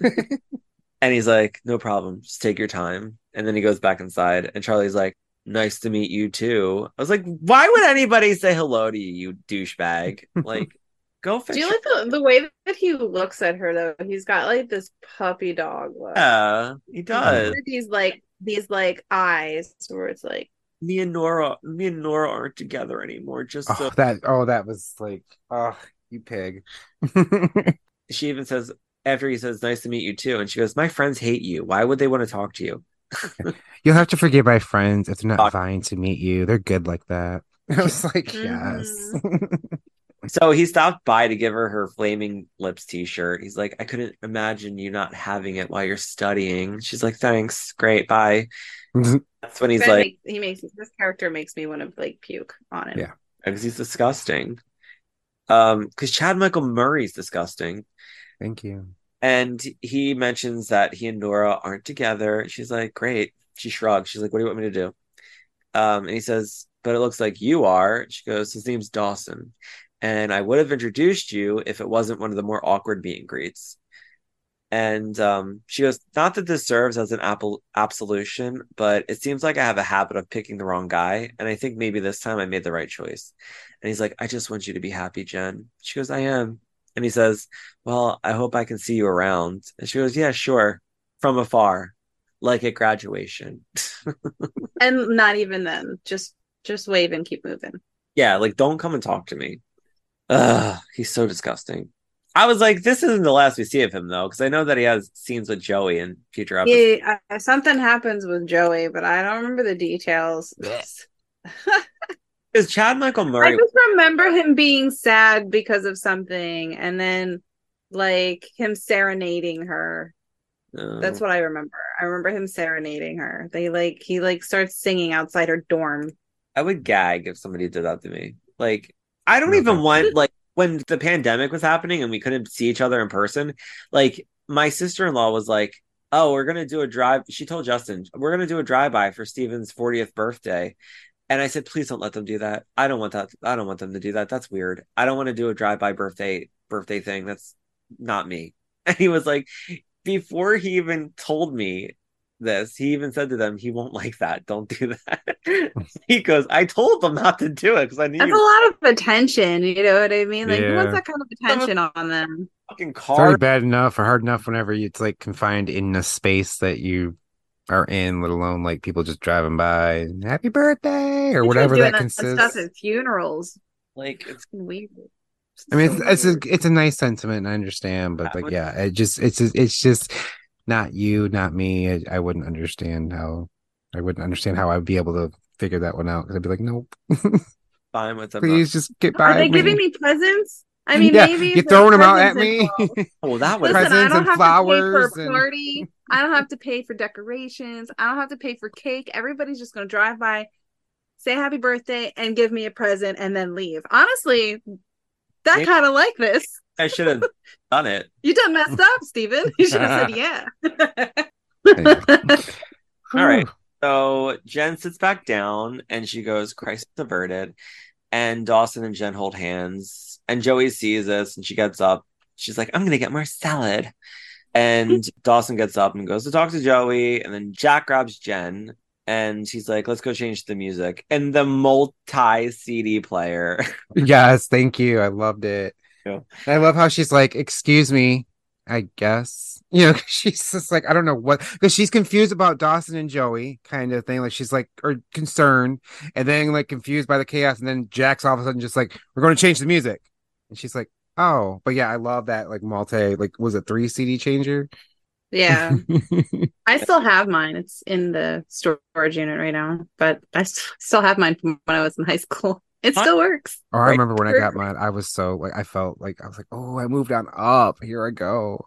and he's like, No problem, just take your time. And then he goes back inside and Charlie's like, Nice to meet you too. I was like, Why would anybody say hello to you, you douchebag? Like, Go fix Do you like the, the way that he looks at her though? He's got like this puppy dog look. Yeah, he does. These like these like eyes where it's like me and Nora, me and Nora aren't together anymore. Just oh, so... that. Oh, that was like, oh, you pig. she even says after he says, "Nice to meet you too," and she goes, "My friends hate you. Why would they want to talk to you?" You'll have to forgive my friends if they're not vying to meet you. They're good like that. I was like, mm-hmm. yes. So he stopped by to give her her Flaming Lips t-shirt. He's like, I couldn't imagine you not having it while you're studying. She's like, thanks, great, bye. That's when he's like, makes, he makes this character makes me want to like puke on him. Yeah, because he's disgusting. Um, because Chad Michael Murray's disgusting. Thank you. And he mentions that he and Nora aren't together. She's like, great. She shrugs. She's like, what do you want me to do? Um, and he says, but it looks like you are. She goes, his name's Dawson and I would have introduced you if it wasn't one of the more awkward meet and greets. And um, she goes, Not that this serves as an apple absolution, but it seems like I have a habit of picking the wrong guy. And I think maybe this time I made the right choice. And he's like, I just want you to be happy, Jen. She goes, I am. And he says, Well, I hope I can see you around. And she goes, Yeah, sure. From afar, like at graduation. and not even then. Just just wave and keep moving. Yeah, like don't come and talk to me. Ugh, he's so disgusting. I was like, this isn't the last we see of him though, because I know that he has scenes with Joey in future episodes. Yeah, uh, something happens with Joey, but I don't remember the details. Is Chad Michael Murray? I just remember him being sad because of something, and then like him serenading her. Oh. That's what I remember. I remember him serenading her. They like he like starts singing outside her dorm. I would gag if somebody did that to me. Like I don't even want like when the pandemic was happening and we couldn't see each other in person. Like my sister in law was like, "Oh, we're gonna do a drive." She told Justin, "We're gonna do a drive by for Steven's 40th birthday." And I said, "Please don't let them do that. I don't want that. I don't want them to do that. That's weird. I don't want to do a drive by birthday birthday thing. That's not me." And he was like, before he even told me this. He even said to them, he won't like that. Don't do that. he goes, I told them not to do it because I need That's a lot of attention. You know what I mean? Like, yeah. who wants that kind of attention on them? Fucking car. It's already bad enough or hard enough whenever it's like confined in a space that you are in, let alone like people just driving by, happy birthday or whatever that consists. Stuff at funerals. Like, it's weird. I mean, it's, it's a it's a nice sentiment. I understand, but like, yeah, it just it's it's just not you, not me. I, I wouldn't understand how I wouldn't understand how I'd be able to figure that one out because I'd be like, nope. Fine with them. Please just get by. Are they me. giving me presents? I mean, Yeah, maybe you're throwing them out at me. involved. Oh, that was Listen, I Presents don't and have flowers to pay for a and- party. I don't have to pay for decorations. I don't have to pay for cake. Everybody's just gonna drive by, say happy birthday, and give me a present, and then leave. Honestly, that kind of like this. I should have done it. You done messed up, Stephen. You should have said yeah. All right. So Jen sits back down and she goes, Christ averted. And Dawson and Jen hold hands. And Joey sees this and she gets up. She's like, I'm going to get more salad. And Dawson gets up and goes to talk to Joey. And then Jack grabs Jen and he's like, let's go change the music. And the multi CD player. yes, thank you. I loved it. Yeah. I love how she's like, "Excuse me, I guess." You know, she's just like, I don't know what, because she's confused about Dawson and Joey, kind of thing. Like she's like, or concerned, and then like confused by the chaos, and then Jack's all of a sudden just like, "We're going to change the music," and she's like, "Oh, but yeah, I love that like multi, like was it three CD changer?" yeah, I still have mine. It's in the storage unit right now, but I still have mine from when I was in high school. It Huh? still works. Oh, I remember when I got mine. I was so like I felt like I was like, oh, I moved on up. Here I go.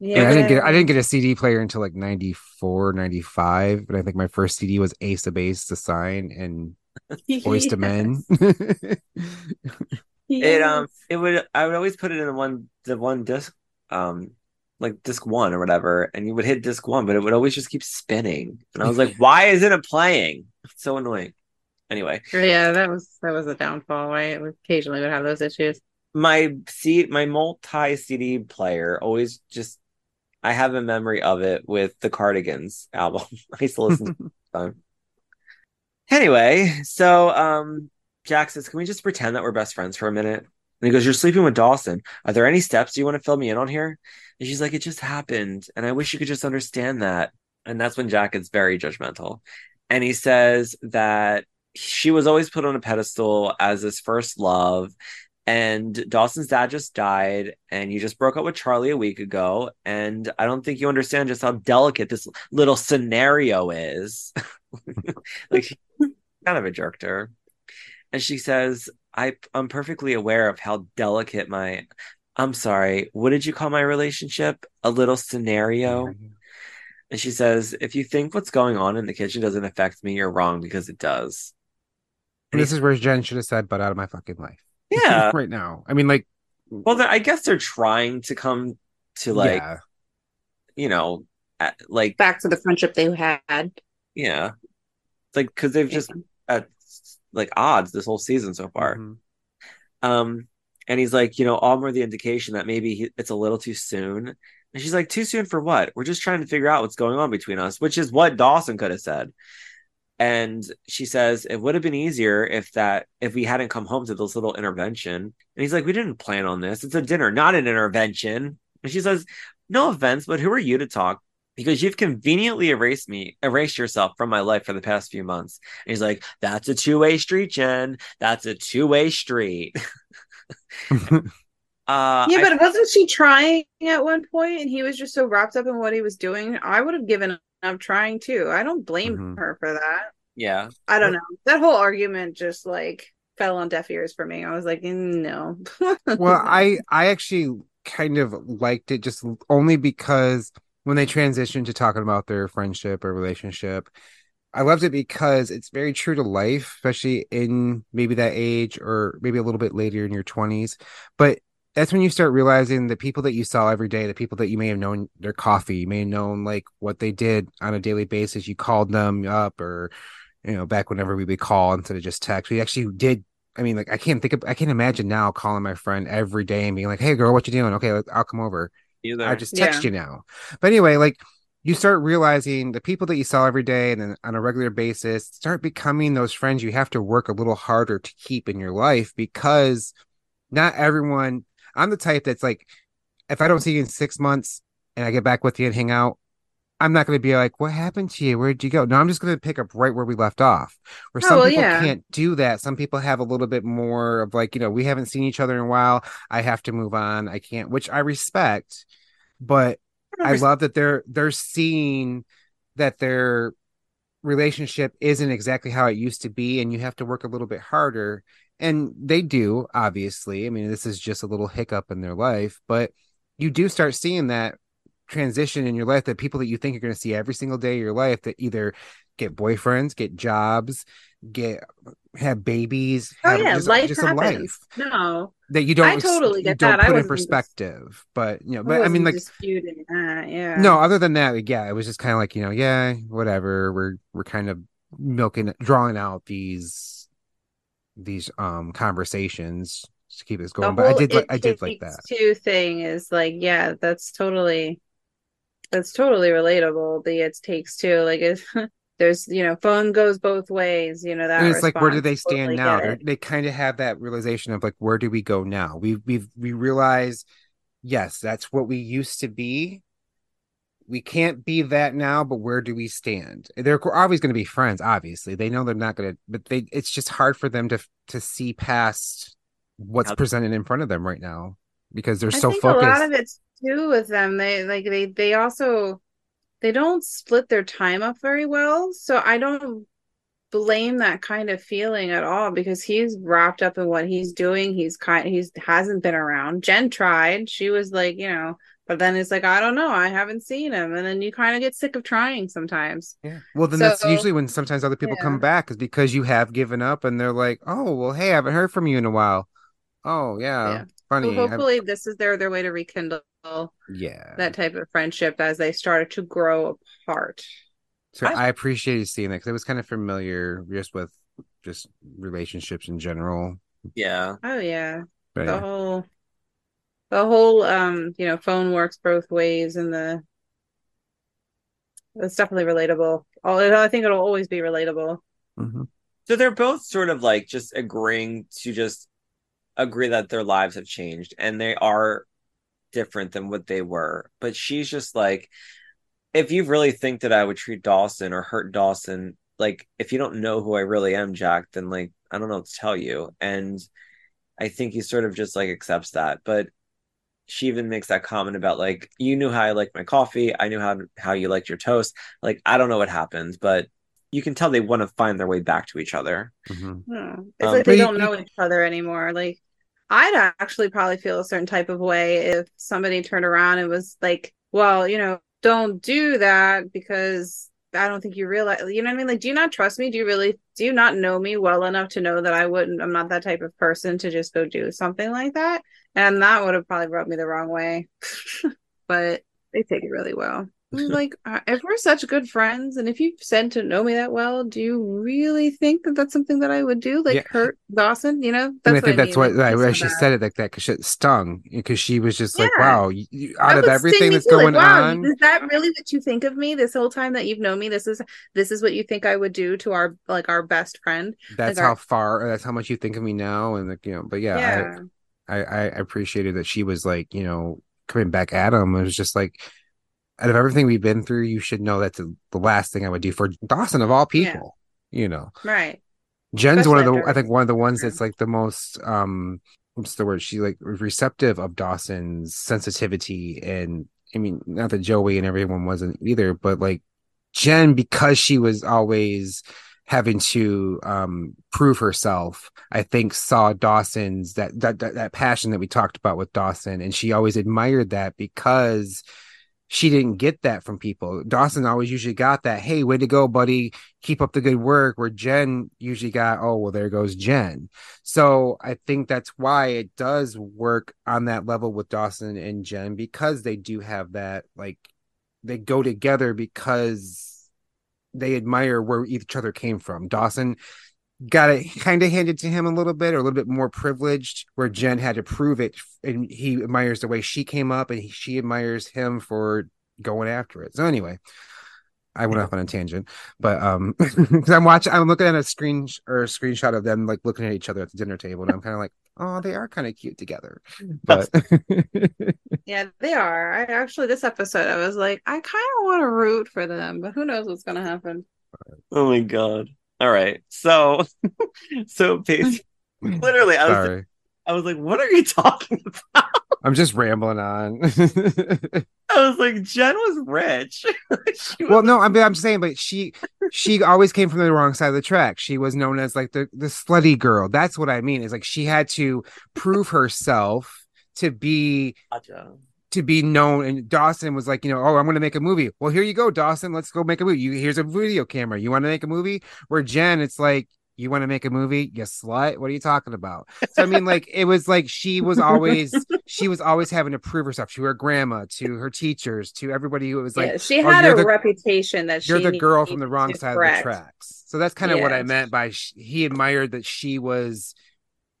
Yeah, And I didn't get I didn't get a CD player until like 94, 95. But I think my first CD was Ace of Base, The Sign, and Boyz II Men. It um it would I would always put it in the one the one disc um like disc one or whatever, and you would hit disc one, but it would always just keep spinning. And I was like, why isn't it playing? It's so annoying. Anyway, Yeah, that was that was a downfall. I occasionally would have those issues. my C my multi CD player always just I have a memory of it with the Cardigans album. I used to listen to it all the time. Anyway, so um Jack says, Can we just pretend that we're best friends for a minute? And he goes, You're sleeping with Dawson. Are there any steps you want to fill me in on here? And she's like, It just happened. And I wish you could just understand that. And that's when Jack is very judgmental. And he says that she was always put on a pedestal as his first love. And Dawson's dad just died, and you just broke up with Charlie a week ago. And I don't think you understand just how delicate this little scenario is. like, kind of a jerk to her. And she says, I, I'm perfectly aware of how delicate my. I'm sorry, what did you call my relationship? A little scenario? Mm-hmm. And she says, if you think what's going on in the kitchen doesn't affect me, you're wrong because it does. And this is where Jen should have said, "Butt out of my fucking life." Yeah. right now. I mean, like, Well, I guess they're trying to come to like, yeah. you know, at, like, Back to the friendship they had. yeah, like because they've just at like odds this whole season so far. Mhm. Um, and he's like, you know, all more the indication that maybe he, it's a little too soon. And she's like, too soon for what? We're just trying to figure out what's going on between us, which is what Dawson could have said. And she says it would have been easier if that if we hadn't come home to this little intervention. And he's like, we didn't plan on this. It's a dinner, not an intervention. And she says, no offense, but who are you to talk? Because you've conveniently erased me, erased yourself from my life for the past few months. And he's like, that's a two way street, Jen. That's a two way street. Uh, yeah, I- but wasn't she trying at one point and he was just so wrapped up in what he was doing? I would have given up trying too. I don't blame Mhm. her for that. yeah, I don't know. That whole argument just like fell on deaf ears for me. I was like, "Mm, no. well i i actually kind of liked it just only because when they transitioned to talking about their friendship or relationship i loved it because it's very true to life especially in maybe that age or maybe a little bit later in your 20s but that's when you start realizing the people that you saw every day the people that you may have known their coffee you may have known like what they did on a daily basis you called them up or you know back whenever we would call instead of just text we actually did I mean, like I can't think of, I can't imagine now calling my friend every day and being like, "Hey, girl, what you doing? Okay, I'll come over." Either. I just text you now. But anyway, like you start realizing the people that you saw every day and then on a regular basis start becoming those friends you have to work a little harder to keep in your life because not everyone. I'm the type that's like, if I don't see you in six months and I get back with you and hang out. I'm not going to be like, what happened to you? Where'd you go? No, I'm just going to pick up right where we left off. Where Oh, some well, people yeah. can't do that. Some people have a little bit more of like, you know, we haven't seen each other in a while. I have to move on. I can't, which I respect, but I love that they're they're seeing that their relationship isn't exactly how it used to be, and you have to work a little bit harder. and they do obviously i mean this is just a little hiccup in their life but you do start seeing that transition in your life that people that you think you're going to see every single day of your life that either get boyfriends get jobs get have babies Oh have yeah, just, life just a happens. life No, that you don't I totally get don't that. I put in wasn't just- perspective but you know but i mean like that. Yeah. no other than that yeah it was just kind of like you know yeah whatever we're we're kind of milking drawing out these these um conversations to keep this going but i did i did like that Two thing is like, yeah, that's totally, that's totally relatable. The it takes two, like if there's, you know, phone goes both ways. You know that. and it's like where do they stand totally now They're, it. they kind of have that realization of like where do we go now we we we realize yes that's what we used to be we can't be that now but where do we stand they're always going to be friends obviously they know they're not going to but they it's just hard for them to to see past what's presented in front of them right now because they're I so think focused a lot of it's too with them. They like they they also they don't split their time up very well. So I don't blame that kind of feeling at all because he's wrapped up in what he's doing. He's kind he's hasn't been around. Jen tried. She was like, you know, but then it's like, I don't know, I haven't seen him. And then you kind of get sick of trying sometimes. Yeah. Well, then that's usually when sometimes other people yeah. come back is because you have given up and they're like, oh, well, hey, I haven't heard from you in a while. Oh, yeah. Yeah. Funny. So I've- hopefully this is their their way to rekindle yeah. that type of friendship as they started to grow apart. so I- I appreciated seeing that because it was kind of familiar just with just relationships in general. Yeah. Oh yeah. But the yeah. whole the whole um you know phone works both ways and the it's definitely relatable Oh, i think it'll always be relatable Mhm. So they're both sort of like just agreeing to just agree that their lives have changed and they are different than what they were. But she's just like, if you really think that I would treat Dawson or hurt Dawson, like if you don't know who I really am, Jack, then like I don't know what to tell you. And I think he sort of just like accepts that. But she even makes that comment about like you knew how I liked my coffee, I knew how how you liked your toast. Like I don't know what happened, but you can tell they want to find their way back to each other. Mhm. Hmm. it's Um, like they don't know each other anymore like i'd actually probably feel a certain type of way if somebody turned around and was like well you know don't do that because i don't think you realize you know what i mean? Like do you not trust me? Do you really do you not know me well enough to know that i wouldn't i'm not that type of person to just go do something like that? And that would have probably rubbed me the wrong way. But they take it really well like uh, if we're such good friends and if you've said to know me that well do you really think that that's something that i would do like Yeah. hurt dawson you know And I what think that's what mean. Like, I, why she said it like that because it stung because she was just like, wow, you, you- out That of everything that's too, like, going wow, on. is that really what you think of me this whole time that you've known me this is this is what you think i would do to our like our best friend That's like how our- far. That's how much you think of me now, and like you know. But yeah, I, yeah I, I appreciated that she was like, you know, coming back at him. It was just like, out of everything we've been through, you should know that's the, last thing I would do for Dawson of all Yeah. people. You know, right Jen's one of the I think one of the ones that's like the most, um, what's the word? She like receptive of Dawson's sensitivity, and I mean, not that Joey and everyone wasn't either, but like Jen, because she was always having to um prove herself i think saw dawson's that that that passion that we talked about with dawson and she always admired that because she didn't get that from people. Dawson always usually got that hey way to go buddy. Keep up the good work. Where jen usually got oh well there goes jen. So i think that's why it does work on that level with dawson and jen because they do have that like they go together because they admire where each other came from. Dawson got it kind of handed to him a little bit, or a little bit more privileged, where Jen had to prove it, and he admires the way she came up, and he, she admires him for going after it. So anyway, I went off on a tangent, but um, because I'm watching, I'm looking at a screen or a screenshot of them like looking at each other at the dinner table, and I'm kind of like, oh, they are kind of cute together, but. yeah they are i actually this episode i was like i kind of want to root for them but who knows what's gonna happen Oh my god. All right. So so basically literally I was Sorry. I was like, what are you talking about? I'm just rambling on. I was like, Jen was rich. Was- well, no, I'm I'm saying, but she she always came from the wrong side of the track. She was known as like the the slutty girl. That's what I mean. Is like she had to prove herself to be Gotcha. To be known. And Dawson was like, you know, oh, I'm going to make a movie. Well, here you go, Dawson. Let's go make a movie. You here's a video camera. You want to make a movie? Where Jen, it's like. You want to make a movie, you slut? What are you talking about? So I mean, like it was like she was always she was always having to prove herself to her grandma, to her teachers, to everybody who was like, yeah, she "Oh, had you're a the- reputation that you're she the girl from the wrong side correct. of the tracks. So that's kind of what I meant by sh- he admired that she was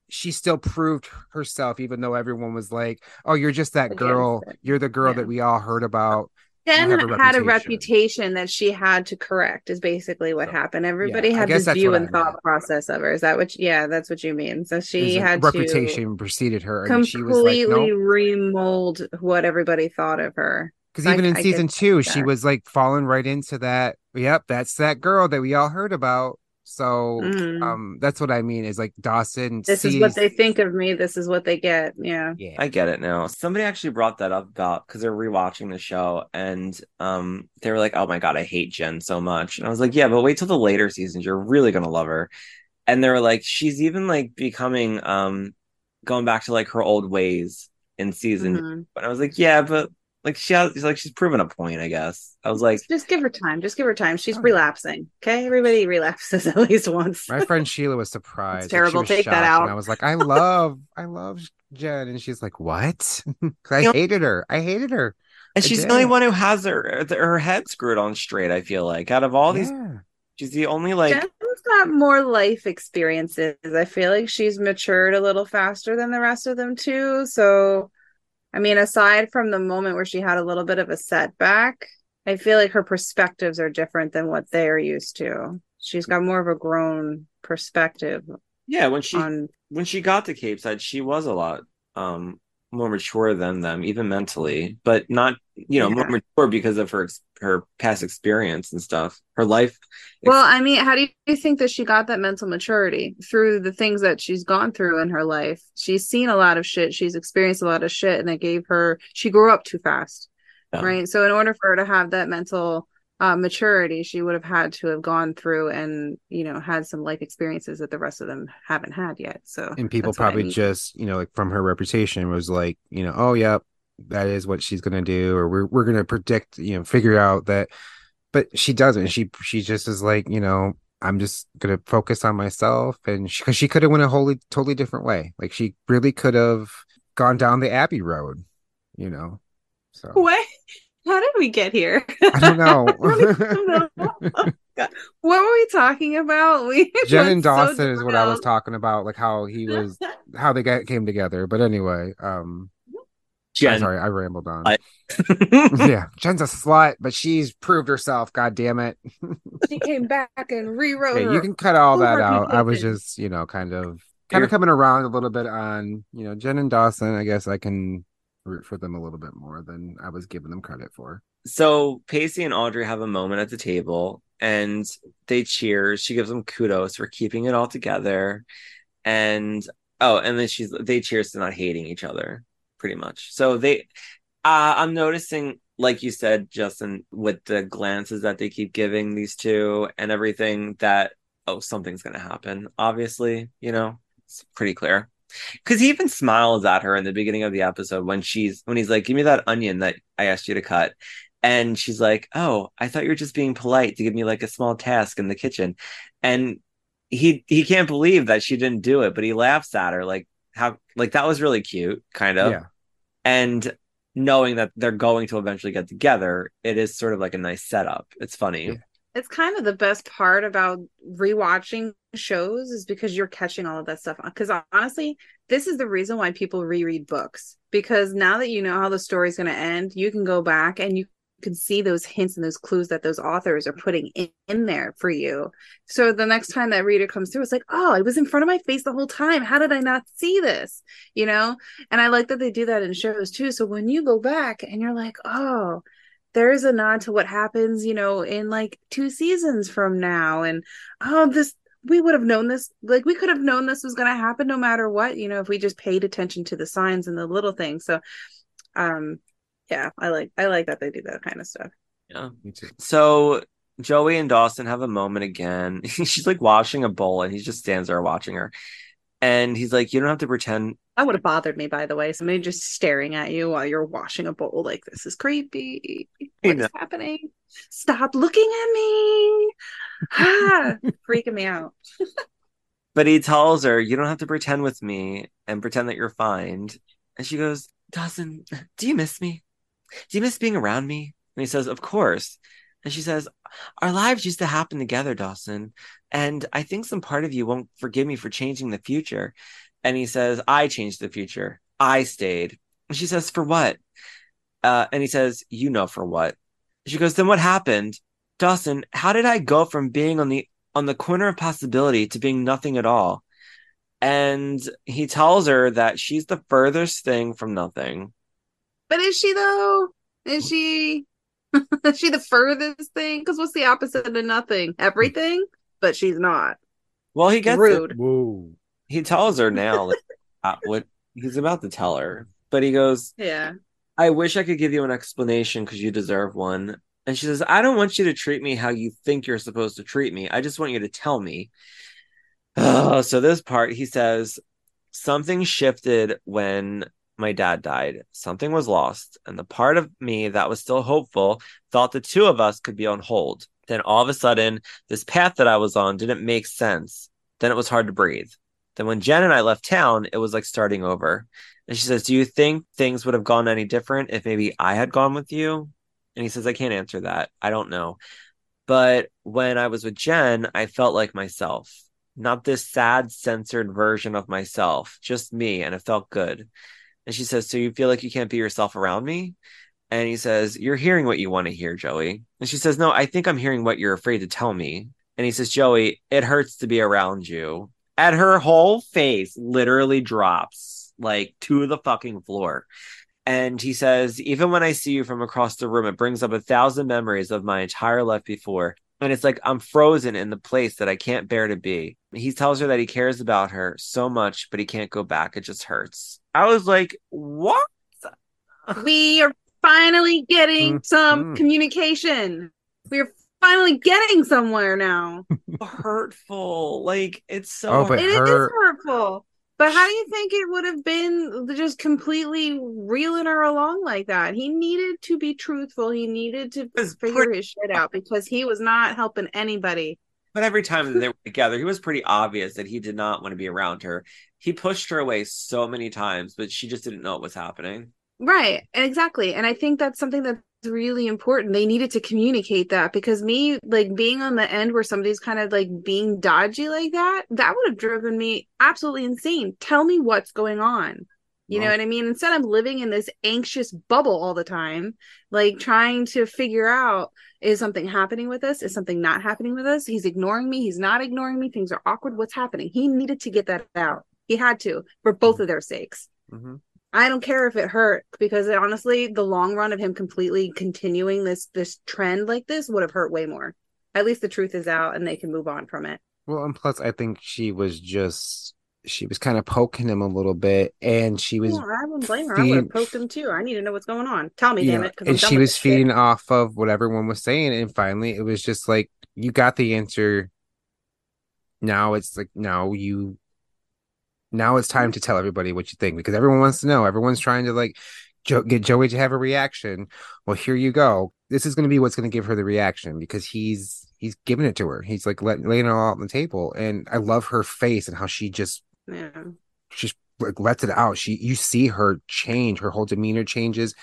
she still proved herself even though everyone was like, "Oh, you're just that girl. You're the girl Yeah. that we all heard about." Have had a a reputation. that she had to correct is basically what So, happened. Everybody I had this view and I thought process of her. Is that what yeah, that's what you mean. So she had reputation preceded her and she was like, completely "No." remold what everybody thought of her. Because I- even in I season two, she was like falling right into that. Yep, that's that girl that we all heard about. So, Mhm. um, that's what I mean. Is like Dawson. This is what they think of me. This is what they get. Yeah. Yeah, I get it now. Somebody actually brought that up about because they're rewatching the show and um they were like, "Oh my god, I hate Jen so much." And I was like, "Yeah, but wait till the later seasons. You're really gonna love her." And they were like, "She's even like becoming um going back to like her old ways in season." Mhm. But I was like, "Yeah, but like she has like she's proven a point, I guess." I was like, Just give her time. Just give her time. She's Oh, relapsing. Okay. Everybody relapses at least once. My friend Sheila was surprised. like, she terrible. was Take that out. And I was like, I love, I love Jen, and she's like, what? 'Cause I You know- hated her. I hated her. and I she's the only one who has her her head screwed on straight. I feel like out of all these, she's the only like Jen's got more life experiences. I feel like she's matured a little faster than the rest of them too. So, I mean, aside from the moment where she had a little bit of a setback, I feel like her perspectives are different than what they're used to. She's got more of a grown perspective yeah. When she on when she got to Capeside, she was a lot um more mature than them, even mentally, but not you know more mature because of her her past experience and stuff, her life. Well, I mean, how do you think that she got that mental maturity through the things that she's gone through in her life? She's seen a lot of shit, she's experienced a lot of shit, and it gave her she grew up too fast. Yeah. right so in order for her to have that mental uh, maturity she would have had to have gone through and you know had some life experiences that the rest of them haven't had yet so And people that's what I probably mean. just, you know, like from her reputation was like, you know, oh, yep, that is what she's going to do. Or we're, we're going to predict, you know, figure out that. But she doesn't. She, she just is like, you know, I'm just going to focus on myself. And she, cause she could have went a wholly, totally different way. Like she really could have gone down the Abbey road, you know? So what how did we get here I don't know. what were we talking about we Jen went and so Dawson is what I was talking about, like how he was, how they got came together. But anyway, um, I'm sorry, I rambled on. I- yeah, Jen's a slut, but she's proved herself. God damn it! she came back and rewrote Yeah, her you can cut all that out. I was just, you know, kind of, kind of coming around a little bit on, you know, Jen and Dawson. I guess I can root for them a little bit more than I was giving them credit for. so Pacey and Audrey have a moment at the table and they cheer. She gives them kudos for keeping it all together. And oh, and then she's they cheers to not hating each other, pretty much. So they uh I'm noticing, like you said, Justin, with the glances that they keep giving these two and everything, that oh, something's gonna happen. Obviously, you know, it's pretty clear. Because he even smiles at her in the beginning of the episode when she's when he's like, "Give me that onion that I asked you to cut," and she's like, "Oh, I thought you were just being polite to give me like a small task in the kitchen," and he he can't believe that she didn't do it, but he laughs at her like how like that was really cute, kind of, Yeah. and knowing that they're going to eventually get together, it is sort of like a nice setup. It's funny. Yeah. It's kind of the best part about rewatching shows is because you're catching all of that stuff because honestly this is the reason why people reread books because now that you know how the story's going to end you can go back and you can see those hints and those clues that those authors are putting in, in there for you. So the next time that reader comes through it's like oh it was in front of my face the whole time. How did i not see this? You know? And i like that they do that in shows too. So when you go back and you're like oh there's a nod to what happens, you know, in like two seasons from now. And oh, this we would have known this like we could have known this was going to happen no matter what you know if we just paid attention to the signs and the little things. So um yeah i like i like that they do that kind of stuff. Yeah. Me too. So joey and dawson have a moment again. She's like washing a bowl and he just stands there watching her and he's like you don't have to pretend. That would have bothered me by the way. Somebody just staring at you while you're washing a bowl like this is creepy. What's happening? Stop looking at me. Ah, freaking me out. But he tells her you don't have to pretend with me and pretend that you're fine. And she goes dawson do you miss me? Do you miss being around me? And he says of course and she says our lives used to happen together dawson and i think some part of you won't forgive me for changing the future and he says, I changed the future. I stayed. And she says, For what? Uh, and he says, You know for what. She goes, Then what happened? Dawson, how did I go from being on the on the corner of possibility to being nothing at all? And he tells her that she's the furthest thing from nothing. But is she though? Is she is she the furthest thing? Because what's the opposite of nothing? Everything? But she's not. Well, he gets rude. Whoa he tells her now like, uh, what he's about to tell her, but he goes, "Yeah, I wish I could give you an explanation because you deserve one." And she says, "I don't want you to treat me how you think you're supposed to treat me. I just want you to tell me." Oh, so this part, he says, something shifted when my dad died. Something was lost, and the part of me that was still hopeful thought the two of us could be on hold. Then all of a sudden, this path that I was on didn't make sense. Then it was hard to breathe. Then when Jen and I left town, it was like starting over. And she says, Do you think things would have gone any different if maybe I had gone with you? And he says, I can't answer that. I don't know. But when I was with Jen, I felt like myself, not this sad, censored version of myself, just me. And it felt good. And she says, So you feel like you can't be yourself around me? And he says, You're hearing what you want to hear, Joey. And she says, No, I think I'm hearing what you're afraid to tell me. And he says, Joey, it hurts to be around you and her whole face literally drops like to the fucking floor. And he says, even when I see you from across the room, it brings up a thousand memories of my entire life before. And it's like I'm frozen in the place that I can't bear to be. He tells her that he cares about her so much, but he can't go back. It just hurts. I was like, what? We are finally getting mm-hmm. some communication. We are finally getting somewhere now. hurtful. Like it's so oh, but it her... is hurtful. But how do you think it would have been just completely reeling her along like that? He needed to be truthful. He needed to figure pretty... his shit out because he was not helping anybody. But every time they were together, he was pretty obvious that he did not want to be around her. He pushed her away so many times, but she just didn't know what was happening. Right. Exactly. And I think that's something that's really important. They needed to communicate that because me like being on the end where somebody's kind of like being dodgy like that, that would have driven me absolutely insane. Tell me what's going on. You know what I mean? Instead of living in this anxious bubble all the time, like trying to figure out is something happening with us? Is something not happening with us? He's ignoring me. He's not ignoring me. Things are awkward. What's happening? He needed to get that out. He had to for both mm-hmm. of their sakes. Mm-hmm. I don't care if it hurt because honestly, the long run of him completely continuing this this trend like this would have hurt way more. At least the truth is out and they can move on from it. Well, and plus, I think she was just she was kind of poking him a little bit, and she was. Yeah, I wouldn't blame her. Feeding... I would have poked him too. I need to know what's going on. Tell me, damn it! And she was feeding shit. off of what everyone was saying, and finally, it was just like you got the answer. Now it's like now you now it's time to tell everybody what you think because everyone wants to know. Everyone's trying to like jo- get Joey to have a reaction. Well, here you go. This is going to be what's going to give her the reaction because he's he's giving it to her. He's like let, laying it all out on the table, and I love her face and how she just yeah. Like lets it out. She you see her change, her whole demeanor changes,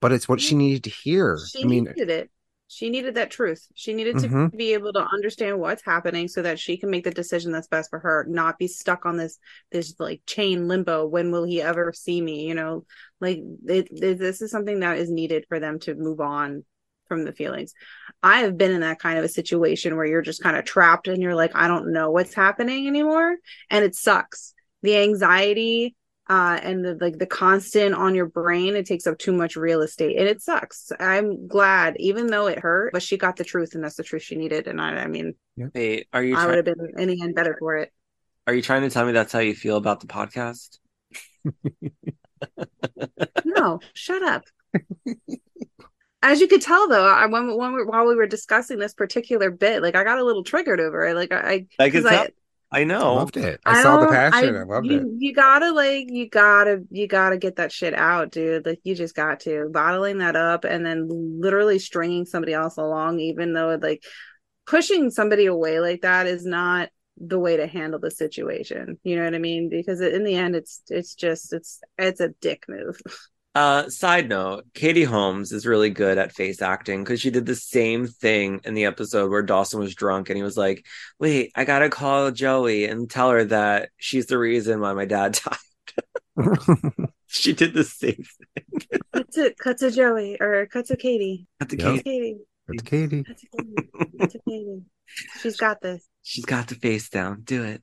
but it's what she needed to hear. She I mean, needed it. She needed that truth. She needed to mm-hmm. be able to understand what's happening so that she can make the decision that's best for her not be stuck on this this like chain limbo when will he ever see me? You know? Like it, it, this is something that is needed for them to move on from the feelings i have been in that kind of a situation where you're just kind of trapped and you're like i don't know what's happening anymore and it sucks the anxiety uh, and the, like the constant on your brain, it takes up too much real estate, and it sucks. I'm glad, even though it hurt, but she got the truth, and that's the truth she needed. And I, I mean, Hey, are you I try- would have been in the end better for it. are you trying to tell me that's how you feel about the podcast? No, shut up. As you could tell, though, I when when we, while we were discussing this particular bit, like I got a little triggered over it. Like I, I can 'cause tell. I, I I know. loved it. I, saw the don't- passion. I, loved you, it. You gotta like, you gotta, you gotta get that shit out, dude. Like you just got to bottling that up and then literally stringing somebody else along, even though like pushing somebody away like that is not the way to handle the situation. You know what I mean? Because in the end, it's it's just it's it's a dick move. Uh, side note, Katie Holmes is really good at face acting because she did the same thing in the episode where Dawson was drunk and he was like, Wait, I gotta call Joey and tell her that she's the reason why my dad died. she did the same thing. cut to cut to Joey or cut to Katie. At the Yep. Katie. Katie. That's Katie. Cut to Katie. Cut to Katie. She's got this. She's got the face down. Do it.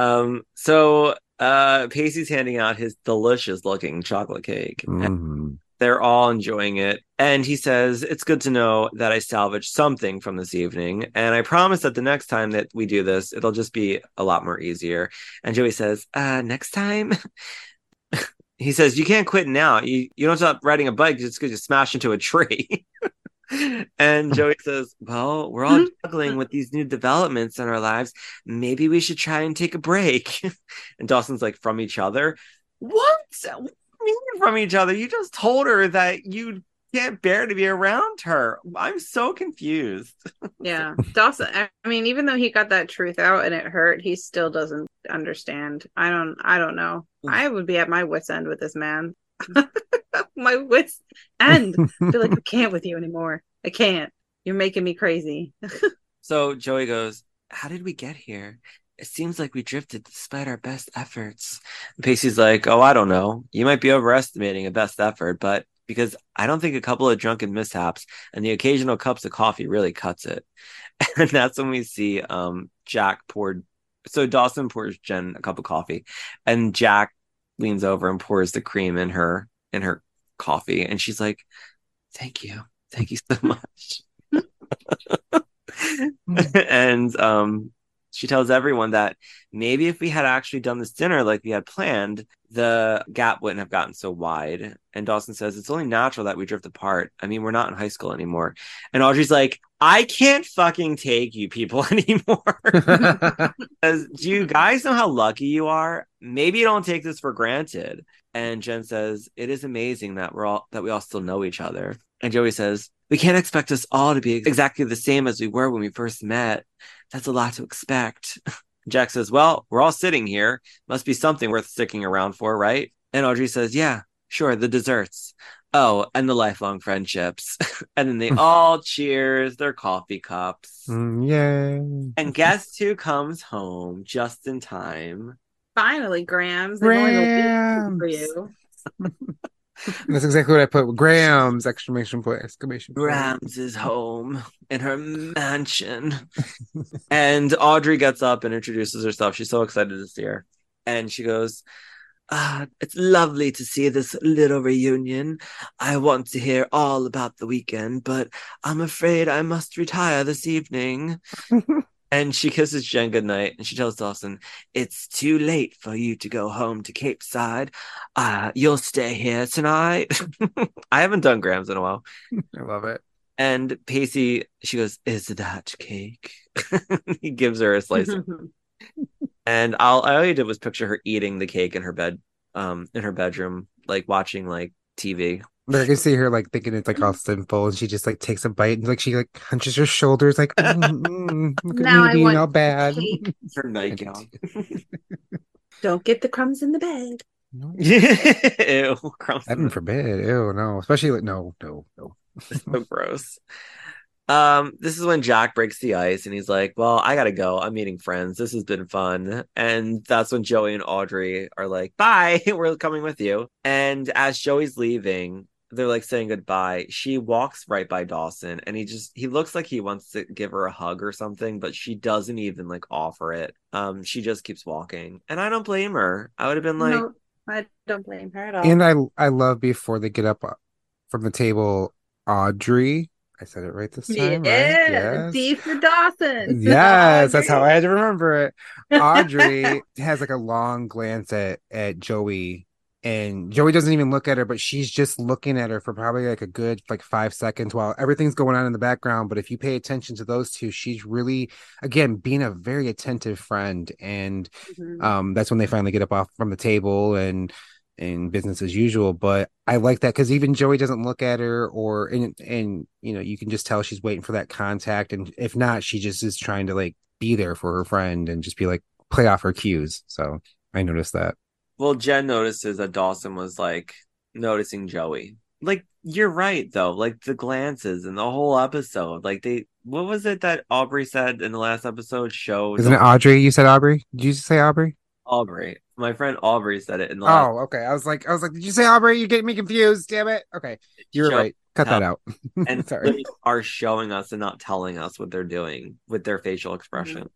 Um, so uh Pacey's handing out his delicious looking chocolate cake. Mhm. they're all enjoying it. And he says, It's good to know that I salvaged something from this evening. And I promise that the next time that we do this, it'll just be a lot more easier. And Joey says, Uh, next time? he says, You can't quit now. You you don't stop riding a bike just because you smash into a tree. and Joey says, Well, we're all mm-hmm. juggling with these new developments in our lives. Maybe we should try and take a break. and Dawson's like, From each other? What? What do you mean from each other? You just told her that you can't bear to be around her. I'm so confused. Yeah. Dawson, I I mean, even though he got that truth out and it hurt, he still doesn't understand. I don't I don't know. Mm. I would be at my wits end with this man. my wits end. I feel like I can't with you anymore. I can't. You're making me crazy. So Joey goes, How did we get here? It seems like we drifted despite our best efforts. And Pacey's like, Oh, I don't know. You might be overestimating a best effort, but because I don't think a couple of drunken mishaps and the occasional cups of coffee really cuts it. And that's when we see um Jack poured so Dawson pours Jen a cup of coffee and Jack leans over and pours the cream in her in her coffee and she's like, Thank you. Thank you so much. and um she tells everyone that maybe if we had actually done this dinner like we had planned, the gap wouldn't have gotten so wide. And Dawson says it's only natural that we drift apart. I mean, we're not in high school anymore. And Audrey's like, I can't fucking take you people anymore. Do you guys know how lucky you are? Maybe you don't take this for granted. And Jen says, It is amazing that we're all that we all still know each other. And Joey says, We can't expect us all to be exactly the same as we were when we first met. That's a lot to expect. Jack says, Well, we're all sitting here. Must be something worth sticking around for, right? And Audrey says, Yeah, sure, the desserts. Oh, and the lifelong friendships. and then they all cheers their coffee cups. Mm, Yay. And guess who comes home just in time? Finally, Grams. They've only for Grams. you. That's exactly what I put. Grams! Exclamation point! Exclamation point. Grams is home in her mansion. and Audrey gets up and introduces herself. She's so excited to see her. And she goes, ah, It's lovely to see this little reunion. I want to hear all about the weekend, but I'm afraid I must retire this evening. and she kisses Jen goodnight and she tells Dawson, It's too late for you to go home to Capeside. Uh, you'll stay here tonight. I haven't done Grams in a while. I love it. And Pacey, she goes, "Is that cake?" he gives her a slice, and all, all I did was picture her eating the cake in her bed, um, in her bedroom, like watching like TV. But I can see her like thinking it's like all simple, and she just like takes a bite and like she like hunches her shoulders, like mm, mm, look at Now me I being want all bad. Her nightgown. Don't get the crumbs in the bed. No. Ew, crumbs. Heaven forbid. Ew, no. Especially like no, no, no. so gross. Um, this is when Jack breaks the ice and he's like, Well, I gotta go. I'm meeting friends. This has been fun. And that's when Joey and Audrey are like, Bye, we're coming with you. And as Joey's leaving, they're like saying goodbye. She walks right by Dawson and he just he looks like he wants to give her a hug or something, but she doesn't even like offer it. Um, she just keeps walking. And I don't blame her. I would have been like, No, I don't blame her at all. And I I love before they get up from the table, Audrey. I said it right this time, yeah, right? Yes. D for Dawson. Yes, that's how I had to remember it. Audrey has like a long glance at at Joey, and Joey doesn't even look at her, but she's just looking at her for probably like a good like five seconds while everything's going on in the background. But if you pay attention to those two, she's really again being a very attentive friend, and Mhm. um, that's when they finally get up off from the table and and business as usual. But I like that because even Joey doesn't look at her, or and and you know you can just tell she's waiting for that contact, and if not, she just is trying to like be there for her friend and just be like play off her cues. So I noticed that. Well, Jen notices that Dawson was like noticing Joey. Like you're right though. Like the glances and the whole episode. Like they what was it that Aubrey said in the last episode Show Isn't it Audrey? You said Aubrey? Did you say Aubrey? Aubrey. My friend Aubrey said it in the last Oh, okay. I was like, I was like, did you say Aubrey? You're getting me confused. Damn it. Okay, you were show- right. Cut that out. and Sorry. literally are showing us and not telling us what they're doing with their facial mm-hmm. expression.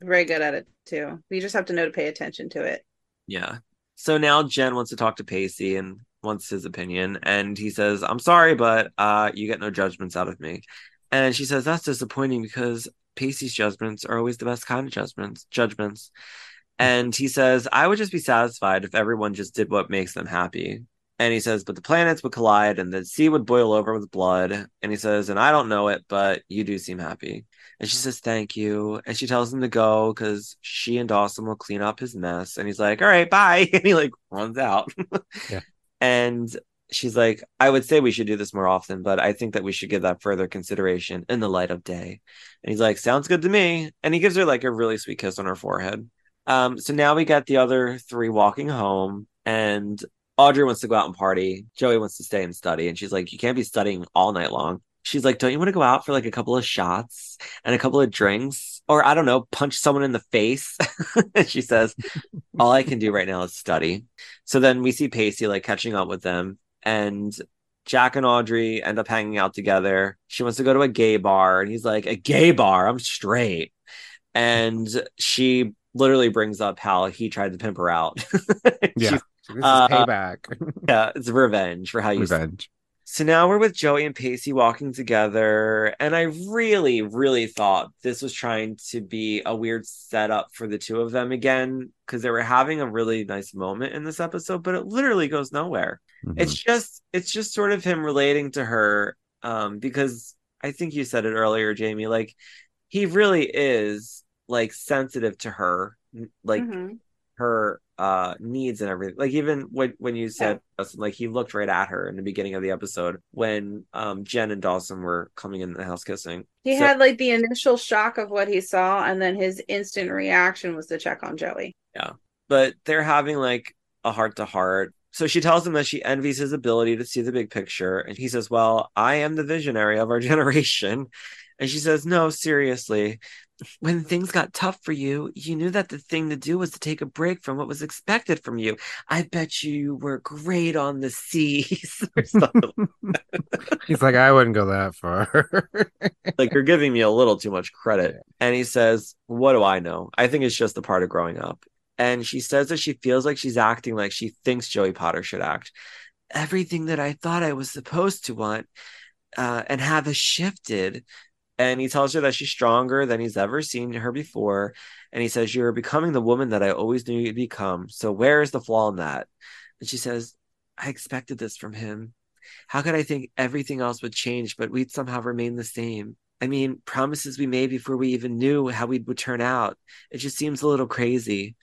Very good at it too. You just have to know to pay attention to it. Yeah. So now Jen wants to talk to Pacey and wants his opinion. And he says, I'm sorry, but uh, you get no judgments out of me. And she says, That's disappointing because Pacey's judgments are always the best kind of judgments. Judgments. And he says, I would just be satisfied if everyone just did what makes them happy. And he says, But the planets would collide and the sea would boil over with blood. And he says, And I don't know it, but you do seem happy. And she says, Thank you. And she tells him to go because she and Dawson will clean up his mess. And he's like, All right, bye. And he like runs out. Yeah. And she's like, I would say we should do this more often, but I think that we should give that further consideration in the light of day. And he's like, Sounds good to me. And he gives her like a really sweet kiss on her forehead. Um, so now we got the other three walking home, and Audrey wants to go out and party. Joey wants to stay and study. And she's like, You can't be studying all night long. She's like, Don't you want to go out for like a couple of shots and a couple of drinks? Or I don't know, punch someone in the face. and she says, All I can do right now is study. So then we see Pacey like catching up with them. And Jack and Audrey end up hanging out together. She wants to go to a gay bar. And he's like, A gay bar? I'm straight. And she literally brings up how he tried to pimp her out. Yeah. This is Uh, payback. yeah, it's revenge for how you Revenge. So now we're with Joey and Pacey walking together, and I really, really thought this was trying to be a weird setup for the two of them again because they were having a really nice moment in this episode, but it literally goes nowhere. Mhm. It's just, it's just sort of him relating to her, um, because I think you said it earlier, Jamie. Like he really is like sensitive to her, like Mhm. her uh needs and everything. Like even when when you said Dawson, like he looked right at her in the beginning of the episode when um jen and dawson were coming in the house kissing. He So- had like the initial shock of what he saw, and then his instant reaction was to check on Joey. Yeah. But they're having like a heart to heart so she tells him that she envies his ability to see the big picture and he says well i am the visionary of our generation. And she says no seriously when things got tough for you, you knew that the thing to do was to take a break from what was expected from you. I bet you were great on the seas or something. He's like, I wouldn't go that far. like you're giving me a little too much credit. And he says, What do I know? I think it's just a part of growing up. And she says that she feels like she's acting like she thinks Joey Potter should act. Everything that I thought I was supposed to want uh, and have has shifted. And he tells her that she's stronger than he's ever seen her before. And he says, You're becoming the woman that I always knew you'd become. So where is the flaw in that? And she says, I expected this from him. How could I think everything else would change, but we'd somehow remain the same? I mean, promises we made before we even knew how we would turn out. It just seems a little crazy.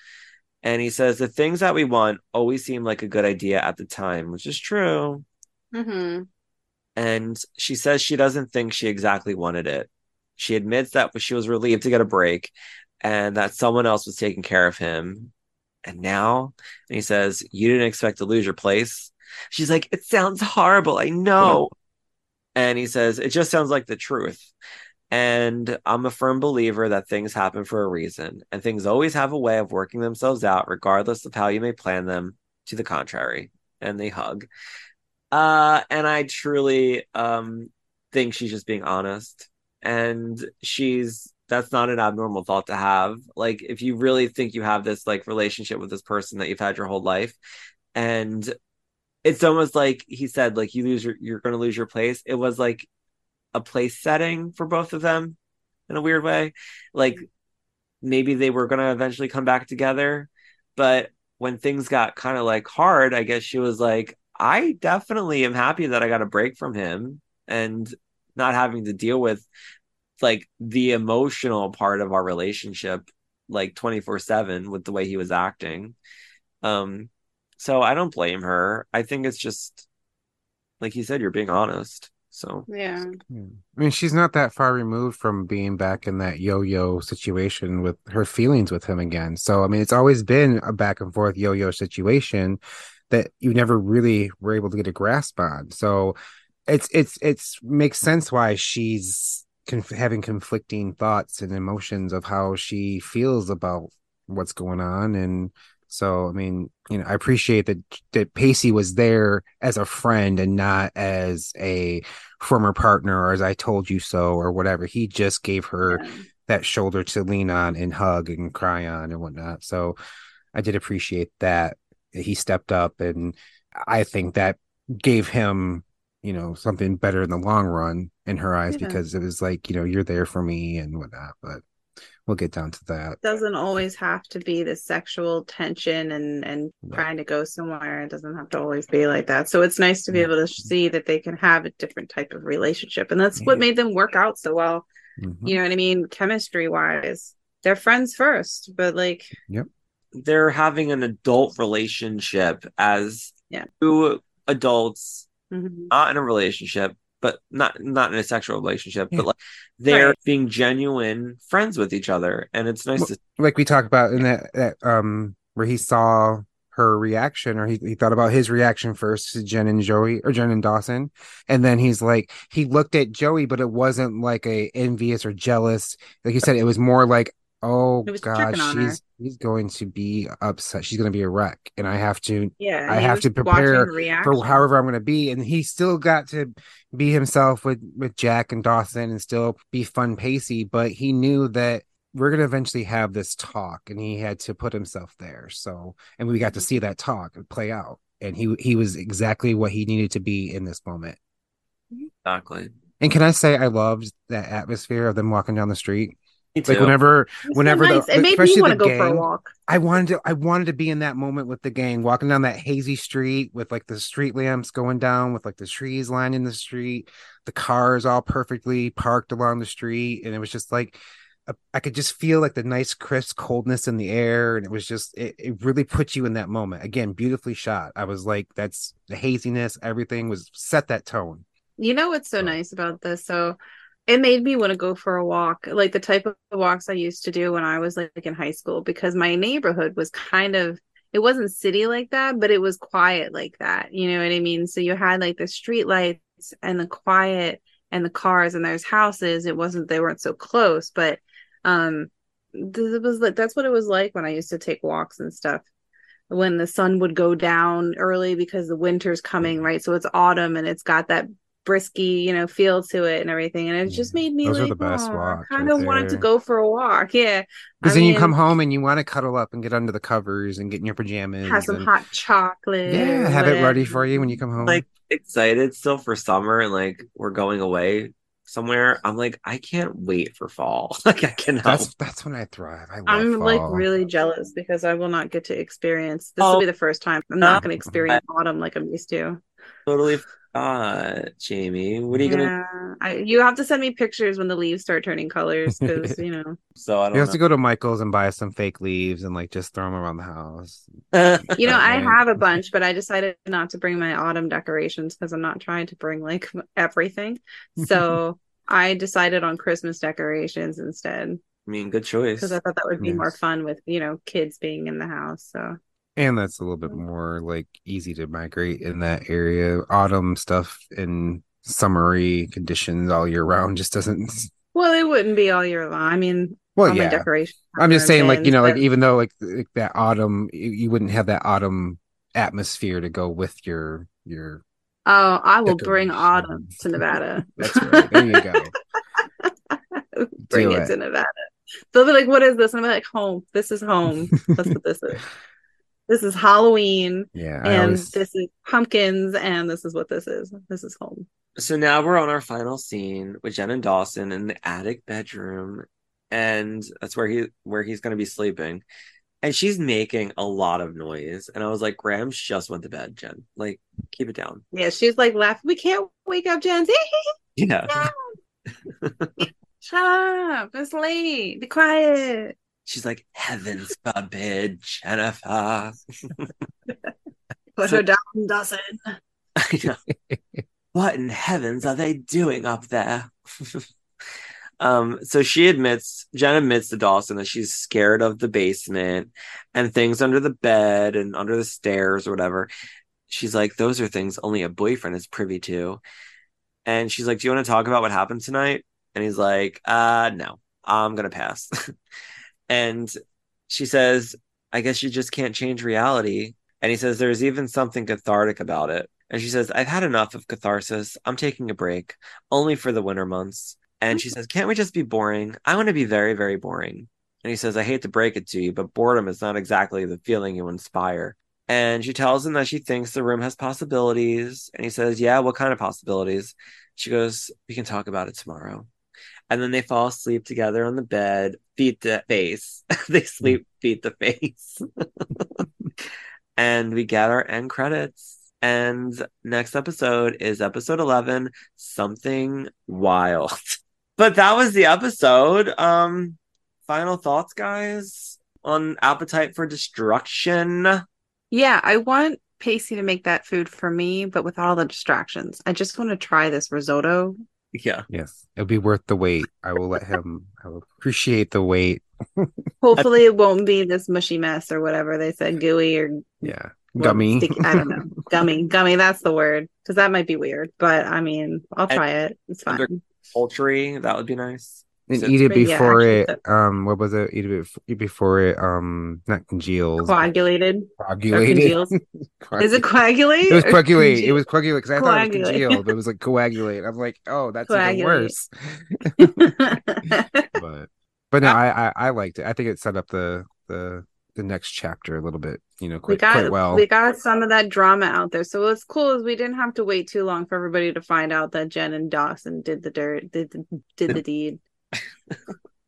And he says the things that we want always seem like a good idea at the time, which is true. Mm-hmm. And she says she doesn't think she exactly wanted it. She admits that she was relieved to get a break and that someone else was taking care of him. And now, and he says, You didn't expect to lose your place. She's like, It sounds horrible. I know. And he says, It just sounds like the truth. And I'm a firm believer that things happen for a reason, and things always have a way of working themselves out, regardless of how you may plan them to the contrary. And they hug. Uh, and I truly um think she's just being honest. And she's that's not an abnormal thought to have. Like if you really think you have this like relationship with this person that you've had your whole life, and it's almost like he said, like you lose your, you're going to lose your place. It was like a place setting for both of them in a weird way. Like maybe they were going to eventually come back together, but when things got kind of like hard, I guess she was like, I definitely am happy that I got a break from him and not having to deal with like the emotional part of our relationship like 24/7 with the way he was acting. Um so I don't blame her. I think it's just like you said you're being honest. So yeah. I mean, she's not that far removed from being back in that yo-yo situation with her feelings with him again. So I mean, it's always been a back and forth yo-yo situation that you never really were able to get a grasp on. So it's it's it's makes sense why she's conf- having conflicting thoughts and emotions of how she feels about what's going on and so I mean, you know, I appreciate that that Pacey was there as a friend and not as a former partner or as I told you so or whatever. He just gave her yeah. that shoulder to lean on and hug and cry on and whatnot. So I did appreciate that he stepped up and I think that gave him you know something better in the long run in her eyes yeah. because it was like you know you're there for me and whatnot but we'll get down to that it doesn't always have to be the sexual tension and and trying to go somewhere it doesn't have to always be like that so it's nice to be yeah. able to see that they can have a different type of relationship and that's yeah. what made them work out so well mm-hmm. you know what i mean chemistry wise they're friends first but like yep they're having an adult relationship as yeah. two adults, mm-hmm. not in a relationship, but not not in a sexual relationship, yeah. but like they're right. being genuine friends with each other, and it's nice well, to like we talked about in that that um where he saw her reaction or he, he thought about his reaction first to Jen and Joey or Jen and Dawson and then he's like he looked at Joey but it wasn't like a envious or jealous like you said it was more like Oh God, she's she's going to be upset. She's going to be a wreck, and I have to. Yeah, I have to prepare for however I'm going to be. And he still got to be himself with with Jack and Dawson, and still be fun pacey. But he knew that we're going to eventually have this talk, and he had to put himself there. So, and we got to mm-hmm. see that talk play out, and he he was exactly what he needed to be in this moment. Exactly. And can I say I loved that atmosphere of them walking down the street? Like whenever, whenever so nice. the, it made me want to go gang, for a walk. I wanted to, I wanted to be in that moment with the gang, walking down that hazy street with like the street lamps going down, with like the trees lining the street, the cars all perfectly parked along the street, and it was just like a, I could just feel like the nice crisp coldness in the air, and it was just it, it really put you in that moment. Again, beautifully shot. I was like, that's the haziness, everything was set that tone. You know what's so nice about this? So it made me want to go for a walk like the type of walks i used to do when i was like in high school because my neighborhood was kind of it wasn't city like that but it was quiet like that you know what i mean? So you had like the street lights and the quiet and the cars and there's houses it wasn't they weren't so close but um it was like that's what it was like when i used to take walks and stuff. When the sun would go down early because the winter's coming right? So it's autumn and it's got that brisky, you know, feel to it and everything. And it just mm. made me Those like, are the best oh, kind of right wanted to go for a walk. Yeah. Because then mean, you come home and you want to cuddle up and get under the covers and get in your pajamas. Have some and, hot chocolate. Yeah, have it ready for you when you come home. Like excited still for summer and like we're going away somewhere. I'm like, I can't wait for fall. like I cannot. That's that's when I thrive. I am like really jealous because I will not get to experience. This oh, will be the first time I'm not going to experience autumn like I'm used to. Totally uh Jamie. What are you yeah, gonna? I, you have to send me pictures when the leaves start turning colors, because you know. So I don't. You have know. to go to Michael's and buy some fake leaves and like just throw them around the house. you know, I have a bunch, but I decided not to bring my autumn decorations because I'm not trying to bring like everything. So I decided on Christmas decorations instead. I mean, good choice. Because I thought that would be yes. more fun with you know kids being in the house. So and that's a little bit more like easy to migrate in that area autumn stuff in summery conditions all year round just doesn't well it wouldn't be all year long i mean well yeah decoration i'm just saying like you know but... like even though like, like that autumn you, you, wouldn't have that autumn atmosphere to go with your your oh i will bring autumn to nevada that's right there you go bring Do it. it. to Nevada. They'll be like, "What is this?" And I'm like, "Home. This is home. That's what this is. This is Halloween, Yeah, I and always, this is pumpkins, and this is what this is. This is home." So now we're on our final scene with Jen and Dawson in the attic bedroom, and that's where he where he's going to be sleeping. And she's making a lot of noise, and I was like, "Grams just went to bed, Jen. Like, keep it down." Yeah, she's like laughing. We can't wake up, Jen. Yeah. Shut up. It's late. Be quiet. She's like, "Heavens forbid, Jennifer." Put her down, Dawson. I know. what in heavens are they doing up there? um, so she admits, Jen admits to Dawson that she's scared of the basement and things under the bed and under the stairs or whatever. She's like, those are things only a boyfriend is privy to. And she's like, Do you want to talk about what happened tonight? And he's like, uh, no, I'm gonna pass. And she says, I guess you just can't change reality. And he says, There's even something cathartic about it. And she says, I've had enough of catharsis. I'm taking a break, only for the winter months. And she says, Can't we just be boring? I want to be very, very boring. And he says, I hate to break it to you, but boredom is not exactly the feeling you inspire. And she tells him that she thinks the room has possibilities. And he says, Yeah, what kind of possibilities? She goes, We can talk about it tomorrow. And then they fall asleep together on the bed, feet to face. they sleep feet to face. and we get our end credits. And next episode is episode 11 Something Wild. But that was the episode. Um, final thoughts, guys, on Appetite for Destruction. Yeah, I want Pacey to make that food for me, but with all the distractions. I just want to try this risotto. Yeah. yes, it'll be worth the wait. I will let him. I will appreciate the wait. Hopefully, it won't be this mushy mess or whatever they said, gooey or Yeah, well, gummy. sticky- I don't know, gummy, gummy. That's the word because that might be weird. But I mean, I'll try it. It's fine. Poultry, that would be nice. And So- eat it yeah, before actually, it. Um, what was it? Eat it bef- before it. Um, not congeals. Coagulated. Coagulated. Is it coagulate? It was coagulate. It was coagulate because I thought it was Coagulate. congeal, but it was like coagulate. I'm like, oh, that's even worse. But but no, I, I I liked it. I think it set up the the the next chapter a little bit. You know, we quite got quite well. we got some of that drama out there. So what's cool is we didn't have to wait too long for everybody to find out that Jen and Dawson did the dirt, did the, did the deed.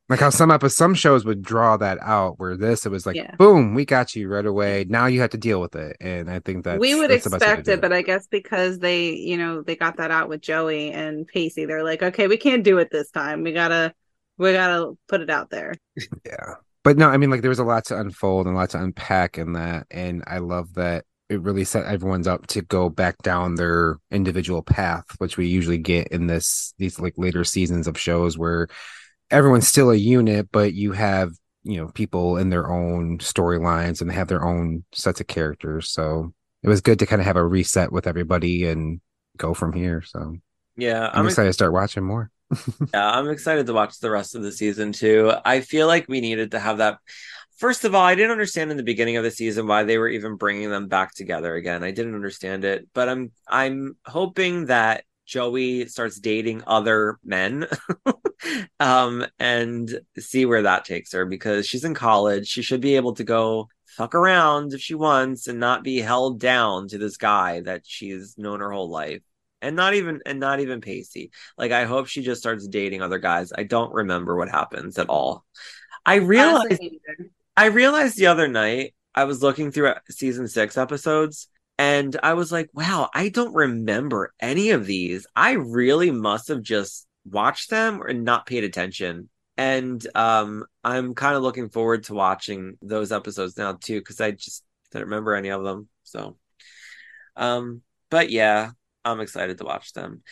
Like how some episodes, some shows would draw that out, where this it was like, Yeah. boom, we got you right away. Now you have to deal with it, and I think that we would that's the best way to expect it, but I guess because they, you know, they got that out with Joey and Pacey, they're like, okay, we can't do it this time. We gotta, we gotta put it out there. yeah. But no, I mean, like there was a lot to unfold and a lot to unpack in that, and I love that it really set everyone's up to go back down their individual path, which we usually get in this these like later seasons of shows where everyone's still a unit, but you have you know people in their own storylines and they have their own sets of characters. So it was good to kind of have a reset with everybody and go from here. So Yeah, I'm I'm excited to start watching more. Yeah, I'm excited to watch the rest of the season too. I feel like we needed to have that. First of all, I didn't understand in the beginning of the season why they were even bringing them back together again. I didn't understand it, but I'm I'm hoping that Joey starts dating other men um and see where that takes her because she's in college. She should be able to go fuck around if she wants and not be held down to this guy that she's known her whole life. And not even and not even Pacey. Like I hope she just starts dating other guys. I don't remember what happens at all. I realized Honestly. I realized the other night I was looking through season 6 episodes and I was like, wow, I don't remember any of these. I really must have just watched them and not paid attention. And um I'm kind of looking forward to watching those episodes now too cuz I just don't remember any of them. So um but yeah, I'm excited to watch them.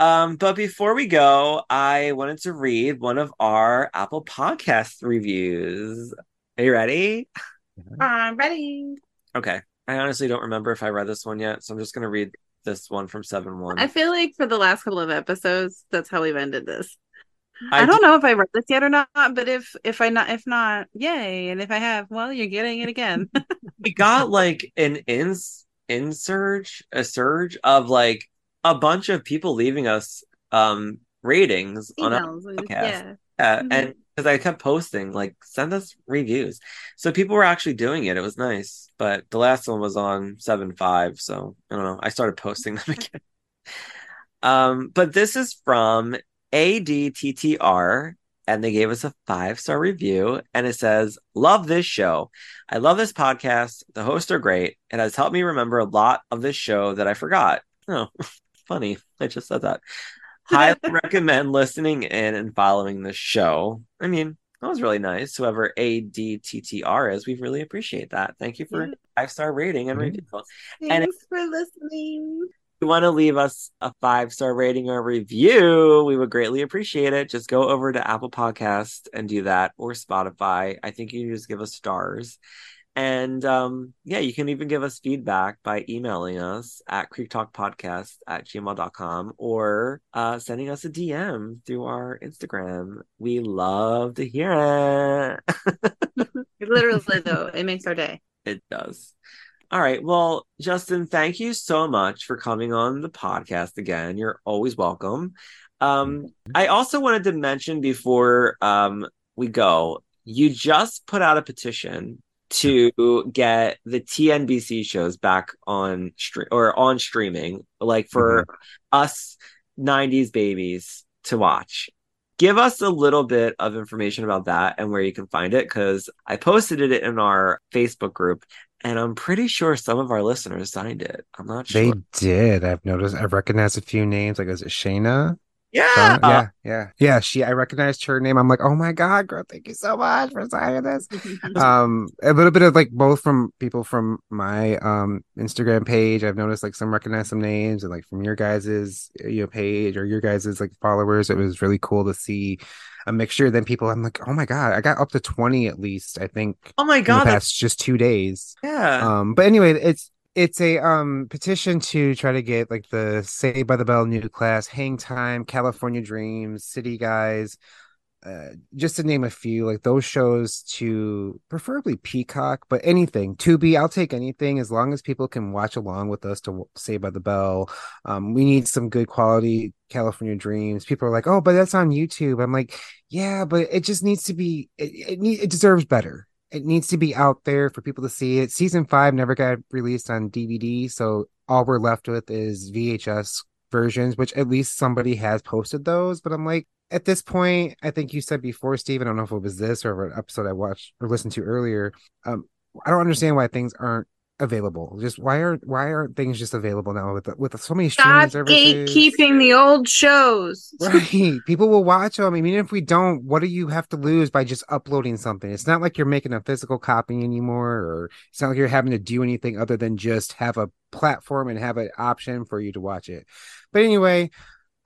Um, but before we go, I wanted to read one of our Apple Podcast reviews. Are you ready? I'm ready. Okay. I honestly don't remember if I read this one yet, so I'm just gonna read this one from 7 1. I feel like for the last couple of episodes, that's how we've ended this. I I, don't know if I read this yet or not, but if if I not if not, yay! And if I have, well, you're getting it again. we got like an ins insurge a surge of like a bunch of people leaving us um ratings on our podcast. yeah. Yeah, mm-hmm. and because I kept posting, like, send us reviews. So people were actually doing it. It was nice. But the last one was on 7 5. So I don't know. I started posting them again. um, but this is from ADTTR, and they gave us a five star review. And it says, Love this show. I love this podcast. The hosts are great. It has helped me remember a lot of this show that I forgot. Oh, funny. I just said that. Highly recommend listening in and following the show. I mean, that was really nice. Whoever ADTTR is, we really appreciate that. Thank you for five star rating and review. Thanks and if, for listening. If you want to leave us a five star rating or review, we would greatly appreciate it. Just go over to Apple Podcast and do that, or Spotify. I think you just give us stars. And um, yeah, you can even give us feedback by emailing us at creektalkpodcast at gmail.com or uh, sending us a DM through our Instagram. We love to hear it. Literally, though, it makes our day. It does. All right. Well, Justin, thank you so much for coming on the podcast again. You're always welcome. Um, I also wanted to mention before um, we go, you just put out a petition to get the TNBC shows back on stream or on streaming, like for mm-hmm. us 90s babies to watch. Give us a little bit of information about that and where you can find it because I posted it in our Facebook group and I'm pretty sure some of our listeners signed it. I'm not sure. They did. I've noticed. I've recognized a few names. Like, is it Shayna? Yeah. yeah. Yeah. Yeah. She, I recognized her name. I'm like, oh my God, girl, thank you so much for signing this. um, a little bit of like both from people from my um Instagram page. I've noticed like some recognize some names and like from your guys's you know page or your guys's like followers. It was really cool to see a mixture. Then people, I'm like, oh my god, I got up to twenty at least. I think. Oh my god, that's just two days. Yeah. Um, but anyway, it's it's a um petition to try to get like the Saved by the Bell new class, Hang Time, California Dreams, City Guys, uh, just to name a few, like those shows to preferably Peacock, but anything Tubi, I'll take anything as long as people can watch along with us to Saved by the Bell. Um, we need some good quality California Dreams. People are like, oh, but that's on YouTube. I'm like, yeah, but it just needs to be. It it, it deserves better it needs to be out there for people to see it. Season five never got released on DVD, so all we're left with is VHS versions, which at least somebody has posted those. But I'm like, at this point, I think you said before, Steve. I don't know if it was this or an episode I watched or listened to earlier. Um, I don't understand why things aren't available. Just why aren't why aren't things just available now with with so many streaming Stop services? Gatekeeping the old shows. Right. People will watch them. I mean, if we don't, what do you have to lose by just uploading something? It's not like you're making a physical copy anymore, or it's not like you're having to do anything other than just have a platform and have an option for you to watch it. But anyway,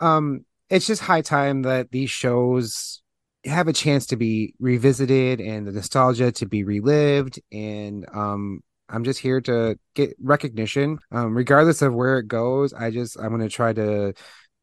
um, it's just high time that these shows have a chance to be revisited and the nostalgia to be relived and um I'm just here to get recognition, um, regardless of where it goes. I just I'm gonna try to,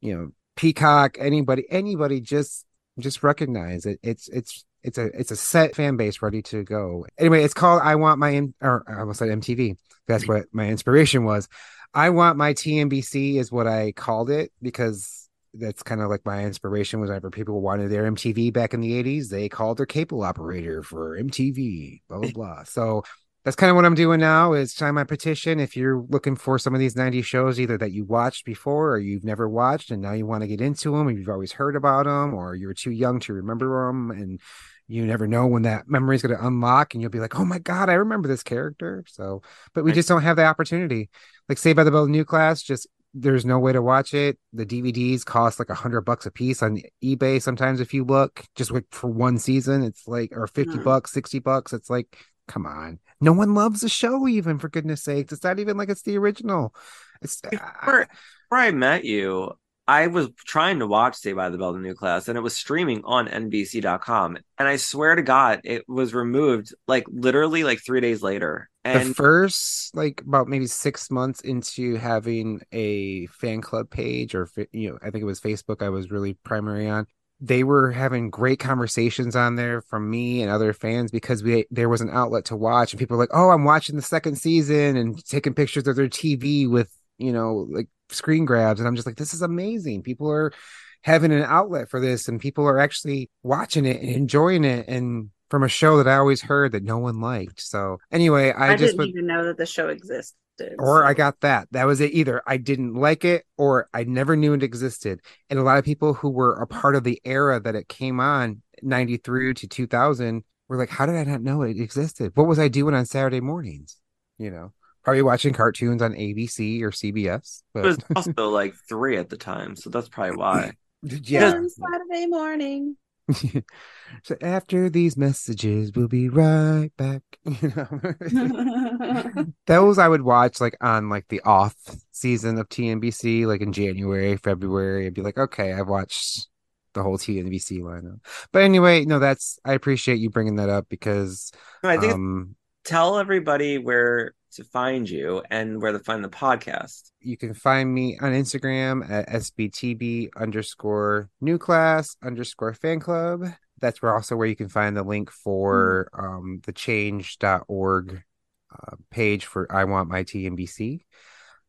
you know, Peacock, anybody, anybody, just just recognize it. It's it's it's a it's a set fan base ready to go. Anyway, it's called I Want My or I almost said MTV. That's what my inspiration was. I Want My TNBC is what I called it because that's kind of like my inspiration was whenever people wanted their MTV back in the 80s, they called their cable operator for MTV, blah blah blah. So that's kind of what I'm doing now is sign my petition. If you're looking for some of these 90s shows, either that you watched before or you've never watched and now you want to get into them, or you've always heard about them, or you're too young to remember them, and you never know when that memory is going to unlock and you'll be like, oh my God, I remember this character. So, but we just don't have the opportunity. Like, Saved by the Bell New Class, just there's no way to watch it. The DVDs cost like a hundred bucks a piece on eBay. Sometimes, if you look, just like for one season, it's like or fifty mm. bucks, sixty bucks. It's like come on. No one loves the show even for goodness sakes. It's not even like it's the original. It's before, I, before I met you I was trying to watch Saved by the Bell the new class and it was streaming on NBC.com and I swear to God it was removed like literally like three days later and the first like about maybe six months into having a fan club page or you know I think it was Facebook I was really primary on they were having great conversations on there from me and other fans because we there was an outlet to watch and people were like oh i'm watching the second season and taking pictures of their tv with you know like screen grabs and i'm just like this is amazing people are having an outlet for this and people are actually watching it and enjoying it and from a show that I always heard that no one liked. So anyway, I, I, just didn't even know that the show existed. Or so- I got that. That was it. Either I didn't like it or I never knew it existed. And a lot of people who were a part of the era that it came on, 93 to 2000, were like, how did I not know it existed? What was I doing on Saturday mornings? You know, probably watching cartoons on ABC or CBS. It was also like three at the time, so that's probably why. yeah. On Saturday morning. So after these messages, we'll be right back. You know, those I would watch like on like the off season of TNBC, like in January, February. I'd be like, okay, I've watched the whole TNBC lineup. But anyway, no, that's I appreciate you bringing that up because No, I think um, tell everybody where to find you and where to find the podcast. you can find me on Instagram at SBTB underscore new class underscore fan club. That's where also where you can find the link for um, the change.org uh, page for I Want My TNBC.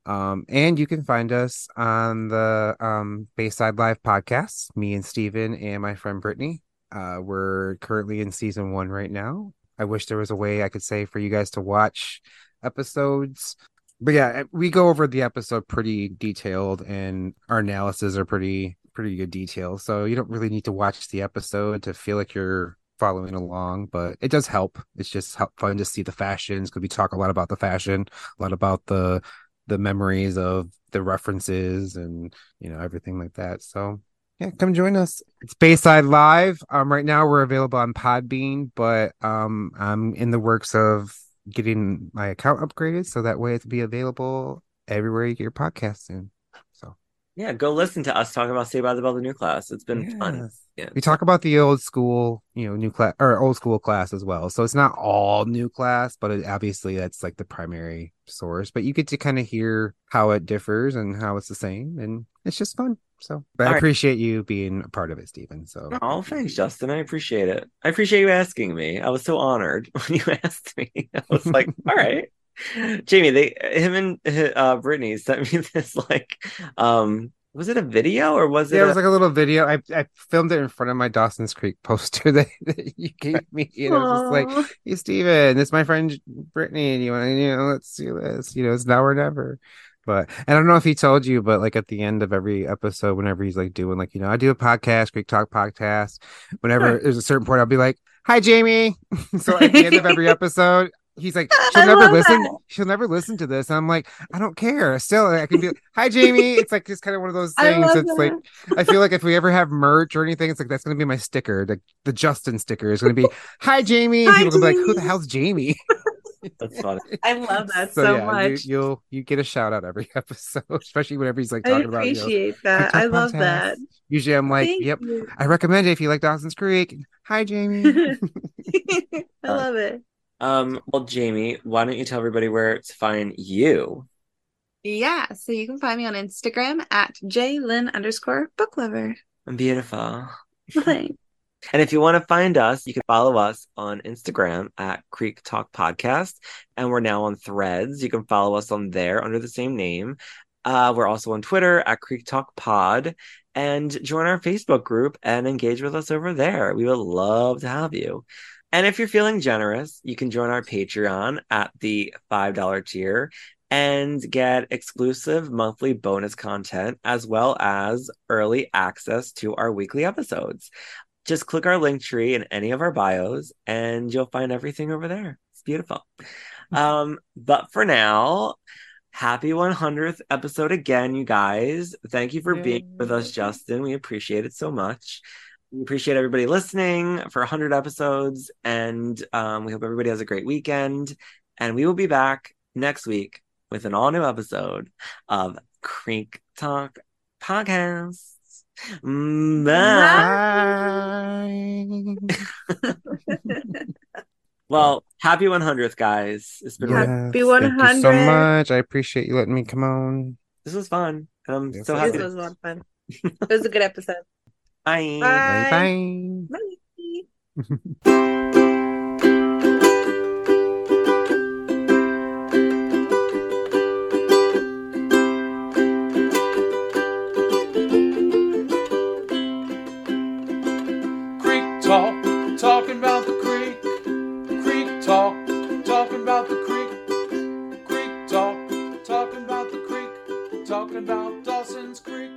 Um, and you can find us on the um, Bayside Live podcast, me and Steven and my friend Brittany. Uh, we're currently in season one right now. I wish there was a way I could say for you guys to watch episodes but yeah, we go over the episode pretty detailed, and our analysis are pretty pretty good detail. So you don't really need to watch the episode to feel like you're following along, but it does help. It's just fun to see the fashions because we talk a lot about the fashion, a lot about the the memories of the references, and you know everything like that. So yeah, come join us. It's Bayside Live. Um, right now we're available on Podbean, but um, I'm in the works of getting my account upgraded so that way it'll be available everywhere you get your podcast in. So Yeah, go listen to us talk about Saved by the Bell the new class. It's been fun. Yeah. we talk about the old school, you know, new class or old school class as well. So it's not all new class, but it, obviously that's like the primary source. But you get to kind of hear how it differs and how it's the same, and it's just fun. So, but All I right. appreciate you being a part of it, Stephen. So, Oh, thanks, Justin. I appreciate it. I appreciate you asking me. I was so honored when you asked me. I was like, all right. Jamie, they him and uh Brittany sent me this like um was it a video or was it yeah, it a- was like a little video. I I filmed it in front of my Dawson's Creek poster that, that you gave me. And it was just like, hey Steven, this is my friend Brittany. And you want to, you know, let's do this. You know, it's now or never. But and I don't know if he told you, but like at the end of every episode, whenever he's like doing like, you know, I do a podcast, Creek Talk podcast. Whenever Sure. there's a certain point, I'll be like, Hi Jamie. so at the end of every episode, he's like, She'll never listen. that. She'll never listen to this. And I'm like, I don't care. Still, I can be like, Hi Jamie. It's like just kind of one of those things. It's like. I feel like if we ever have merch or anything, it's like that's gonna be my sticker. The the Justin sticker is gonna be Hi Jamie. Hi, people gonna be like, Who the hell's Jamie? that's funny. I love that so, yeah, much. You, you'll you get a shout out every episode, especially whenever he's like I talking about you know, appreciate that. I love podcast. that. Usually I'm like, Thank Yep, you. I recommend it if you like Dawson's Creek. Hi Jamie. I love it. Um well Jamie, why don't you tell everybody where to find you? Yeah, so you can find me on Instagram at jlyn underscore book lover. Beautiful. Thanks. And if you want to find us, you can follow us on Instagram at Creek Talk Podcast. And we're now on threads. You can follow us on there under the same name. Uh, we're also on Twitter at Creek Talk Pod. And join our Facebook group and engage with us over there. We would love to have you. And if you're feeling generous, you can join our Patreon at the $5 tier and get exclusive monthly bonus content as well as early access to our weekly episodes just click our link tree in any of our bios and you'll find everything over there. It's beautiful. Um, but for now, happy 100th episode again, you guys. Thank you for being with us, Justin. We appreciate it so much. We appreciate everybody listening for 100 episodes, and um, we hope everybody has a great weekend. And we will be back next week with an all new episode of Creek Talk Podcast. Bye. Bye. Well, happy 100th, guys. It's been Yeah. real. Happy Thank you so much. I appreciate you letting me come on. This was fun. I'm Yes, so it happy. This was a lot of fun. It was a good episode. Bye. Bye. Bye. Bye. talking about Dawson's Creek.